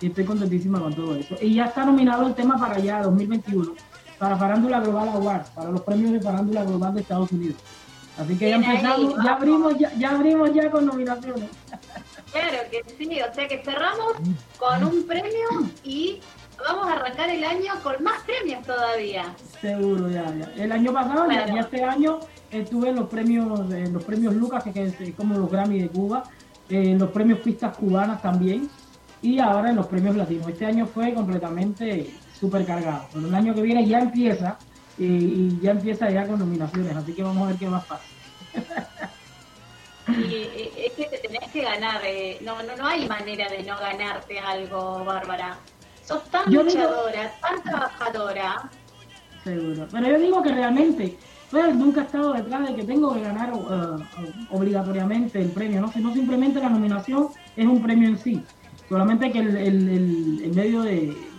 Y estoy contentísima con todo eso. Y ya está nominado el tema para allá, 2021, para Farándula Global Awards, para los premios de Farándula Global de Estados Unidos. Así que ya ahí, empezamos, ya abrimos ya, ya abrimos ya con nominaciones. (laughs) Claro que sí, o sea que cerramos con un premio y vamos a arrancar el año con más premios todavía. Seguro, ya, ya. El año pasado, ya- Claro. ya, este año estuve en los premios, en los premios Lucas, que es eh, como los Grammy de Cuba, eh, en los premios Pistas Cubanas también, y ahora en los premios latinos. Este año fue completamente súper cargado. Pero el año que viene ya empieza, eh, y ya empieza ya con nominaciones, así que vamos a ver qué más pasa. (laughs) Y eh, es que te tenés que ganar, eh, no, no, no hay manera de no ganarte algo, Bárbara. Sos tan Yo digo- luchadora, tan trabajadora. Seguro. Pero yo digo que realmente, pues nunca he estado detrás de que tengo que ganar eh, obligatoriamente el premio, ¿no? Sino simplemente la nominación es un premio en sí. Solamente que el, el, el- el medio de,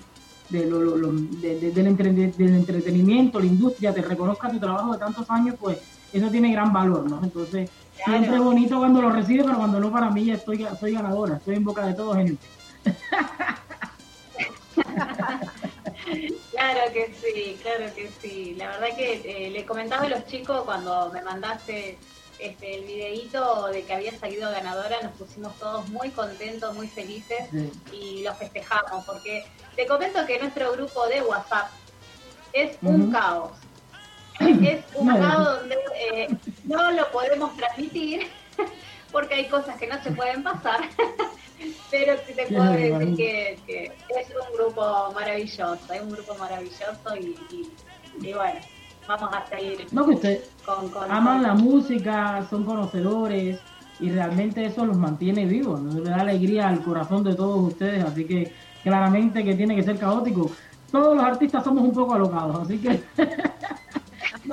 de lo- lo- lo- de- de- del, entre- del entretenimiento, la industria, te reconozca tu trabajo de tantos años, pues eso tiene gran valor, ¿no? Entonces, siempre es bonito cuando lo recibe, pero cuando no para mí ya estoy, soy ganadora, estoy en boca de todos, gente. (laughs) Claro que sí, claro que sí. La verdad que eh, le comentaba a los chicos cuando me mandaste este, el videíto de que había salido ganadora, nos pusimos todos muy contentos, muy felices y lo festejamos porque te comento que nuestro grupo de WhatsApp es un caos. Es un caos donde eh, no lo podemos transmitir (laughs) porque hay cosas que no se pueden pasar. (laughs) Pero sí te puedo decir que, que es un grupo maravilloso, es un grupo maravilloso y, y- y bueno, vamos a seguir No, que ustedes con, con aman con- la música, son conocedores y realmente eso los mantiene vivos, ¿no? le da alegría al corazón de todos ustedes, así que claramente que tiene que ser caótico. Todos los artistas somos un poco alocados, así que (laughs)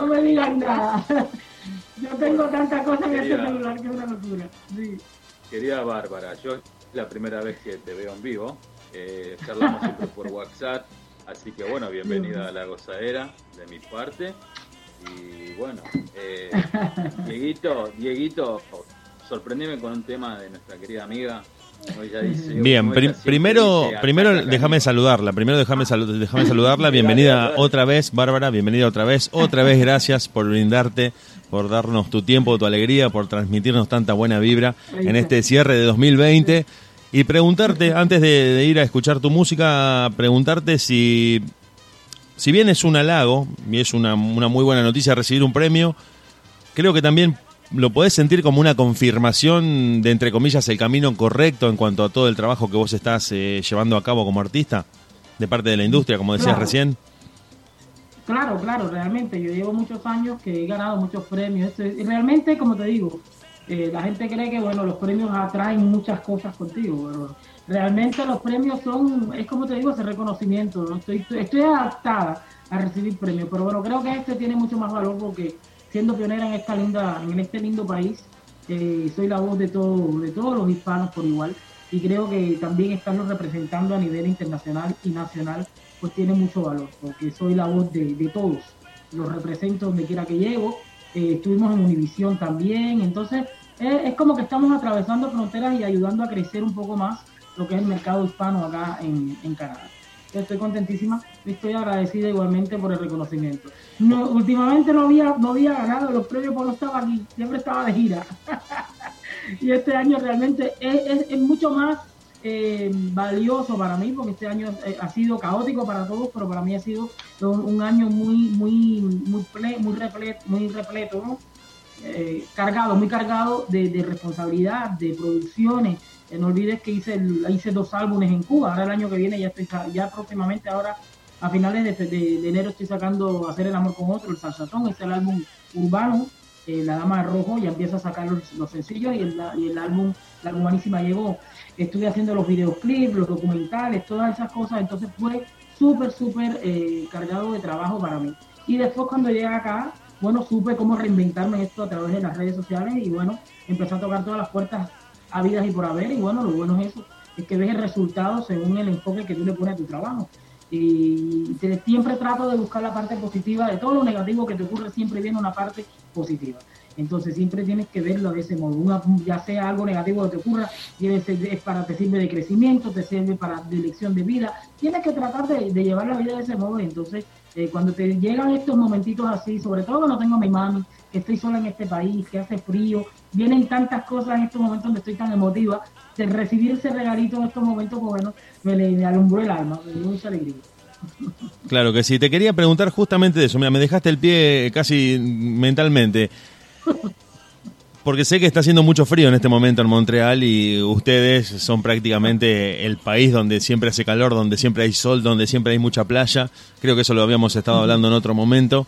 no me digan nada. (laughs) Yo tengo tantas cosas en este celular que es una locura. Sí. Querida Bárbara, yo es la primera vez que te veo en vivo. Eh, charlamos siempre por (laughs) WhatsApp. Así que bueno, bienvenida a la gozadera de mi parte. Y bueno, eh, (laughs) Dieguito, Dieguito, sorprendeme con un tema de nuestra querida amiga. Bien, prim- primero, primero déjame saludarla, primero déjame, salu- déjame saludarla, bienvenida otra vez, Bárbara, bienvenida otra vez, otra vez gracias por brindarte, por darnos tu tiempo, tu alegría, por transmitirnos tanta buena vibra en este cierre de 2020 y preguntarte, antes de, de ir a escuchar tu música, preguntarte si, si bien es un halago y es una, una muy buena noticia recibir un premio, creo que también lo podés sentir como una confirmación de, entre comillas, el camino correcto en cuanto a todo el trabajo que vos estás eh, llevando a cabo como artista, de parte de la industria, como decías Claro. recién. Claro, claro, realmente. Yo llevo muchos años que he ganado muchos premios. Esto es- y realmente, como te digo, eh, la gente cree que bueno, los premios atraen muchas cosas contigo, pero realmente los premios son, es como te digo, ese reconocimiento. ¿no? Estoy, estoy adaptada a recibir premios, pero bueno, creo que este tiene mucho más valor porque siendo pionera en esta linda, en este lindo país, eh, soy la voz de todo, de todos los hispanos por igual. Y creo que también estarlos representando a nivel internacional y nacional pues tiene mucho valor porque soy la voz de, todos. Los represento donde quiera que llego. Eh, estuvimos en Univisión también. Entonces es como que estamos atravesando fronteras y ayudando a crecer un poco más lo que es el mercado hispano acá en, en Canadá. Estoy contentísima y estoy agradecida igualmente por el reconocimiento. No, últimamente no había, no había ganado los premios porque no estaba aquí, siempre estaba de gira. (laughs) y este año realmente es, es- es mucho más eh, valioso para mí porque este año eh, ha sido caótico para todos, pero para mí ha sido un, año muy, muy, muy, ple- muy repleto, muy repleto, ¿no? Eh, cargado, muy cargado de, de responsabilidad, de producciones. Eh, no olvides que hice, hice dos álbumes en Cuba. Ahora el año que viene ya estoy, ya próximamente, ahora a finales de, enero estoy sacando Hacer el amor con otro, el salsatón, es el álbum urbano. eh, la Dama de Rojo ya empieza a sacar los, los sencillos y el, y el álbum, la humanísima llegó. Estuve haciendo los videoclips, los documentales, todas esas cosas. Entonces fue súper, súper eh, cargado de trabajo para mí. Y después cuando llegué acá, bueno, supe cómo reinventarme en esto a través de las redes sociales y bueno, empecé a tocar todas las puertas habidas y por haber y bueno, lo bueno es eso, es que ves el resultado según el enfoque que tú le pones a tu trabajo. Y te- siempre trato de buscar la parte positiva de todo lo negativo que te ocurre, siempre viene una parte positiva. Entonces siempre tienes que verlo de ese modo. Una- ya sea algo negativo que te ocurra, es para, te sirve de crecimiento, te sirve para de elección de vida. Tienes que tratar de, de llevar la vida de ese modo. Entonces, eh, cuando te llegan estos momentitos así, sobre todo cuando tengo a mi mami, que estoy sola en este país, que hace frío, vienen tantas cosas en estos momentos donde estoy tan emotiva, recibir ese regalito en estos momentos, pues bueno, me, le- me alumbró el alma, me dio mucha alegría. Claro que sí. Te quería preguntar justamente de eso. Mira, me dejaste el pie casi mentalmente. Porque sé que está haciendo mucho frío en este momento en Montreal y ustedes son prácticamente el país donde siempre hace calor, donde siempre hay sol, donde siempre hay mucha playa. Creo que eso lo habíamos estado hablando en otro momento.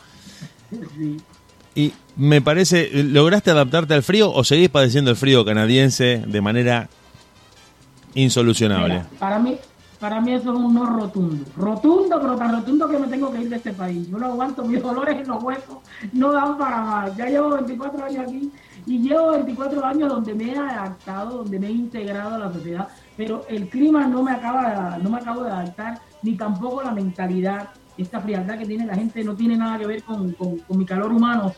Y me parece, ¿lograste adaptarte al frío o seguís padeciendo el frío canadiense de manera insolucionable? Para mí, para mí eso es un no rotundo. Rotundo, pero tan rotundo que me tengo que ir de este país. Yo no aguanto, mis dolores en los huesos no dan para más. Ya llevo 24 años aquí y llevo 24 años donde me he adaptado, donde me he integrado a la sociedad, pero el clima no me acaba de, no me acabo de adaptar, ni tampoco la mentalidad, esta frialdad que tiene la gente no tiene nada que ver con, con- mi calor humano.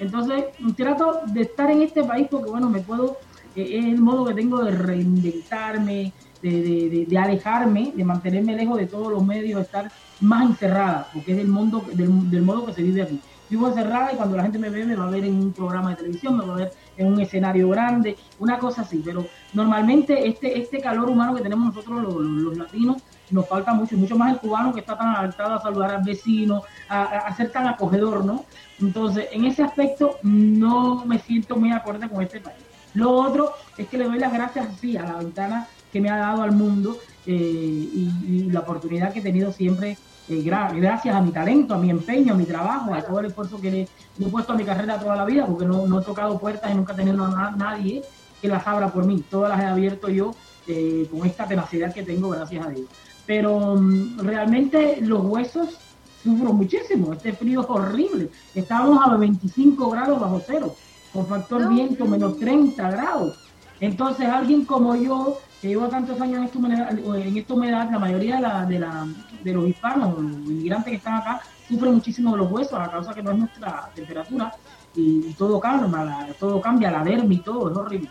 Entonces, trato de estar en este país porque, bueno, me puedo, es el modo que tengo de reinventarme, de, alejarme, de mantenerme lejos de todos los medios, estar más encerrada, porque es el mundo, del, del modo que se vive aquí. Vivo encerrada y cuando la gente me ve, me va a ver en un programa de televisión, me va a ver en un escenario grande, una cosa así, pero normalmente este, este calor humano que tenemos nosotros los, latinos nos falta mucho, mucho más el cubano que está tan adaptado a saludar al vecino, a- a ser tan acogedor, ¿no? Entonces, en ese aspecto no me siento muy acorde con este país. Lo otro es que le doy las gracias sí, a la ventana que me ha dado al mundo eh, y, la oportunidad que he tenido siempre, eh, gra- gracias a mi talento, a mi empeño, a mi trabajo, a todo el esfuerzo que le, he puesto a mi carrera toda la vida, porque no, no he tocado puertas y nunca he tenido a na- nadie que las abra por mí. Todas las he abierto yo eh, con esta tenacidad que tengo, gracias a Dios. Pero mm, realmente los huesos sufro muchísimo. Este frío es horrible. Estábamos a 25 grados bajo cero, con factor viento menos 30 grados. Entonces, alguien como yo, que llevo tantos años en esta humedad, en esta humedad la mayoría de, la, de, la, de los hispanos, los inmigrantes que están acá, sufren muchísimo de los huesos a causa que no es nuestra temperatura y, todo cambia, la, todo cambia, la dermis, todo es horrible.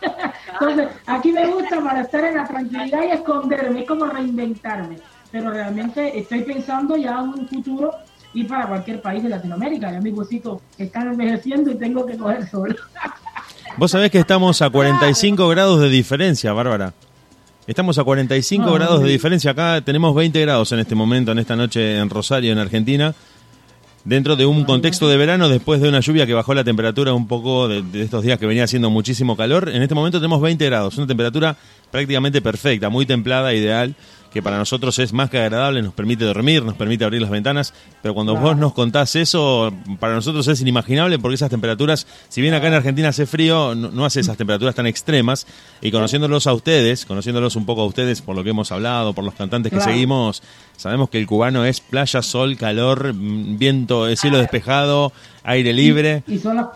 (laughs) Entonces, aquí me gusta para estar en la tranquilidad y esconderme, es como reinventarme. Pero realmente estoy pensando ya en un futuro y para cualquier país de Latinoamérica. Ya mis huesitos están envejeciendo y tengo que coger sol. (laughs) Vos sabés que estamos a 45 grados de diferencia, Bárbara. Estamos a 45 No, grados de sí. diferencia. Acá tenemos 20 grados en este momento, en esta noche en Rosario, en Argentina. Dentro de un contexto de verano, después de una lluvia que bajó la temperatura un poco de, de estos días que venía haciendo muchísimo calor, en este momento tenemos 20 grados, una temperatura prácticamente perfecta, muy templada, ideal, que para nosotros es más que agradable, nos permite dormir, nos permite abrir las ventanas, pero cuando vos nos contás eso, para nosotros es inimaginable porque esas temperaturas, si bien acá en Argentina hace frío, no, no hace esas temperaturas tan extremas, y conociéndolos a ustedes, conociéndolos un poco a ustedes por lo que hemos hablado, por los cantantes que Claro. seguimos, sabemos que el cubano es playa, sol, calor, viento, eh, cielo despejado, aire libre. Y son las,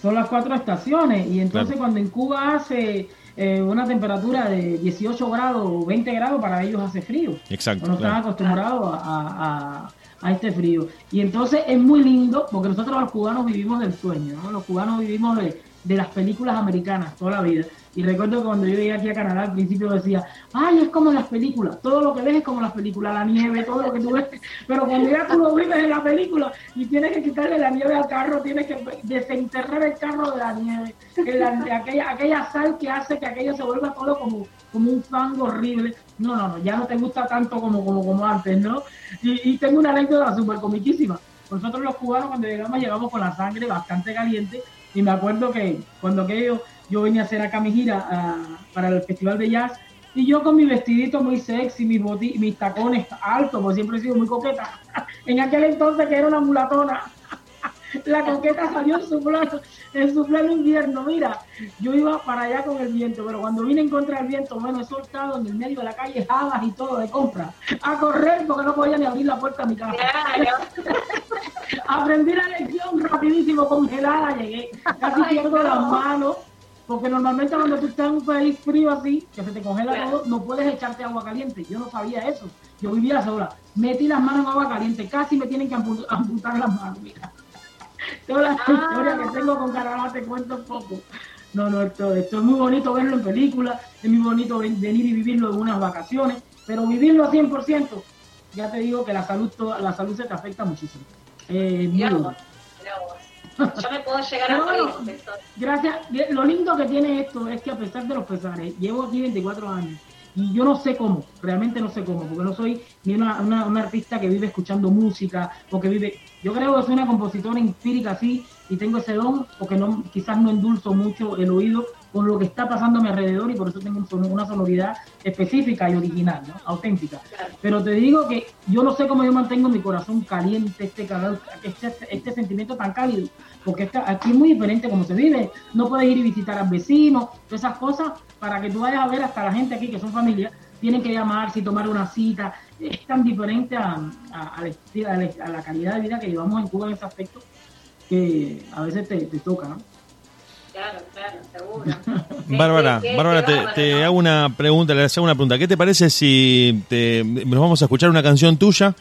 son las cuatro estaciones. Y entonces Claro. cuando en Cuba hace eh, una temperatura de 18 grados o 20 grados, para ellos hace frío. Exacto, No están acostumbrados a, a- a este frío. Y entonces es muy lindo porque nosotros los cubanos vivimos del sueño, ¿no? Los cubanos vivimos de, de las películas americanas toda la vida. Y recuerdo que cuando yo llegué aquí a Canadá al principio decía, ay, es como las películas, todo lo que ves es como las películas, la nieve, todo lo que tú ves. (laughs) Pero cuando ya tú lo vives en la película y tienes que quitarle la nieve al carro, tienes que desenterrar el carro de la nieve, de aquella, aquella sal que hace que aquello se vuelva todo como, como un fango horrible. No, no, no, ya no te gusta tanto como, como, como antes, ¿no? Y, y tengo una anécdota súper comiquísima. Nosotros los cubanos cuando llegamos, llegamos con la sangre bastante caliente y me acuerdo que cuando aquello, yo venía a hacer acá mi gira ah, para el Festival de Jazz y yo con mi vestidito muy sexy, mis, mis tacones altos, porque siempre he sido muy coqueta. (laughs) En aquel entonces que era una mulatona. La coqueta salió en su plano, en su pleno invierno. Mira, yo iba para allá con el viento, pero cuando vine en contra del viento, bueno, he soltado en el medio de la calle jabas y todo de compra. A correr porque no podía ni abrir la puerta a mi casa. (laughs) Aprendí la lección rapidísimo, congelada llegué. Casi pierdo las manos. Porque normalmente cuando tú estás en un país frío así, que se te congela todo, no puedes echarte agua caliente. Yo no sabía eso. Yo vivía sola. Metí las manos en agua caliente. Casi me tienen que ampu- amputar las manos. Mira. Toda la historia que tengo con Canadá te cuento un poco. No, no, esto, esto es muy bonito verlo en películas, es muy bonito ven- venir y vivirlo en unas vacaciones, pero vivirlo a 100%, ya te digo que la salud, toda- la salud se te afecta muchísimo. Eh, duro. vos. Yo me puedo llegar Pero a (laughs) profesor. Gracias. Lo lindo que tiene esto es que a pesar de los pesares, llevo aquí 24 años y yo no sé cómo, realmente no sé cómo, porque no soy ni una, una, una artista que vive escuchando música o que vive... Yo creo que soy una compositora empírica así y tengo ese don porque no, quizás no endulzo mucho el oído con lo que está pasando a mi alrededor y por eso tengo un una sonoridad específica y original, ¿no? auténtica. Pero te digo que yo no sé cómo yo mantengo mi corazón caliente, este este, este sentimiento tan cálido, porque esta- aquí es muy diferente como se vive. No puedes ir y visitar al vecino, todas esas cosas, para que tú vayas a ver hasta la gente aquí que son familia, tienen que llamarse y tomar una cita. Es tan diferente a, la, a la calidad de vida que llevamos en Cuba en ese aspecto que a veces te, te toca, ¿no? Claro, claro, seguro. (laughs) Bárbara, qué- Bárbara, qué te, te ¿no? hago una pregunta, le hago una pregunta. ¿Qué te parece si te, nos vamos a escuchar una canción tuya?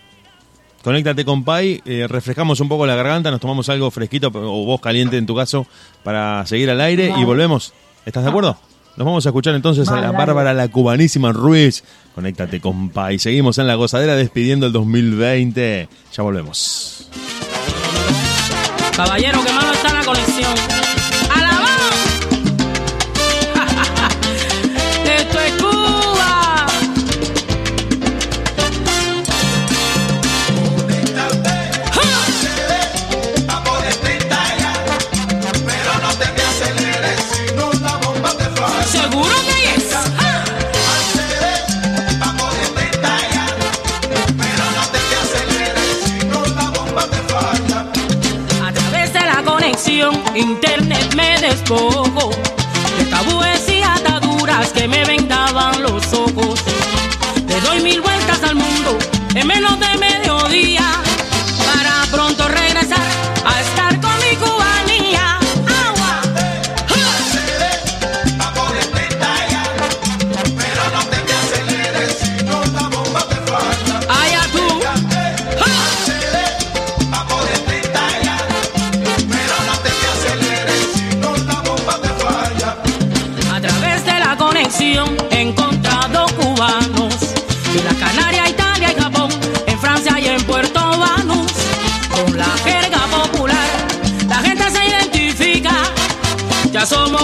Conéctate con Pai, eh, refrescamos un poco la garganta, nos tomamos algo fresquito o vos caliente en tu caso para seguir al aire y volvemos. ¿Estás de acuerdo? Nos vamos a escuchar entonces a la dale. Bárbara, la cubanísima Ruiz. Conéctate con Pai. Seguimos en la gozadera despidiendo el 2020. Ya volvemos. Caballero, que internet me despojo de tabúes y ataduras que me vendaban los ojos. Le doy mil vueltas al mundo en menos de mediodía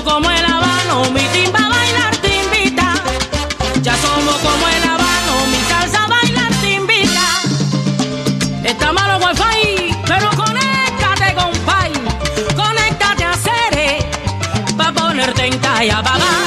como el habano, mi timba bailar te invita. Ya somos como el habano, mi salsa bailar te invita. Está malo wifi, pero conéctate con Pai. Conéctate a Cere, pa' ponerte en talla, papá.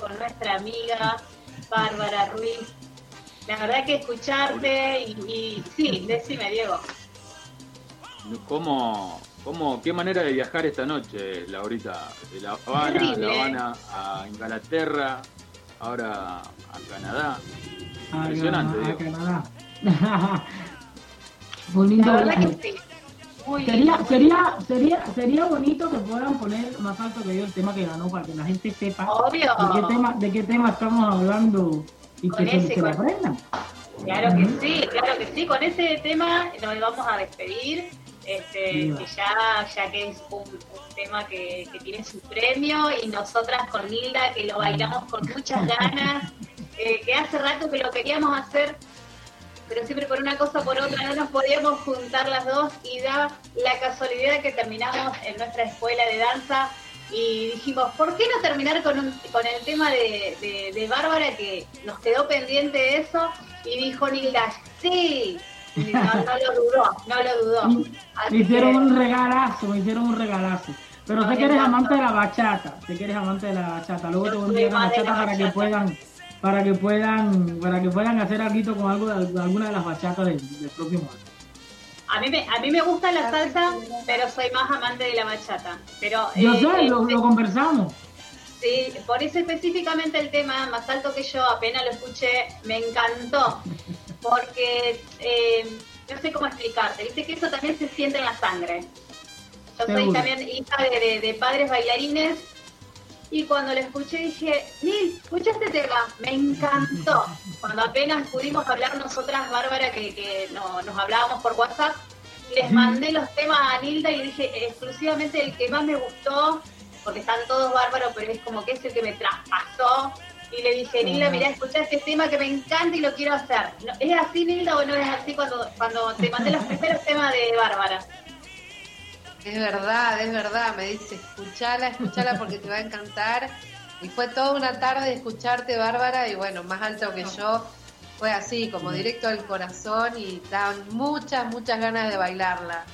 Con nuestra amiga Bárbara Ruiz. La verdad que escucharte y, y sí, decime Diego. ¿Cómo, cómo, qué manera de viajar esta noche, Laurita? De La Habana, Terrible. La Habana a Inglaterra, ahora a Canadá. A Impresionante, a. Canadá. (laughs) Lindo La verdad viaje. que sí. Muy Sería, sería, sería, sería bonito que puedan poner más alto que yo el tema que ganó para que la gente sepa Obvio. de qué tema, de qué tema estamos hablando y Con que se, ese, se con- aprendan. Claro que sí, claro que sí. Con ese tema nos vamos a despedir. Este, que ya, ya que es un, un tema que, que tiene su premio y nosotras con Nilda que lo bailamos con muchas ganas, (laughs) eh, que hace rato que lo queríamos hacer, pero siempre por una cosa o por otra no nos podíamos juntar las dos y da la casualidad que terminamos en nuestra escuela de danza y dijimos, ¿por qué no terminar con, un, con el tema de, de, de Bárbara que nos quedó pendiente eso? Y dijo Nilda, sí, y no, no lo dudó, no lo dudó. (laughs) Así Me hicieron que- un regalazo, me hicieron un regalazo. Pero sé que eres amante de la bachata, sé que eres amante de la bachata. Luego te voy a enviar la bachata para que bachata. puedan, para que puedan, para que puedan hacer algo con algo de, alguna de las bachatas del, del próximo año. A mí, me, a mí me gusta la salsa, pero soy más amante de la bachata. Pero Yo eh, sé, eh, lo, lo conversamos. sí, por eso específicamente el tema, más alto que yo, apenas lo escuché, me encantó. Porque eh, no sé cómo explicarte, viste que eso también se siente en la sangre. Yo soy también hija de, de- de padres bailarines y cuando lo escuché dije, Nil, escucha este tema, me encantó. Cuando apenas pudimos hablar nosotras, Bárbara, que, que no- nos hablábamos por WhatsApp, les mandé los temas a Nilda y dije exclusivamente el que más me gustó, porque están todos bárbaros, pero es como que es el que me traspasó. Y le dije, Nilda, mirá, escuchá este tema que me encanta y lo quiero hacer. ¿Es así, Nilda, o no es así cuando, cuando te mandé los (laughs) primeros temas de Bárbara? Es verdad, es verdad, me dice, escuchala, escuchala porque te va a encantar. Y fue toda una tarde de escucharte, Bárbara, y bueno, más alto que yo, fue así, como directo al corazón y daban muchas, muchas ganas de bailarla.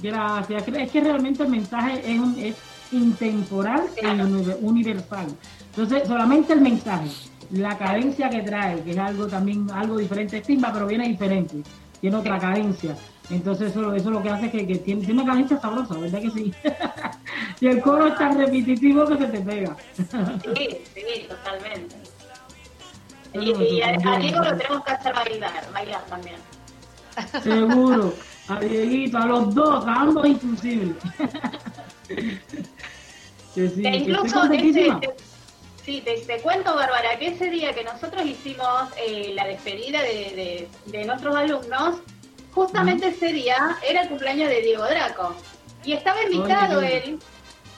Gracias. Es que realmente el mensaje es, un- es intemporal e uni- universal. Entonces, solamente el mensaje, la cadencia que trae, que es algo también algo diferente, es timba, pero viene diferente, tiene otra cadencia. Entonces, eso, eso lo que hace es que, que tiene, tiene una cadencia sabrosa, ¿verdad que sí? (laughs) y el coro es tan repetitivo que se te pega. (laughs) Sí, sí, totalmente. Y, a. Diego lo tenemos que hacer bailar, bailar también. Seguro. (laughs) A Dieguito, a los dos, a ambos inclusive. que sí, que incluso, ese- te- sí, te, te cuento, Bárbara, que ese día que nosotros hicimos eh, la despedida de, de- de nuestros alumnos, justamente ese día era el cumpleaños de Diego Draco. Y estaba invitado Oye, él,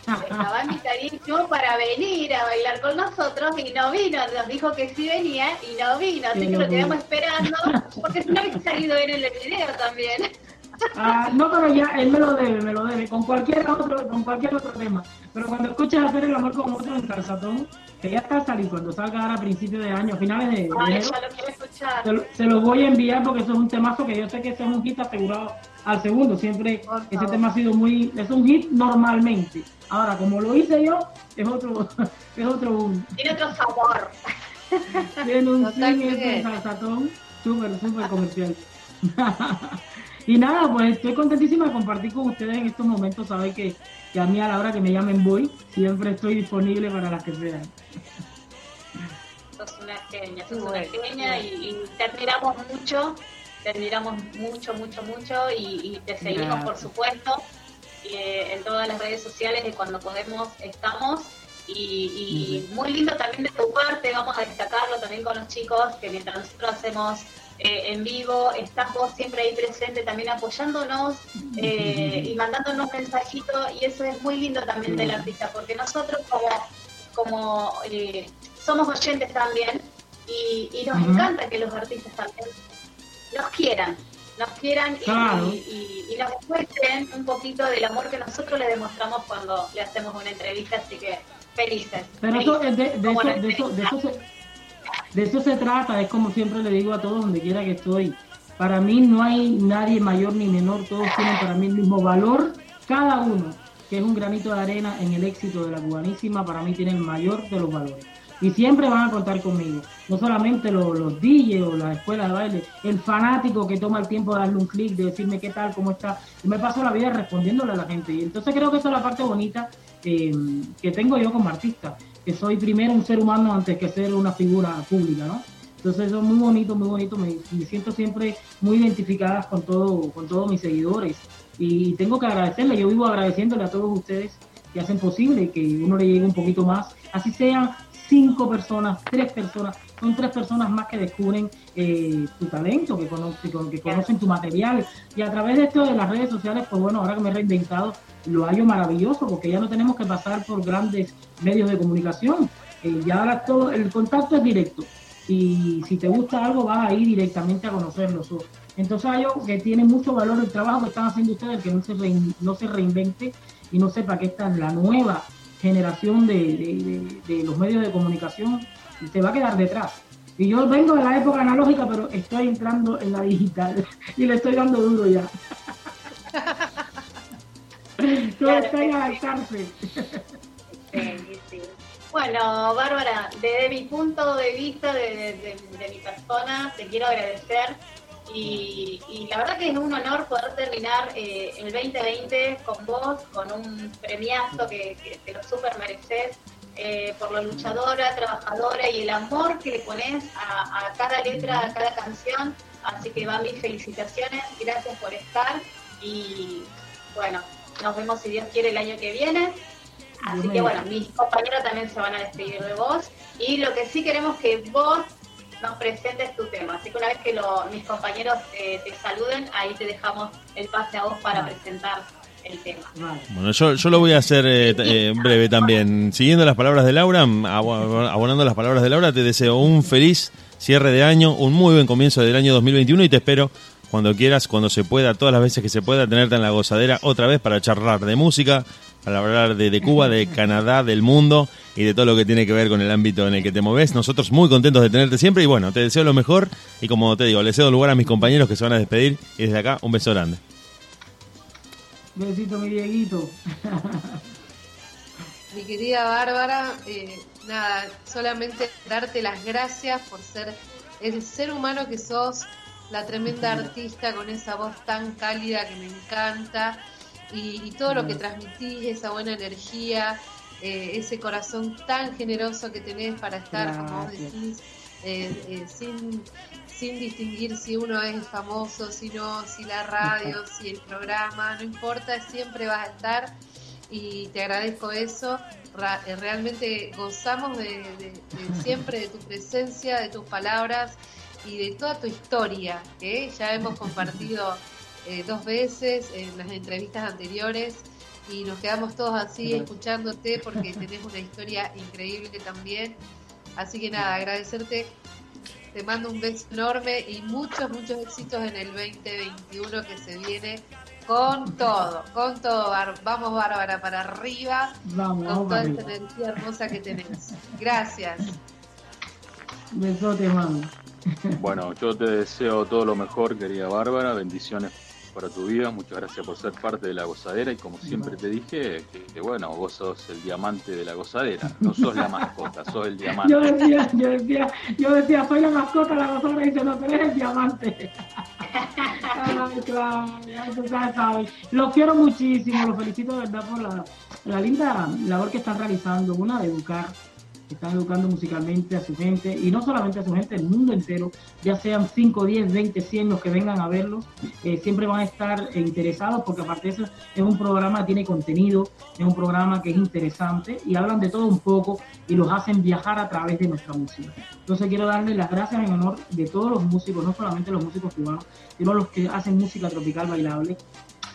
estaba invitadísimo para venir a bailar con nosotros y no vino, nos dijo que sí venía y no vino, así que lo quedamos esperando, porque si no hubiese salido él en el video también. (laughs) Ah, no, pero ya él me lo debe, me lo debe, con cualquier otro, con cualquier otro tema. Pero cuando escuches hacer el amor con otro en Calzatón, que ya está a salir cuando salga ahora a principios de año, finales de, de Ay, enero, ya lo quiero escuchar. se lo, se lo voy a enviar porque eso es un temazo que yo sé que ese es un hit asegurado al segundo. Siempre ese tema ha sido muy, es un hit normalmente. Ahora, como lo hice yo, es otro, (laughs) es otro. Tiene otro sabor. Tiene un swing ese salsatón súper, súper comercial. (laughs) y nada, pues estoy contentísima de compartir con ustedes en estos momentos. Saben que, que a mí a la hora que me llamen voy, siempre estoy disponible para las que sean. Sos una genia, sos una genia y, y te admiramos mucho, te admiramos mucho, mucho, mucho y, y te seguimos, Gracias. por supuesto, y, eh, en todas las redes sociales y cuando podemos estamos. Y, y muy lindo también de tu parte, vamos a destacarlo también con los chicos, que mientras nosotros hacemos eh, en vivo, estás vos siempre ahí presente también apoyándonos eh, y mandándonos mensajitos y eso es muy lindo también del artista, porque nosotros como, como eh, somos oyentes también y, y nos encanta que los artistas también nos quieran, nos quieran y, Claro. y- y- y nos muestren un poquito del amor que nosotros le demostramos cuando le hacemos una entrevista, así que felices. Pero eso, felices, de, de como eso, la de, eso, de, entrevista. eso se, de eso se trata, es como siempre le digo a todos donde quiera que estoy, Para mí no hay nadie mayor ni menor, todos tienen para mí el mismo valor, cada uno, que es un granito de arena en el éxito de la cubanísima, para mí tiene el mayor de los valores. Y siempre van a contar conmigo, no solamente los, los DJs o las escuelas de baile, el fanático que toma el tiempo de darle un clic, de decirme qué tal, cómo está. Yo me paso la vida respondiéndole a la gente. Y entonces creo que esa es la parte bonita eh, que tengo yo como artista, que soy primero un ser humano antes que ser una figura pública, ¿no? Entonces eso es muy bonito, muy bonito, me, siento siempre muy identificada con todo, con todos mis seguidores. Y tengo que agradecerle, yo vivo agradeciéndole a todos ustedes que hacen posible que uno le llegue un poquito más, así sean cinco personas, tres personas, son tres personas más que descubren eh, tu talento, que, conocen, que conocen tu material. Y a través de esto de las redes sociales, pues bueno, ahora que me he reinventado, lo hallo maravilloso, porque ya no tenemos que pasar por grandes medios de comunicación. Eh, ya ahora todo, el contacto es directo. Y si te gusta algo, vas a ir directamente a conocerlo. Entonces hallo que tiene mucho valor el trabajo que están haciendo ustedes, que no se, rein- no se reinvente y no sepa que esta es la nueva generación de, de- de- de los medios de comunicación se va a quedar detrás. Y yo vengo de la época analógica, pero estoy entrando en la digital (laughs) y le estoy dando duro ya. (laughs) Todo está en adaptarse. Sí, sí. Bueno, Bárbara, desde mi punto de vista, de, de- de- de mi persona, te quiero agradecer y, y la verdad que es un honor poder terminar eh, el 2020 con vos, con un premiazo que, que te lo súper mereces eh, por lo luchadora, trabajadora y el amor que le pones a, a cada letra, a cada canción. Así que van mis felicitaciones, gracias por estar y bueno, nos vemos si Dios quiere el año que viene. Así que bueno, mis compañeros también se van a despedir de vos. Y lo que sí queremos que vos nos presentes tu tema. Así que una vez que lo- mis compañeros eh, te saluden, ahí te dejamos el pase a vos para presentar el tema. Bueno, yo, yo lo voy a hacer eh, eh, breve también. Siguiendo las palabras de Laura, abo- abonando las palabras de Laura, te deseo un feliz cierre de año, un muy buen comienzo del año 2021 y te espero cuando quieras, cuando se pueda, todas las veces que se pueda, tenerte en la gozadera otra vez para charlar de música, para hablar de, de Cuba, de Canadá, del mundo y de todo lo que tiene que ver con el ámbito en el que te moves. Nosotros muy contentos de tenerte siempre y bueno, te deseo lo mejor y como te digo, le cedo lugar a mis compañeros que se van a despedir y desde acá un beso grande. Besito, mi Dieguito. Mi querida Bárbara, eh, nada, solamente darte las gracias por ser el ser humano que sos, la tremenda artista con esa voz tan cálida que me encanta y, y todo lo que transmitís, esa buena energía, eh, ese corazón tan generoso que tenés para estar, como vos Gracias. decís, eh, eh, sin, sin distinguir si uno es famoso, si no, si la radio, si el programa, no importa, siempre vas a estar y te agradezco eso. Ra- realmente gozamos de, de- de (laughs) siempre de tu presencia, de tus palabras y de toda tu historia, que ya hemos compartido eh, dos veces en las entrevistas anteriores y nos quedamos todos así escuchándote porque (laughs) tenés una historia increíble también. Así que nada, agradecerte. Te mando un beso enorme y muchos, muchos éxitos en el 2021 que se viene con todo, con todo. Vamos, Bárbara, para arriba Vamos, con vamos toda esta energía hermosa que tenés. Gracias. Besote, mami. Bueno, yo te deseo todo lo mejor, querida Bárbara, bendiciones para tu vida, muchas gracias por ser parte de la gozadera y como siempre te dije, que, bueno, vos sos el diamante de la gozadera, no sos la mascota, sos el diamante. Yo decía, yo decía, yo decía, soy la mascota, la gozadora, y dice, no, tú eres el diamante. Claro, sabes. Los quiero muchísimo, los felicito de verdad por la, la linda labor que están realizando, una de educar, están educando musicalmente a su gente, y no solamente a su gente, el mundo entero, ya sean 5, 10, 20, 100 los que vengan a verlos, eh, siempre van a estar interesados, porque aparte de eso es un programa que tiene contenido, es un programa que es interesante, y hablan de todo un poco, y los hacen viajar a través de nuestra música. Entonces quiero darle las gracias en honor de todos los músicos, no solamente los músicos cubanos, sino los que hacen música tropical bailable.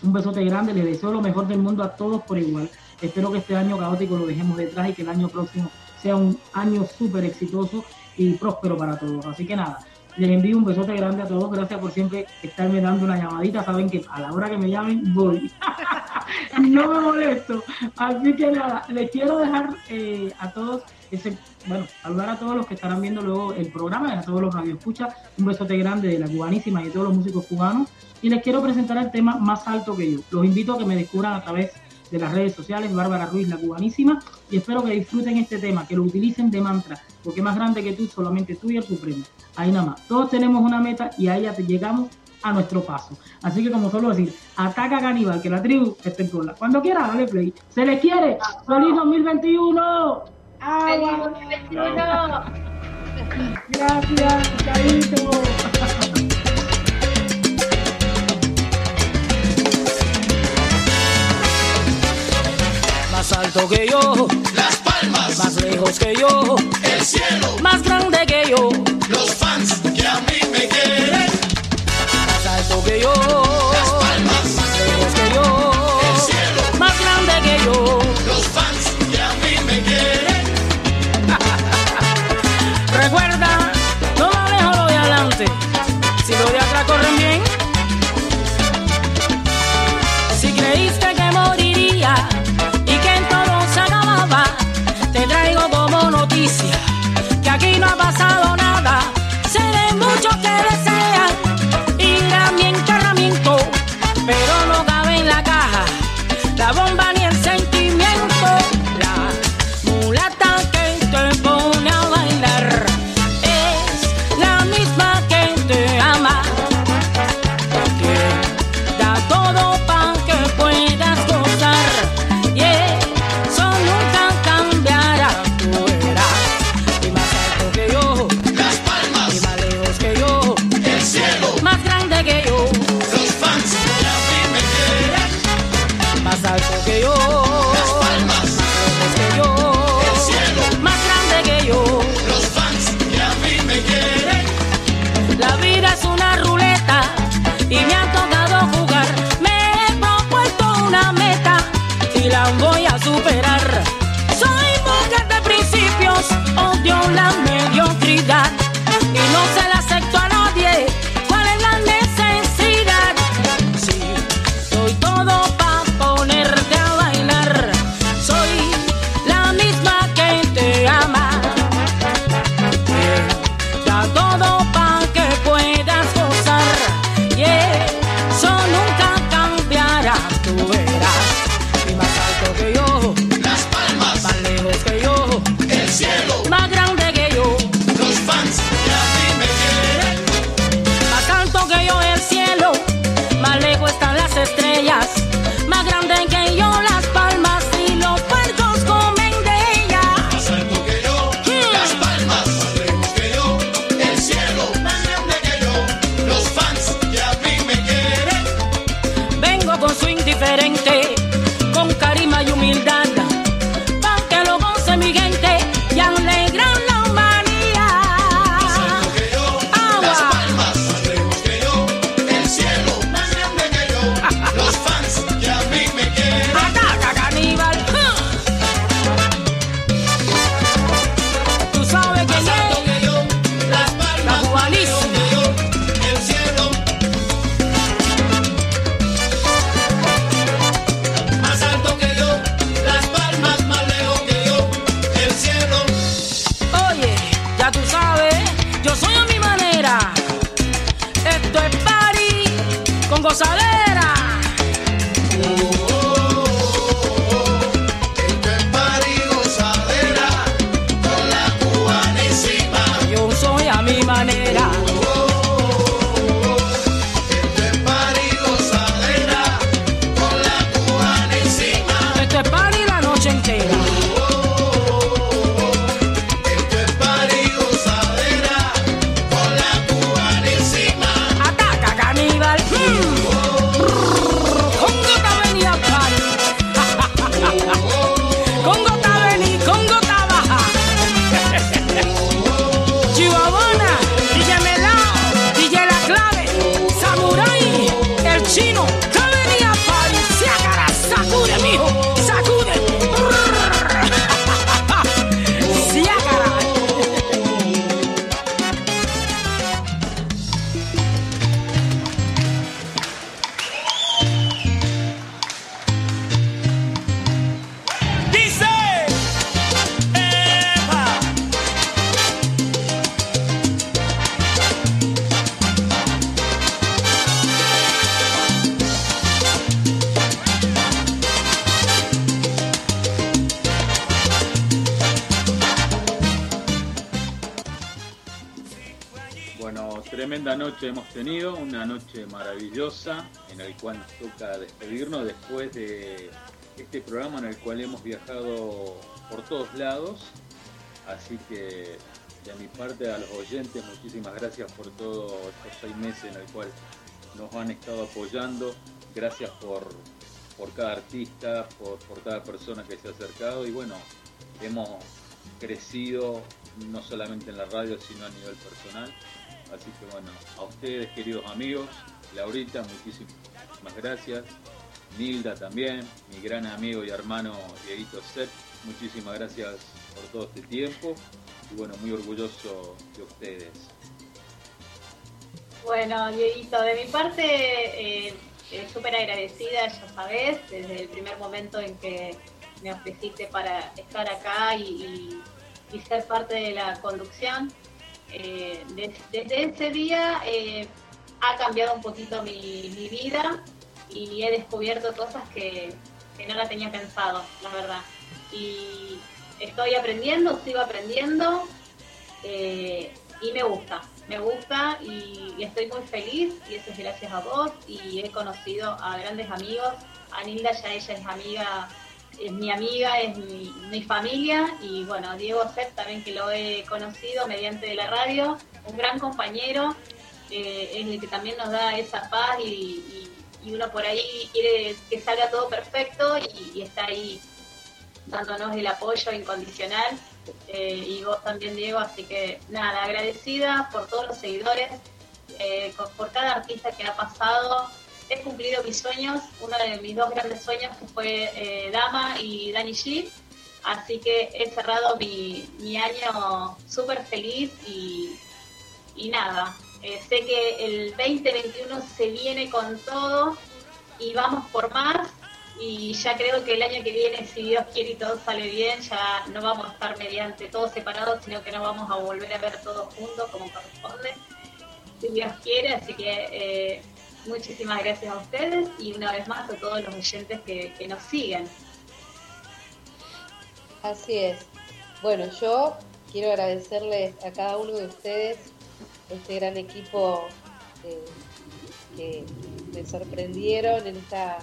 Un besote grande, les deseo lo mejor del mundo a todos por igual. Espero que este año caótico lo dejemos detrás y que el año próximo sea un año súper exitoso y próspero para todos. Así que nada, les envío un besote grande a todos. Gracias por siempre estarme dando una llamadita. Saben que a la hora que me llamen voy. (laughs) no me molesto. Así que nada, les quiero dejar eh, a todos ese, bueno, saludar a todos los que estarán viendo luego el programa y a todos los radioescuchas. Un besote grande de la cubanísima y de todos los músicos cubanos. Y les quiero presentar el tema más alto que yo. Los invito a que me descubran a través de las redes sociales, Bárbara Ruiz, la cubanísima, y espero que disfruten este tema, que lo utilicen de mantra, porque más grande que tú, solamente tú y el Supremo. Ahí nada más. Todos tenemos una meta y ahí ya te llegamos a nuestro paso. Así que como solo decir, ataca caníbal, que la tribu esté en cola. Cuando quiera, dale play. Se les quiere. ¡Feliz 2021! ¡Agua! Gracias, Chaito. Alto que yo, Las palmas, más lejos que yo, el cielo, más grande que yo, los fans que a mí me quieren. más alto que yo, viajado por todos lados. Así que de mi parte a los oyentes, muchísimas gracias por todos estos seis meses en el cual nos han estado apoyando. Gracias por, por cada artista, por, por cada persona que se ha acercado y bueno, hemos crecido no solamente en la radio, sino a nivel personal. Así que bueno, a ustedes, queridos amigos, Laurita, muchísimas gracias. Nilda también, mi gran amigo y hermano Dieguito Set, muchísimas gracias por todo este tiempo y bueno, muy orgulloso de ustedes. Bueno, Dieguito, de mi parte, eh, eh, súper agradecida, ya sabes, desde el primer momento en que me ofreciste para estar acá y, ser parte de la conducción. Eh, des- desde ese día eh, ha cambiado un poquito mi vida y he descubierto cosas que, que no la tenía pensado, la verdad. Y estoy aprendiendo, sigo aprendiendo eh, y me gusta, me gusta y, y estoy muy feliz y eso es gracias a vos y he conocido a grandes amigos. A Nilda ya ella es amiga, es mi amiga, es mi, mi familia y bueno, Diego Sepp también que lo he conocido mediante la radio, un gran compañero, eh, es el que también nos da esa paz y, y- y uno por ahí quiere que salga todo perfecto y, está ahí dándonos el apoyo incondicional eh, y vos también Diego, así que nada, agradecida por todos los seguidores, eh, por, por cada artista que ha pasado. He cumplido mis sueños, uno de mis dos grandes sueños que fue eh, Dama y Dani G. Así que he cerrado mi, mi año súper feliz y, y nada, eh, sé que el 2021 se viene con todo y vamos por más y ya creo que el año que viene, si Dios quiere y todo sale bien, ya no vamos a estar mediante todos separados, sino que nos vamos a volver a ver todos juntos como corresponde, si Dios quiere, así que eh, muchísimas gracias a ustedes y una vez más a todos los oyentes que, que nos siguen. Así es. Bueno, yo quiero agradecerles a cada uno de ustedes, este gran equipo que me sorprendieron en esta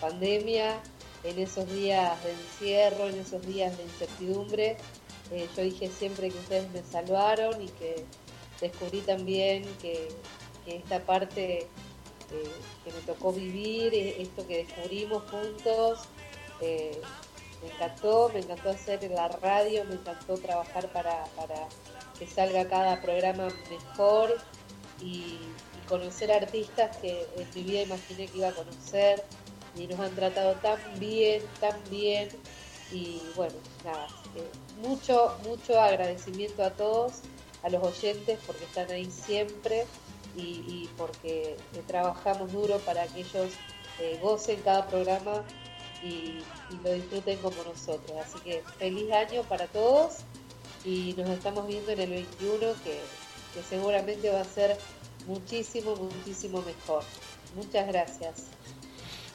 pandemia, en esos días de encierro, en esos días de incertidumbre. Eh, yo dije siempre que ustedes me salvaron y que descubrí también que, esta parte eh, que me tocó vivir, eh, esto que descubrimos juntos, me encantó, me encantó hacer la radio, me encantó trabajar para que salga cada programa mejor y, conocer artistas que en mi vida imaginé que iba a conocer y nos han tratado tan bien, tan bien y bueno, nada, que mucho, mucho agradecimiento a todos, a los oyentes porque están ahí siempre y, porque eh, trabajamos duro para que ellos eh, gocen cada programa y lo disfruten como nosotros. Así que feliz año para todos y nos estamos viendo en el 21 que, que seguramente va a ser muchísimo, muchísimo mejor. Muchas gracias.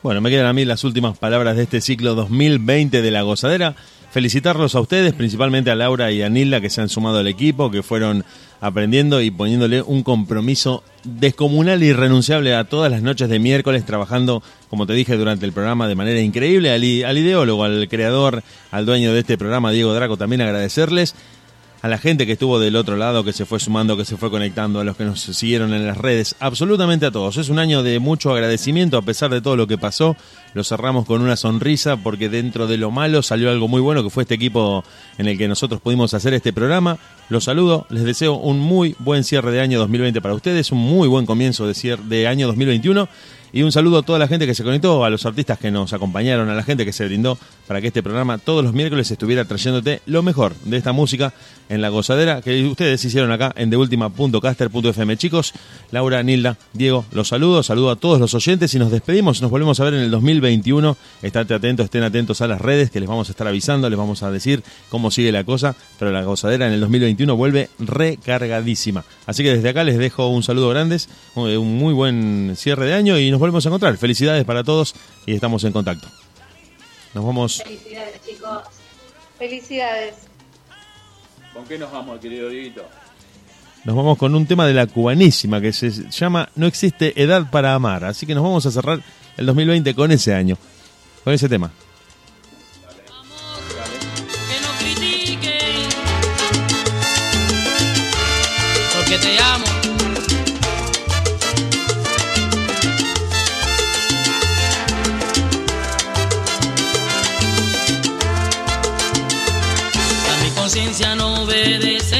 Bueno, me quedan a mí las últimas palabras de este ciclo 2020 de La Gozadera. Felicitarlos a ustedes, principalmente a Laura y a Nilda que se han sumado al equipo, que fueron aprendiendo y poniéndole un compromiso descomunal e irrenunciable a todas las noches de miércoles, trabajando, como te dije, durante el programa de manera increíble. Al, al ideólogo, al creador, al dueño de este programa, Diego Draco, también agradecerles a la gente que estuvo del otro lado, que se fue sumando, que se fue conectando, a los que nos siguieron en las redes, absolutamente a todos. Es un año de mucho agradecimiento a pesar de todo lo que pasó. Lo cerramos con una sonrisa porque dentro de lo malo salió algo muy bueno que fue este equipo en el que nosotros pudimos hacer este programa. Los saludo, les deseo un muy buen cierre de año 2020 para ustedes, un muy buen comienzo de, cier- de año 2021 y un saludo a toda la gente que se conectó, a los artistas que nos acompañaron, a la gente que se brindó para que este programa todos los miércoles estuviera trayéndote lo mejor de esta música en la gozadera que ustedes hicieron acá en deultima.caster.fm. Chicos, Laura, Nilda, Diego, los saludo, saludo a todos los oyentes y nos despedimos. Nos volvemos a ver en el 2021. Estate atentos, estén atentos a las redes que les vamos a estar avisando, les vamos a decir cómo sigue la cosa, pero la gozadera en el 2021 vuelve recargadísima. Así que desde acá les dejo un saludo grandes, un muy buen cierre de año y nos volvemos a encontrar. Felicidades para todos y estamos en contacto. Nos vamos. Felicidades chicos. Felicidades. ¿Con qué nos vamos, querido Dieguito? nos vamos con un tema de la cubanísima que se llama No existe edad para amar. Así que nos vamos a cerrar el 2020 con ese año, con ese tema. porque te This.